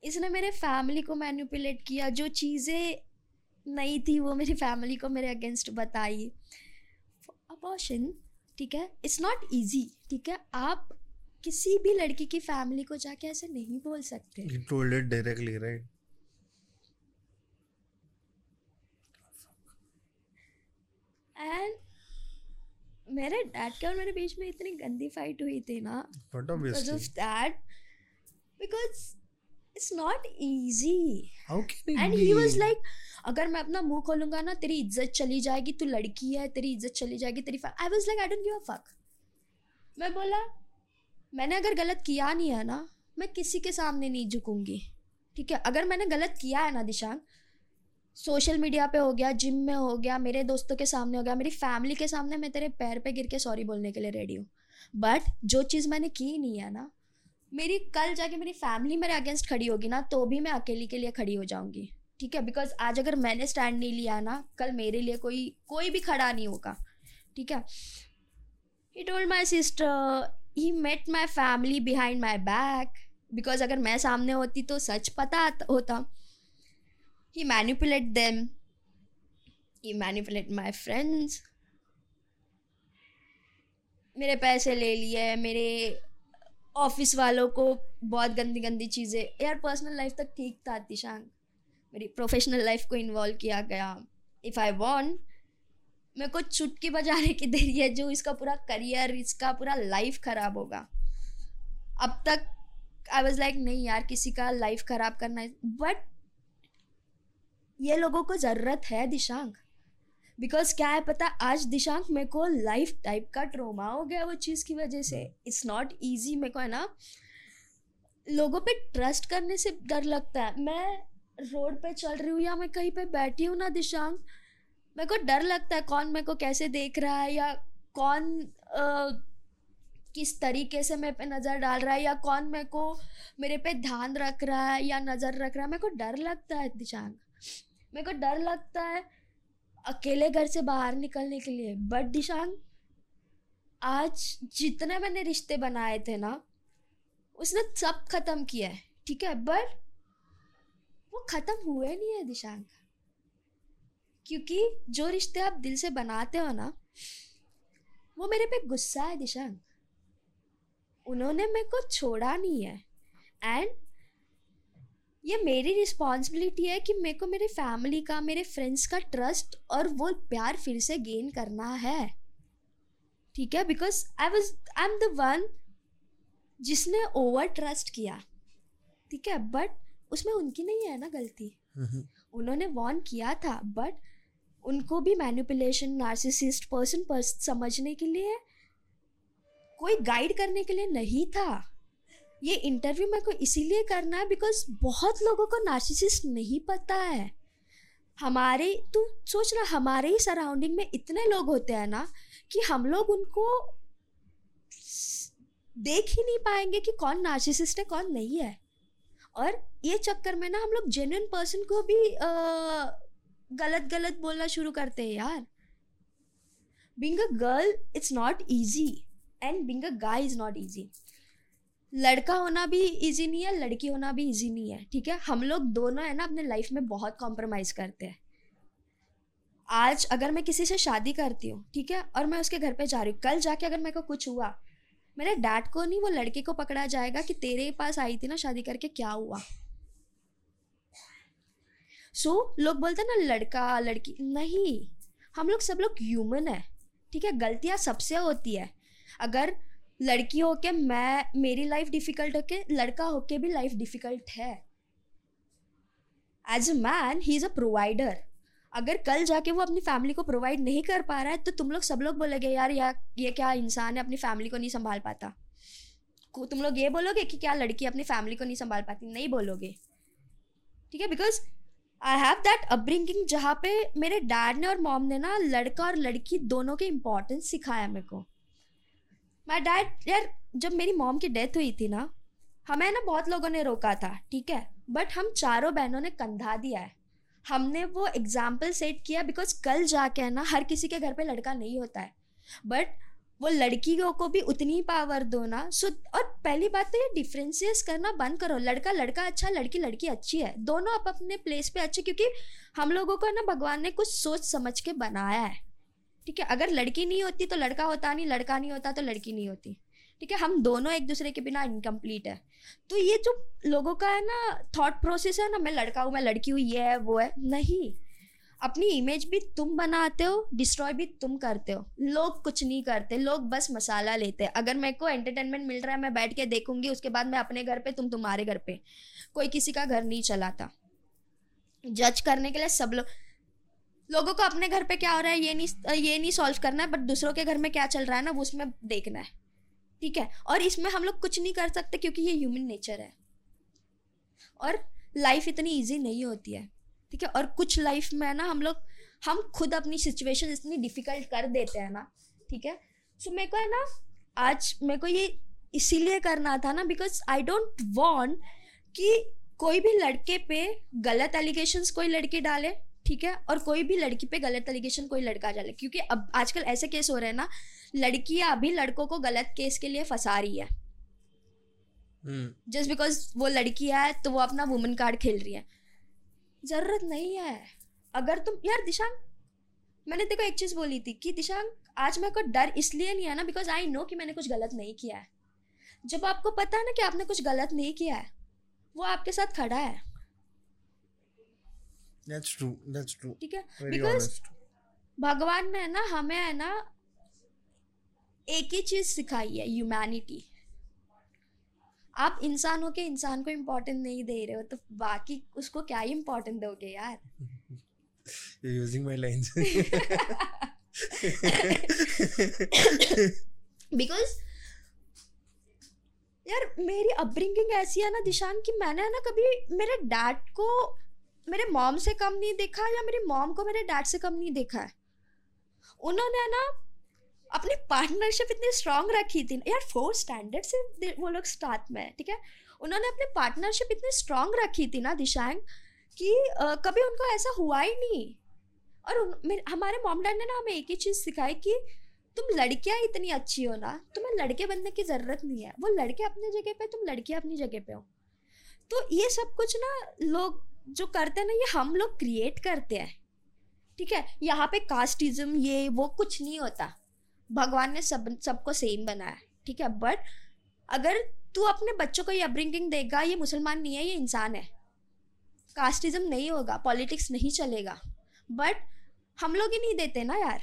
S1: इसने मेरे फैमिली को मैनिपुलेट किया जो चीज़ें नहीं थी वो मेरी फैमिली को मेरे अगेंस्ट बताई। अबॉशन ठीक है? इट्स नॉट ईजी ठीक है? आप किसी भी लड़की की फैमिली को जाके ऐसे नहीं बोल सकते।
S2: डायरेक्टली राइट
S1: एंड मेरे डैड के और मेरे बीच में इतनी गंदी फाइट हुई थी ना because of that because it's not easy and he was like अगर मैं अपना मुँह खोलूँगा ना तेरी इज़्ज़त चली जाएगी तू लड़की है तेरी इज़्ज़त चली जाएगी तेरी I was like I don't give a fuck मैं बोला मैंने अगर गलत किया नहीं है ना मैं किसी के सामने नहीं झुकूँगी ठीक है? अगर मैंने गलत किया है ना दिशांक सोशल मीडिया पे हो गया जिम में हो गया मेरे दोस्तों के सामने हो गया मेरी फैमिली के सामने मैं तेरे पैर पे गिर के सॉरी बोलने के लिए रेडी हूँ. बट जो चीज़ मैंने की नहीं है ना मेरी, कल जाके मेरी फैमिली मेरे अगेंस्ट खड़ी होगी ना तो भी मैं अकेली के लिए खड़ी हो जाऊँगी। ठीक है? बिकॉज़ आज अगर मैंने स्टैंड नहीं लिया ना, कल मेरे लिए कोई कोई भी खड़ा नहीं होगा। ठीक है? He told my sister he met my family behind my back because अगर मैं सामने होती तो सच पता होता। He manipulate them. He manipulate my friends मेरे पैसे ले लिए, मेरे ऑफ़िस वालों को बहुत गंदी गंदी चीज़ें। यार पर्सनल लाइफ तक ठीक था दिशांग मेरी प्रोफेशनल लाइफ को इन्वॉल्व किया गया। इफ़ आई वॉन्ट मेरे को चुटकी बजाने की देरी है जो इसका पूरा करियर इसका पूरा लाइफ ख़राब होगा। अब तक आई वॉज़ लाइक नहीं यार, किसी का लाइफ ख़राब करना है। बट ये लोगों को ज़रूरत है दिशांग बिकॉज़ क्या है पता आज दिशांक मेरे को लाइफ टाइप का ट्रोमा हो गया वो चीज़ की वजह से। इट्स नॉट ईजी मेरे को है ना लोगों पे ट्रस्ट करने से डर लगता है। मैं रोड पे चल रही हूँ या मैं कहीं पे बैठी हूँ ना दिशांक मेरे को डर लगता है कौन मेरे को कैसे देख रहा है या कौन आ, किस तरीके से मेरे पे नज़र डाल रहा है या कौन मेरे को मेरे पे ध्यान रख रहा है या नज़र रख रहा है। मेरे को डर लगता है दिशांक। मेरे को डर लगता है अकेले घर से बाहर निकलने के लिए। बट दिशांग आज जितने मैंने रिश्ते बनाए थे ना, उसने सब खत्म किया है, ठीक है? बट वो खत्म हुए नहीं है दिशांग क्योंकि जो रिश्ते आप दिल से बनाते हो ना, वो मेरे पे गुस्सा है दिशांग उन्होंने मेरे को छोड़ा नहीं है। एंड ये मेरी रिस्पॉन्सिबिलिटी है कि मेरे को मेरे फैमिली का मेरे फ्रेंड्स का ट्रस्ट और वो प्यार फिर से गेन करना है। ठीक है? Because I was I am the one जिसने ओवर ट्रस्ट किया। ठीक है? बट उसमें उनकी नहीं है ना गलती।
S2: हम्म।
S1: उन्होंने वॉर्न किया था बट उनको भी मैनिपुलेशन नार्सिसिस्ट पर्सन पर्सन समझने के लिए कोई गाइड करने के लिए नहीं था। ये इंटरव्यू मेरे को इसीलिए करना है बिकॉज़ बहुत लोगों को नार्सिसिस्ट नहीं पता है। हमारे तू सोच रहा हमारे ही सराउंडिंग में इतने लोग होते हैं ना कि हम लोग उनको देख ही नहीं पाएँगे कि कौन नार्सिसिस्ट है कौन नहीं है। और ये चक्कर में ना हम लोग जेन्यून पर्सन को भी आ, गलत गलत बोलना शुरू करते हैं यार। Being a girl it's not easy and being a guy is not easy लड़का होना भी इजी नहीं है लड़की होना भी इजी नहीं है ठीक है? हम लोग दोनों है ना अपने लाइफ में बहुत कॉम्प्रोमाइज़ करते हैं। आज अगर मैं किसी से शादी करती हूँ ठीक है? और मैं उसके घर पे जा रही हूँ कल जाके अगर मेरे को कुछ हुआ मेरे डैड को नहीं वो लड़के को पकड़ा जाएगा कि तेरे पास आई थी ना शादी करके क्या हुआ? सो so, लोग बोलते ना लड़का लड़की नहीं हम लोग सब लोग ह्यूमन है ठीक है? गलतियाँ सबसे होती है। अगर लड़की हो के मैं, मेरी लाइफ डिफ़िकल्ट होके, लड़का होके भी लाइफ डिफ़िकल्ट है। As a man he is a provider अगर कल जाके वो अपनी फैमिली को प्रोवाइड नहीं कर पा रहा है तो तुम लोग सब लोग बोलोगे, यार, या, ये क्या इंसान है, अपनी फैमिली को नहीं संभाल पाता? तुम लोग ये बोलोगे कि क्या लड़की अपनी फैमिली को नहीं संभाल पाती? नहीं बोलोगे। ठीक है? Because I have that upbringing जहाँ पे मेरे डैड ने और मॉम ने ना लड़का और लड़की दोनों के इम्पोर्टेंस सिखाया मेरे को। माई डैड यार, जब मेरी मॉम की डेथ हुई थी ना, हमें ना बहुत लोगों ने रोका था, ठीक है? बट हम चारों बहनों ने कंधा दिया है। हमने वो एग्ज़ाम्पल सेट किया बिकॉज़ कल जाके है ना, हर किसी के घर पे लड़का नहीं होता है। बट वो लड़कियों को भी उतनी पावर दो ना सो और पहली बात तो ये डिफ्रेंशियस करना बंद करो। लड़का लड़का अच्छा लड़की लड़की अच्छी है। दोनों आप अपने प्लेस पे अच्छे, क्योंकि हम लोगों को ना भगवान ने कुछ सोच समझ के बनाया है। ठीक है, अगर लड़की नहीं होती तो लड़का होता नहीं, लड़का नहीं होता तो लड़की नहीं होती। ठीक है, हम दोनों एक दूसरे के बिना इनकम्प्लीट है। तो ये जो लोगों का है ना थॉट प्रोसेस है ना, मैं लड़का हूँ, मैं लड़की हूँ, ये है, वो है, नहीं। अपनी इमेज भी तुम बनाते हो डिस्ट्रॉय भी तुम करते हो। लोग कुछ नहीं करते, लोग बस मसाला लेते हैं। अगर मेरे को एंटरटेनमेंट मिल रहा है, मैं बैठ के देखूँगी, उसके बाद मैं अपने घर पे, तुम तुम्हारे घर पे। कोई किसी का घर नहीं चलाता। जज करने के लिए सब लोग लोगों को अपने घर पे क्या हो रहा है, ये नहीं ये नहीं सॉल्व करना है बट दूसरों के घर में क्या चल रहा है ना, वो उसमें देखना है। ठीक है? और इसमें हम लोग कुछ नहीं कर सकते क्योंकि ये ह्यूमन नेचर है। और लाइफ इतनी ईजी नहीं होती है। ठीक है? और कुछ लाइफ में ना हम लोग, हम खुद अपनी सिचुएशन इतनी डिफ़िकल्ट कर देते हैं ना। ठीक है? सो मेरे को है ना, आज मेरे को ये इसीलिए करना था ना बिकॉज़ आई डोंट वॉन्ट कि कोई भी लड़के पे गलत एलिगेशंस कोई लड़की डाले। ठीक है? और कोई भी लड़की पे गलत एलिगेशन कोई लड़का डाले क्योंकि अब आजकल ऐसे केस हो रहे हैं ना लड़कियाँ अभी लड़कों को गलत केस के लिए फंसा रही है। जस्ट बिकॉज़ वो लड़की है तो वो अपना वुमेन कार्ड खेल रही है। ज़रूरत नहीं है। अगर तुम यार दिशांक मैंने देखो एक चीज़ बोली थी कि दिशांक आज मेरे को डर इसलिए नहीं है ना बिकॉज़ आई नो कि मैंने कुछ गलत नहीं किया है। जब आपको पता है ना कि आपने कुछ गलत नहीं किया है वो आपके साथ खड़ा है।
S2: That's true. That's true.
S1: ठीक है बिकॉज़ भगवान ने ना हमें है ना एक ही चीज़ सिखाई है ह्यूमैनिटी आप इंसान हो के इंसान को इम्पोर्टेंट नहीं दे रहे हो तो बाकी उसको क्या ही इम्पोर्टेंट दोगे यार
S2: using my lines.
S1: बिकॉज़ यार मेरी अपब्रिंगिंग ऐसी है ना दिशान कि मैंने ना कभी मेरे डैड को मेरे मॉम से कम नहीं देखा या मेरे मॉम को मेरे डैड से कम नहीं देखा है? उन्होंने ना अपनी पार्टनरशिप इतनी स्ट्रांग रखी थी यार फोर्थ स्टैंडर्ड से वो लोग स्टार्ट में ठीक है? उन्होंने अपनी पार्टनरशिप इतनी स्ट्रांग रखी थी ना दिशांग कि अ, कभी उनको ऐसा हुआ ही नहीं। और उन, मेरे, हमारे मॉम डैड ने ना हमें एक ही चीज़ सिखाई कि तुम लड़कियाँ इतनी अच्छी हो ना तुम्हें लड़के बनने की ज़रूरत नहीं है। वो लड़के अपनी जगह पे तुम लड़कियाँ अपनी जगह पे हो। तो ये सब कुछ ना लोग जो करते हैं ना, ये हम लोग क्रिएट करते हैं। ठीक है? यहाँ पे कास्टिज्म ये, वो कुछ नहीं होता। भगवान ने सब, सबको सेम बनाया। ठीक है? बट अगर तू अपने बच्चों को ये अपब्रिंगिंग देगा, ये मुसलमान नहीं है, ये इंसान है। कास्टिज्म नहीं होगा पॉलिटिक्स नहीं चलेगा। बट हम लोग ही नहीं देते ना यार।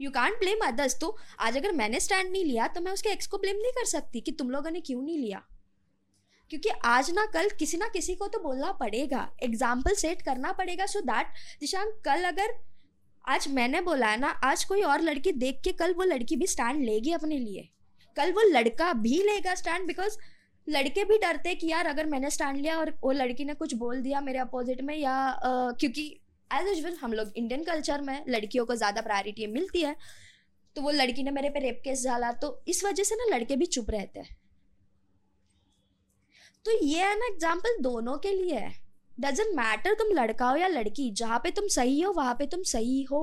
S1: यू कांट ब्लेम अदर्स तो आज अगर मैंने स्टैंड नहीं लिया तो मैं उसके एक्स को ब्लेम नहीं कर सकती कि तुम लोगों ने क्यों नहीं लिया? क्योंकि आज ना कल किसी ना किसी को तो बोलना पड़ेगा। एग्ज़ाम्पल सेट करना पड़ेगा सो दैट दिशांक कल अगर आज मैंने बोला है ना आज कोई और लड़की देख के कल वो लड़की भी स्टैंड लेगी अपने लिए। कल वो लड़का भी लेगा स्टैंड बिकॉज़ लड़के भी डरते कि यार अगर मैंने स्टैंड लिया और वो लड़की ने कुछ बोल दिया मेरे अपोजिट में या अ, क्योंकि एज यूजल हम लोग इंडियन कल्चर में लड़कियों को ज़्यादा प्रायोरिटी मिलती है। तो वो लड़की ने मेरे पे रेप केस डाला तो इस वजह से ना लड़के भी चुप रहते हैं। तो ये है ना एग्ज़ाम्पल दोनों के लिए है। डजेंट मैटर तुम लड़का हो या लड़की, जहाँ पे तुम सही हो, वहाँ पे तुम सही हो।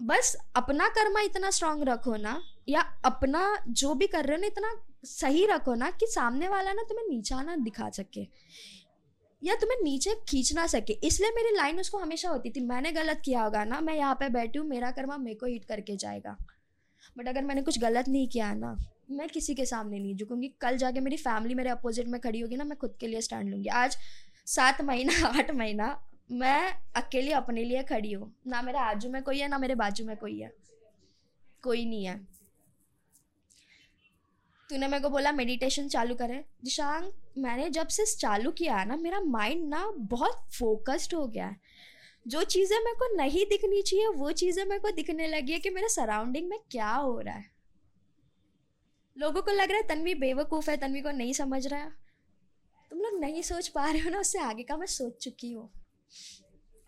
S1: बस अपना कर्मा इतना स्ट्रांग रखो ना, या अपना जो भी कर रहे हो ना, इतना सही रखो ना कि सामने वाला ना तुम्हें नीचा ना दिखा सके, या तुम्हें नीचे खींच ना सके। इसलिए मेरी लाइन उसको हमेशा होती थी, मैंने गलत किया होगा ना, मैं यहाँ पे बैठी हूँ, मेरा कर्मा मेरे को हिट करके जाएगा। बट अगर मैंने कुछ गलत नहीं किया ना मैं किसी के सामने नहीं झुकूँगी। कल जाके मेरी फैमिली मेरे अपोजिट में खड़ी होगी ना, मैं खुद के लिए स्टैंड लूँगी। आज सात महीना, आठ महीना मैं अकेले अपने लिए खड़ी हूँ। ना मेरे आजू में कोई है, ना मेरे बाजू में कोई है। कोई नहीं है। तूने मेरे को बोला मेडिटेशन चालू करें। दिशांग मैंने जब से चालू किया ना, मेरा माइंड ना बहुत फोकस्ड हो गया है। जो चीज़ें मेरे को नहीं दिखनी चाहिए, वो चीज़ें मेरे को दिखने लगी है कि मेरे सराउंडिंग में क्या हो रहा है। लोगों को लग रहा है तन्वी बेवकूफ़ है तन्वी को नहीं समझ रहा तुम लोग नहीं सोच पा रहे हो ना उससे आगे का मैं सोच चुकी हूँ।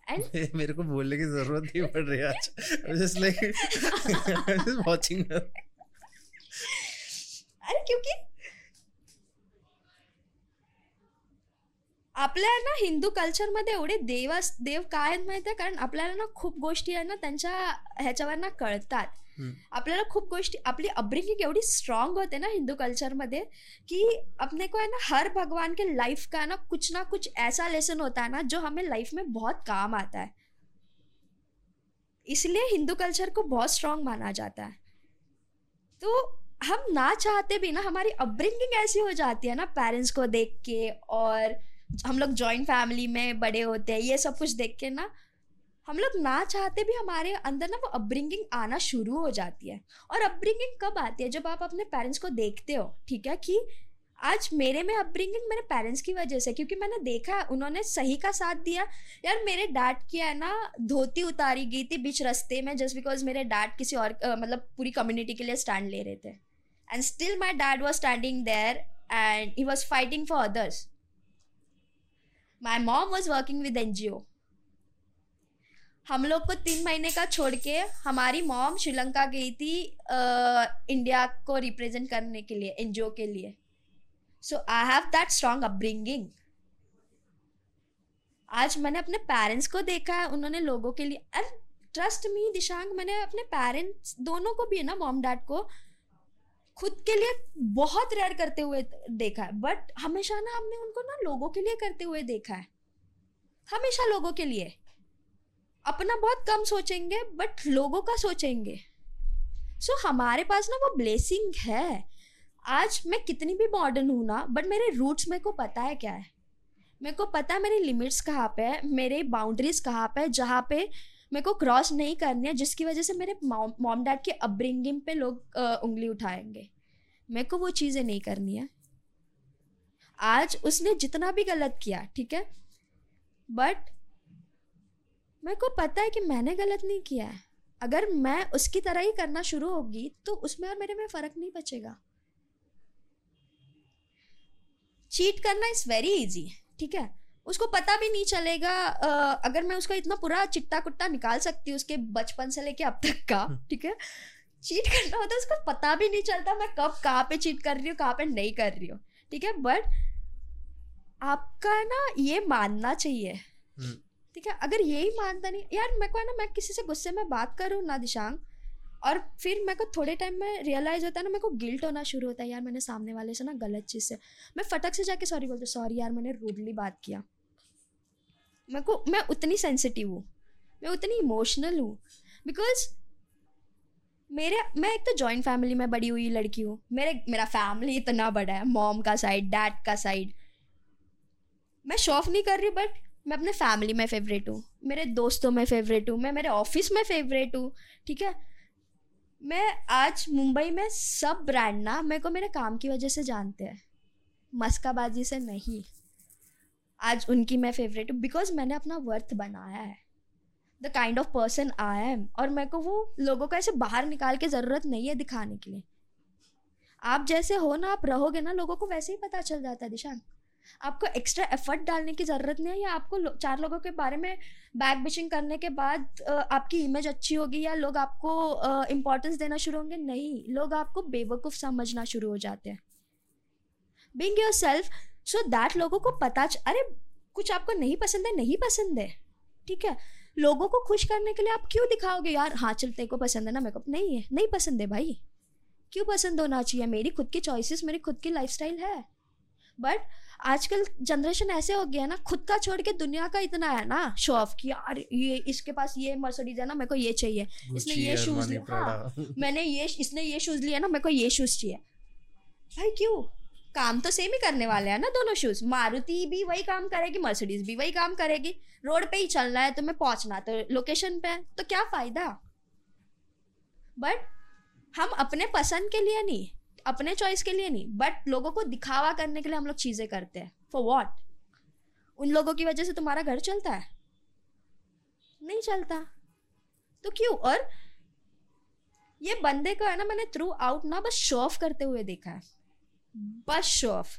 S1: एंड
S2: मेरे को बोलने की ज़रूरत नहीं पड़ रही आज। जस्ट लाइक वाचिंग
S1: अरे क्योंकि आपल्या ना हिंदू कल्चरमध्ये एवढे देव देव काय आहेत माहिती आहे कारण आपल्याला ना खूप गोष्टी आहे ना त्यांच्या ह्याच्यावर ना कळतात. आपल्याला खूप गोष्टी, आपली अपब्रिंगिंग एवढी स्ट्रांग होते ना हिंदू कल्चर में कि अपने को है ना, हर भगवान के लाइफ का ना कुछ ना कुछ ऐसा लेसन होता है ना, जो हमें लाइफ में बहुत काम आता है. इसलिए हिंदू कल्चर को बहुत स्ट्रांग माना जाता है. तो हम ना चाहते भी ना, हमारी अपब्रिंगिंग ऐसी हो जाती है ना पेरेंट्स को देख के और हम लोग जॉइंट फैमिली में बड़े होते हैं, ये सब कुछ देख के ना हम लोग ना चाहते भी हमारे अंदर ना वो अपब्रिंगिंग आना शुरू हो जाती है। और अपब्रिंगिंग कब आती है? जब आप अपने पेरेंट्स को देखते हो ठीक है? कि आज मेरे में अपब्रिंगिंग मेरे पेरेंट्स की वजह से क्योंकि मैंने देखा है उन्होंने सही का साथ दिया। यार मेरे डैड की है ना धोती उतारी गई थी बीच रास्ते में जस्ट बिकॉज़ मेरे डैड किसी और अ, मतलब पूरी कम्युनिटी के लिए स्टैंड ले रहे थे। And still my dad was standing there and he was fighting for others my mom was working with an हम लोग को तीन महीने का छोड़ के हमारी मॉम श्रीलंका गई थी अ, इंडिया को रिप्रेजेंट करने के लिए एनजीओ के लिए। So I have that strong upbringing आज मैंने अपने पेरेंट्स को देखा है उन्होंने लोगों के लिए एंड ट्रस्ट मी दिशांग मैंने अपने पेरेंट्स दोनों को भी है ना मॉम डैड को खुद के लिए बहुत रेयर करते हुए देखा है। बट हमेशा ना हमने उनको ना लोगों के लिए करते हुए देखा है। हमेशा लोगों के लिए। अपना बहुत कम सोचेंगे बट लोगों का सोचेंगे। सो so, हमारे पास ना वो ब्लेसिंग है। आज मैं कितनी भी मॉडर्न हूँ ना बट मेरे रूट्स मेरे को पता है क्या है? मेरे को पता है मेरी लिमिट्स कहाँ पे है मेरे बाउंड्रीज कहाँ पे है जहाँ पे मेरे को क्रॉस नहीं करनी है जिसकी वजह से मेरे मॉम डैड के अपब्रिंगिंग पे लोग आ, उंगली उठाएँगे। मेरे को वो चीज़ें नहीं करनी है। आज उसने जितना भी गलत किया ठीक है? बट मेरे को पता है कि मैंने गलत नहीं किया है। अगर मैं उसकी तरह ही करना शुरू होगी तो उसमें और मेरे में फ़र्क नहीं बचेगा। चीट करना इज़ वेरी इजी ठीक है? उसको पता भी नहीं चलेगा अगर मैं उसका इतना पूरा चिट्टा कुट्टा निकाल सकती हूँ उसके बचपन से लेके अब तक का हम्म। ठीक है? चीट करना होता है उसको पता भी नहीं चलता मैं कब कहाँ पे चीट कर रही हूँ कहाँ पे नहीं कर रही हूँ ठीक है? बट आपका ना ये मानना चाहिए। हम्म। ठीक है? अगर यही मानता नहीं, यार मेरे को है ना, मैं किसी से गुस्से में बात करूँ ना दिशांग, और फिर मेरे को थोड़े टाइम में रियलाइज़ होता है ना, मेरे को गिल्ट होना शुरू होता है, यार मैंने सामने वाले से ना गलत चीज़ से, मैं फटक से जाके सॉरी बोलती सॉरी यार, मैंने रूडली बात किया। मेरे को, मैं उतनी सेंसिटिव हूँ, मैं उतनी इमोशनल हूँ बिकॉज़ मेरे, मैं एक तो जॉइंट फैमिली में बड़ी हुई लड़की हूँ, मेरे, मेरा फैमिली इतना बड़ा है मॉम का साइड डैड का साइड मैं शॉफ नहीं कर रही बट मैं अपने फैमिली में फेवरेट हूँ, मेरे दोस्तों में फेवरेट हूँ, मैं मेरे ऑफ़िस में फेवरेट हूँ, ठीक है? मैं आज मुंबई में सब ब्रांड ना मेरे को मेरे काम की वजह से जानते हैं। मस्काबाजी से नहीं। आज उनकी मैं फेवरेट हूँ बिकॉज़ मैंने अपना वर्थ बनाया है। The kind of person I am और मेरे को वो लोगों को ऐसे बाहर निकाल के ज़रूरत नहीं है दिखाने के लिए। आप जैसे हो ना, आप रहोगे ना, लोगों को वैसे ही पता चल जाता है दिशांक आपको एक्स्ट्रा एफर्ट डालने की ज़रूरत नहीं है या आपको लो, चार लोगों के बारे में बैक बिचिंग करने के बाद आपकी इमेज अच्छी होगी या लोग आपको इम्पोर्टेंस देना शुरू होंगे? नहीं लोग आपको बेवकूफ़ समझना शुरू हो जाते हैं। Being yourself so that लोगों को पता अरे कुछ आपको नहीं पसंद है नहीं पसंद है ठीक है? लोगों को खुश करने के लिए आप क्यों दिखाओगे यार हाँ चल तेरे को पसंद है ना मेकअप नहीं है नहीं पसंद है भाई। क्यों पसंद होना चाहिए? मेरी खुद की चॉइसेस मेरी खुद की लाइफ है। बट आजकल जनरेशन ऐसे हो गया है ना खुद का छोड़ के दुनिया का इतना है ना शो ऑफ़ कि यार ये इसके पास ये मर्सडीज है ना मेरे को ये चाहिए। इसने ये शूज़ लिया। हाँ, मैंने ये इसने ये शूज़ लिया ना मेरे को ये शूज़ चाहिए। भाई क्यों? काम तो सेम ही करने वाले हैं ना दोनों शूज़ मारुति भी वही काम करेगी मर्सिडीज भी वही काम करेगी। रोड पे ही चलना है तुम्हें पहुँचना तो लोकेशन पे है तो क्या फ़ायदा? बट हम अपने पसंद के लिए नहीं। अपने चॉइस के लिए नहीं बट लोगों को दिखावा करने के लिए हम लोग चीज़ें करते हैं. फॉर वॉट उन लोगों की वजह से तुम्हारा घर चलता है? नहीं चलता. तो क्यों? और ये बंदे को है ना मैंने थ्रू आउट ना, बस शो ऑफ़ करते हुए देखा है. बस शो ऑफ़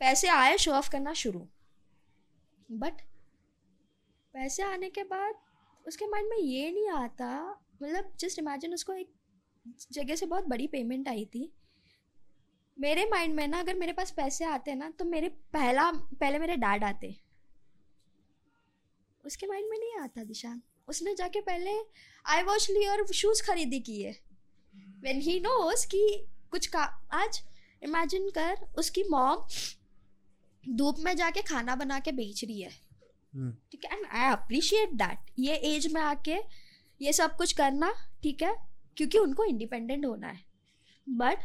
S1: पैसे आए शो ऑफ़ करना शुरू. बट पैसे आने के बाद उसके माइंड में ये नहीं आता. मतलब जस्ट इमेजिन उसको एक जगह से बहुत बड़ी पेमेंट आई थी। मेरे माइंड में ना अगर मेरे पास पैसे आते ना तो मेरे पहला पहले मेरे डैड आते। उसके माइंड में नहीं आता दिशान उसने जाके पहले आई वॉच ली और शूज़ खरीदी की है। वेन ही नोज़ कि कुछ का आज इमेजिन कर उसकी मॉम धूप में जाके खाना बना के बेच रही है। हम्म। ठीक है? एंड आई अप्रिशिएट दैट ये एज में आके ये सब कुछ करना ठीक है? क्योंकि उनको इंडिपेंडेंट होना है। बट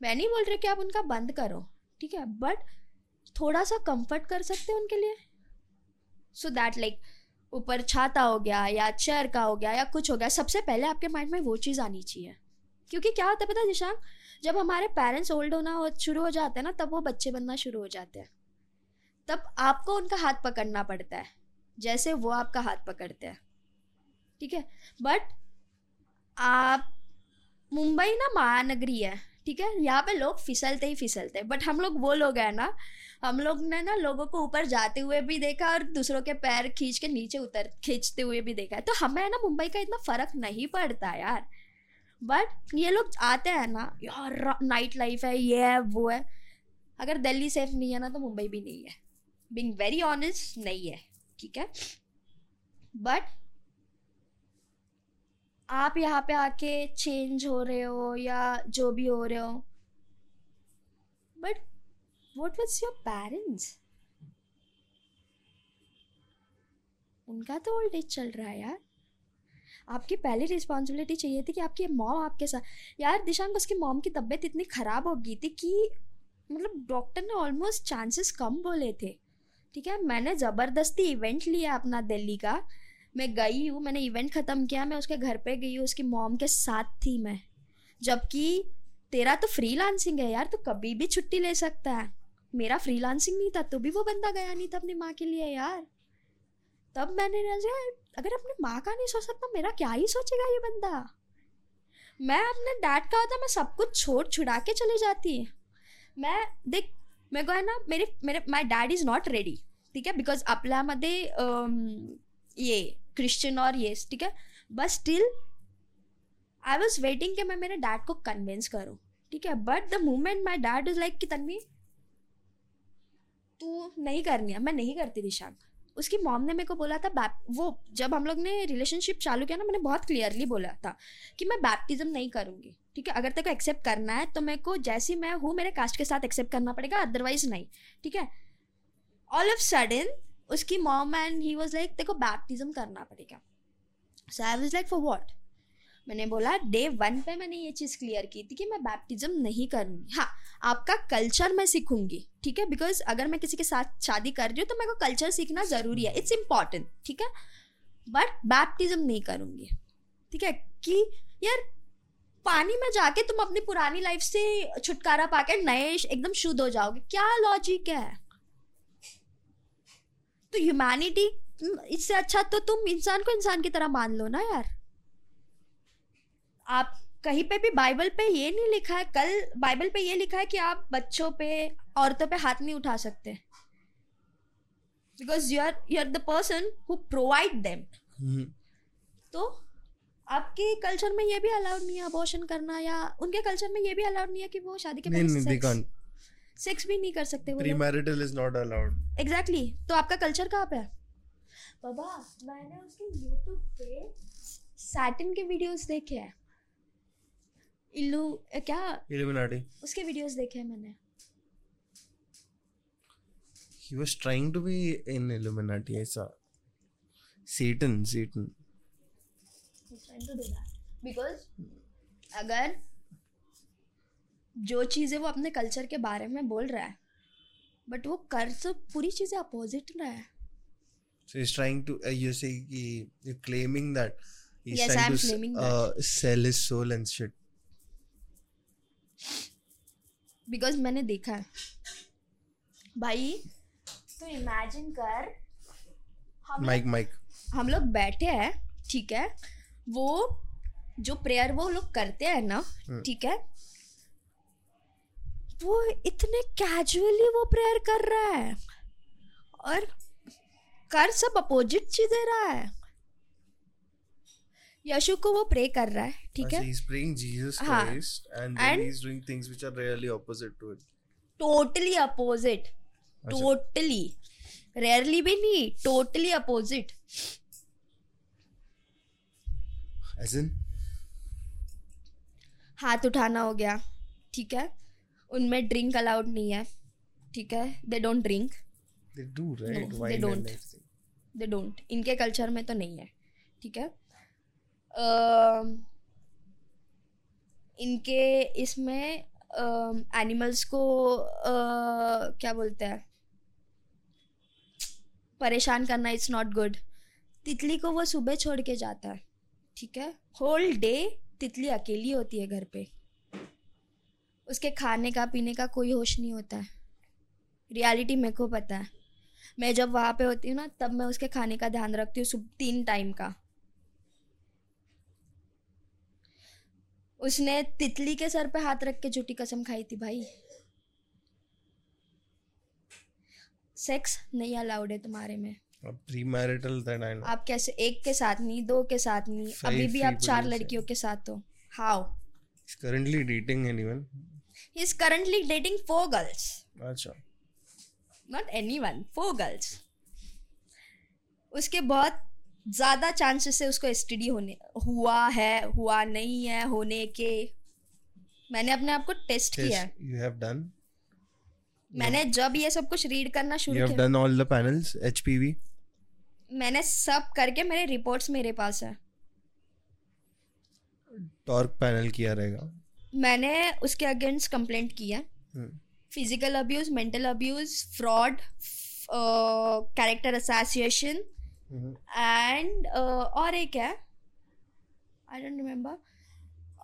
S1: मैं नहीं बोल रही कि आप उनका बंद करो, ठीक है? बट थोड़ा सा कंफर्ट कर सकते हैं उनके लिए। सो दैट लाइक ऊपर छाता हो गया या चेयर का हो गया या कुछ हो गया, सबसे पहले आपके माइंड में वो चीज़ आनी चाहिए। क्योंकि क्या होता है पता निशांक? जब हमारे पेरेंट्स ओल्ड होना हो, शुरू हो जाते हैं ना, तब वो बच्चे बनना शुरू हो जाते हैं। तब आपको उनका हाथ पकड़ना पड़ता है, जैसे वो आपका हाथ पकड़ते हैं, ठीक है? बट आप मुंबई ना महानगरी है, ठीक है? यहाँ पे लोग फिसलते ही फिसलते बट हम लोग वो लोग हैं ना, हम लोग ने ना लोगों को ऊपर जाते हुए भी देखा और दूसरों के पैर खींच के नीचे उतर, खींचते हुए भी देखा है। तो हमें ना मुंबई का इतना फ़र्क नहीं पड़ता यार। बट ये लोग आते हैं ना, यार नाइट लाइफ है, ये है, वो है। अगर दिल्ली सेफ़ नहीं है ना तो मुंबई भी नहीं है। बिंग वेरी ऑनेस्ट नहीं है, ठीक है? बट आप यहाँ पे आके चेंज हो रहे हो या जो भी हो रहे हो? But what was your parents उनका तो ओल्ड एज चल रहा है यार। आपकी पहली रिस्पॉन्सिबिलिटी चाहिए थी कि आपकी मॉम आपके साथ यार, दिशांक, उसकी मॉम की तबीयत इतनी ख़राब हो गई थी कि मतलब डॉक्टर ने ऑलमोस्ट चांसेस कम बोले थे। ठीक है, मैंने ज़बरदस्ती इवेंट लिया अपना दिल्ली का। मैं गई हूँ, मैंने इवेंट ख़त्म किया, मैं उसके घर पे गई हूँ, उसकी मॉम के साथ थी मैं। जबकि तेरा तो फ्री लांसिंग है यार तो कभी भी छुट्टी ले सकता है। मेरा फ्री लांसिंग नहीं था तो भी वो बंदा गया नहीं था अपनी माँ के लिए यार। तब मैंने अगर अपनी माँ का नहीं सोच सकता मेरा क्या ही सोचेगा ये बंदा? मैं अपने डैड का होता, मैं सब कुछ छोड़ छुड़ा के चली जाती। मैं, देख, मेरे को है ना, मेरे मेरे my dad is not ready ठीक है? बिकॉज़ अपला आपल्यामध्ये ये क्रिश्चियन और ये, ठीक है? But still I was waiting कि मैं मेरे डैड को कन्विंस करूँ, ठीक है? But the moment my dad is like कि, तन्वी, तू नहीं करनी है। मैं नहीं करती दिशांक उसकी मॉम ने मेरे को बोला था वो जब हम लोग ने रिलेशनशिप चालू किया ना, मैंने बहुत क्लियरली बोला था कि मैं बैप्टिज्म नहीं करूँगी, ठीक है? अगर तेरे को एक्सेप्ट करना है तो मेरे को जैसी मैं हूँ, मेरे कास्ट के साथ एक्सेप्ट करना पड़ेगा अदरवाइज़ नहीं, ठीक है? ऑल ऑफ़ सडन उसकी mom and he was like देखो बैप्टिज्म करना पड़ेगा. So I was like for what मैंने बोला डे वन पे मैंने ये चीज़ क्लियर की थी कि मैं बैप्टिज्म नहीं करूँगी. हाँ आपका कल्चर मैं सीखूँगी, ठीक है? बिकॉज़ अगर मैं किसी के साथ शादी कर रही हूँ तो मेरे को कल्चर सीखना ज़रूरी है। इट्स इंपॉर्टेंट ठीक है? बट बैप्टिज्म नहीं करूँगी, ठीक है? कि यार, पानी में जाके तुम अपनी पुरानी लाइफ से छुटकारा पाके नए एकदम शुद्ध हो जाओगे। क्या लॉजिक है? तो ह्यूमैनिटी इससे अच्छा तो तुम इंसान को इंसान की तरह मान लो ना यार। आप कहीं पे भी बाइबल पे ये नहीं लिखा है कल बाइबल पे ये लिखा है कि आप बच्चों पे औरतों पे हाथ नहीं उठा सकते। Because you are you are the person who provide them तो आपके कल्चर में ये भी अलाउड नहीं है अबॉर्शन करना या उनके कल्चर में ये भी अलाउड नहीं है कि वो शादी के
S2: पहले सेक्स,
S1: भी नहीं कर सकते वो
S2: premarital is not allowed
S1: exactly तो आपका कल्चर कहाँ पे है? बाबा मैंने उसके YouTube पे सैटिन के वीडियोस देखे हैं। इल्लू क्या?
S2: इल्यूमिनाटी
S1: उसके वीडियोस देखे हैं मैंने।
S2: He was trying to be in illuminati i saw satan satan.
S1: He's trying to do that. Because अगर जो चीज़ें वो अपने कल्चर के बारे में बोल रहा है बट वो कर तो पूरी चीज़ें अपोजिट रहा है।
S2: So he's trying to uh, you say he, you're claiming that he's
S1: yes,
S2: trying
S1: I'm
S2: to
S1: claiming
S2: uh, that. sell his soul and shit.
S1: Because मैंने देखा है। भाई तो इमेजिन कर
S2: हम माइक माइक
S1: हम लोग बैठे हैं ठीक है? वो जो प्रेयर वो लोग करते हैं ना हम्म। ठीक है? वो इतने कैजुअली वो प्रेयर कर रहा है और कर सब अपोजिट चीज़ दे रहा है। यशु को वो प्रे कर रहा है ठीक है?
S2: Is praying Jesus Christ and he is doing things which are really opposite to it
S1: totally opposite totally rarely भी नहीं टोटली अपोजिट
S2: एज इन
S1: हाथ उठाना हो गया ठीक है? उनमें ड्रिंक अलाउड नहीं है ठीक है? They don't drink
S2: they do right
S1: they don't they don't इनके कल्चर में तो नहीं है ठीक है? uh, इनके इसमें एनिमल्स uh, को uh, क्या बोलते हैं? परेशान करना इट्स नॉट गुड तितली को वो सुबह छोड़ के जाता है ठीक है? होल डे तितली अकेली होती है घर पे। उसके खाने का पीने का कोई होश नहीं होता। है रियलिटी मेरे को पता है। मैं जब वहाँ पे होती हूँ ना तब मैं उसके खाने का ध्यान रखती हूँ सुबह तीन टाइम का। उसने तितली के सर पे हाथ रख के झूठी कसम खाई थी भाई। सेक्स नहीं अलाउड है तुम्हारे में।
S2: Premarital that I know
S1: आप कैसे एक के साथ नहीं दो के साथ नहीं अभी भी आप चार लड़कियों के साथ हो। How
S2: is currently dating anyone
S1: he is currently dating four girls
S2: अच्छा।
S1: नॉट एनीवन फोर गर्ल्स उसके बहुत ज़्यादा चांसेस है उसको एस होने हुआ है हुआ नहीं है होने के। मैंने अपने आप को टेस्ट किया। है
S2: you have done?
S1: मैंने जब ये सब कुछ रीड करना
S2: you
S1: शुरू
S2: have
S1: किया।
S2: done all the panels hpv
S1: मैंने सब करके मेरे रिपोर्ट्स मेरे पास है।
S2: टॉर्क पैनल किया रहेगा।
S1: मैंने उसके अगेंस्ट कंप्लेंट की है
S2: Hmm.
S1: Physical abuse mental abuse fraud character
S2: association.
S1: And और एक है आई डोंट रिमेम्बर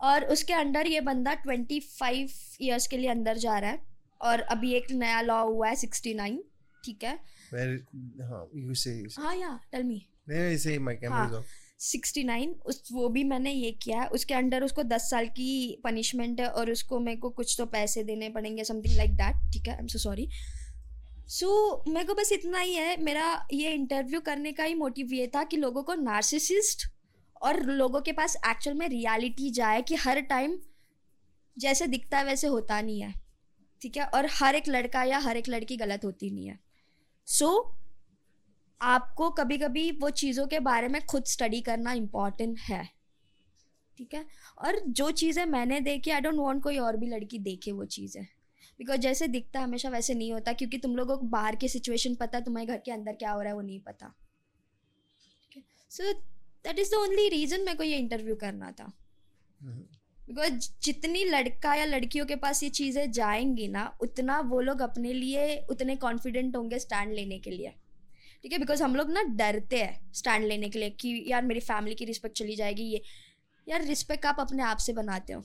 S1: और उसके अंडर ये बंदा ट्वेंटी फाइव ईयर्स के लिए अंदर जा रहा है और अभी एक नया लॉ हुआ है सिक्सटी नाइन ठीक है
S2: Where, हाँ, you say, you say.
S1: हाँ या टेल मी
S2: नहीं नहीं say my camera is
S1: हाँ।
S2: off.
S1: सिक्सटी नाइन, उस, वो भी मैंने ये किया है। उसके अंडर उसको दस साल की पनिशमेंट है और उसको मेरे को कुछ तो पैसे देने पड़ेंगे समथिंग लाइक दैट ठीक है? I am so sorry so मेरे को बस इतना ही है। मेरा ये इंटरव्यू करने का ही मोटिव ये था कि लोगों को नार्सिसिस्ट और लोगों के पास एक्चुअल में रियलिटी जाए कि हर टाइम जैसे दिखता है वैसे होता नहीं है, ठीक है? और हर एक लड़का या हर एक लड़की गलत होती नहीं है। सो आपको कभी कभी वो चीज़ों के बारे में खुद स्टडी करना इंपॉर्टेंट है। ठीक है? और जो चीज़ें मैंने देखी आई डोंट वांट कोई और भी लड़की देखे वो चीज़ें। बिकॉज़ जैसे दिखता है हमेशा वैसे नहीं होता क्योंकि तुम लोगों को बाहर की सिचुएशन पता है तुम्हारे घर के अंदर क्या हो रहा है वो नहीं पता। So that is the only reason मेरे को ये इंटरव्यू करना था. बिकॉज़ जितनी लड़का या लड़कियों के पास ये चीज़ें जाएँगी ना उतना वो लोग अपने लिए उतने कॉन्फिडेंट होंगे स्टैंड लेने के लिए। ठीक है? बिकॉज़ हम लोग ना डरते हैं स्टैंड लेने के लिए कि यार मेरी फैमिली की रिस्पेक्ट चली जाएगी ये। यार रिस्पेक्ट आप अपने आप से बनाते हो।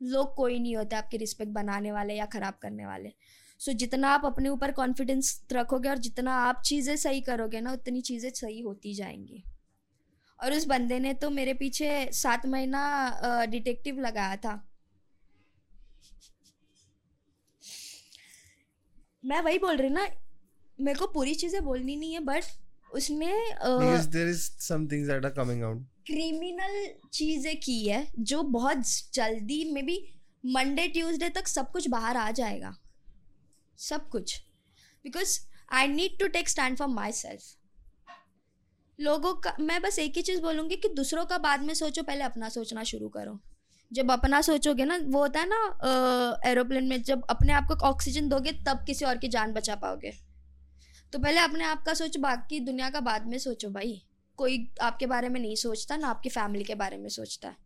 S1: लोग कोई नहीं होते आपकी रिस्पेक्ट बनाने वाले या ख़राब करने वाले। सो so, जितना आप अपने ऊपर कॉन्फिडेंस रखोगे और जितना आप चीज़ें सही करोगे ना उतनी चीज़ें सही होती जाएँगी। और उस बंदे ने तो मेरे पीछे सात महीना डिटेक्टिव लगाया था। मैं वही बोल रही ना मेरे को पूरी चीज़ें बोलनी नहीं है बट
S2: उसमें there is some things that are coming out.
S1: Criminal चीज़ें की है जो बहुत जल्दी मे बी मंडे ट्यूसडे तक सब कुछ बाहर आ जाएगा। सब कुछ। Because I need to take stand for my self लोगों का मैं बस एक ही चीज़ बोलूँगी कि दूसरों का बाद में सोचो पहले अपना सोचना शुरू करो। जब अपना सोचोगे ना वो होता है ना एरोप्लेन में जब अपने आप को ऑक्सीजन दोगे तब किसी और की जान बचा पाओगे। तो पहले अपने आप का सोच, बाकी दुनिया का बाद में सोचो भाई। कोई आपके बारे में नहीं सोचता, ना आपकी फैमिली के बारे में सोचता। है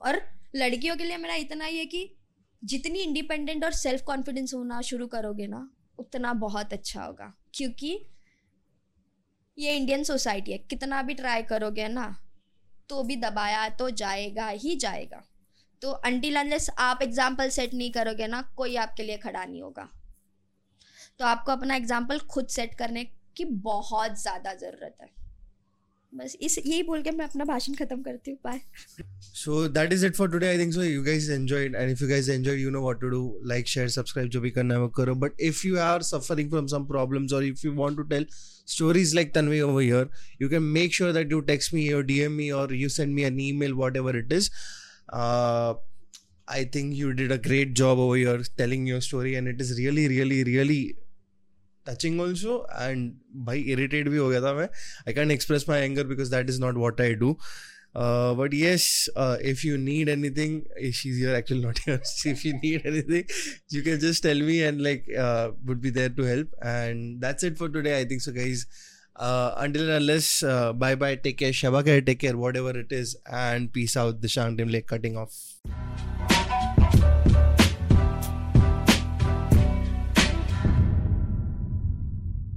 S1: और लड़कियों के लिए मेरा इतना ही है कि जितनी इंडिपेंडेंट और सेल्फ कॉन्फिडेंस होना शुरू करोगे ना, उतना बहुत अच्छा होगा। क्योंकि ये इंडियन सोसाइटी है, कितना भी ट्राई करोगे ना तो भी दबाया तो जाएगा ही जाएगा। तो अनटिल अनलेस आप एग्ज़ाम्पल सेट नहीं करोगे ना, कोई आपके लिए खड़ा नहीं होगा। तो आपको अपना एग्ज़ाम्पल खुद सेट करने की बहुत ज़्यादा ज़रूरत है। बस इस, यही बोल के मैं अपना भाषण खत्म करती हूँ। Bye
S2: so that is it for today I think so you guys enjoyed and if you guys enjoyed you know what to do like share subscribe जो भी करना है वो करो. But if you are suffering from some problems और if you want to tell stories like Tanvi over here you can make sure that you text me your DM me और you send me an email whatever it is I think you did a great job over here telling your story and it is really really really touching also. And by irritated भी हो गया था मैं. I can't express my anger because that is not what I do. Uh, but yes, uh, if you need anything, eh, she's here actually not here. if you need anything, you can just tell me and like uh, would be there to help. And that's it for today. I think so, guys. Uh, until and unless, uh, bye bye. Take care. Shabakar, take care. Whatever it is, and peace out. The Shangdim Lake cutting off.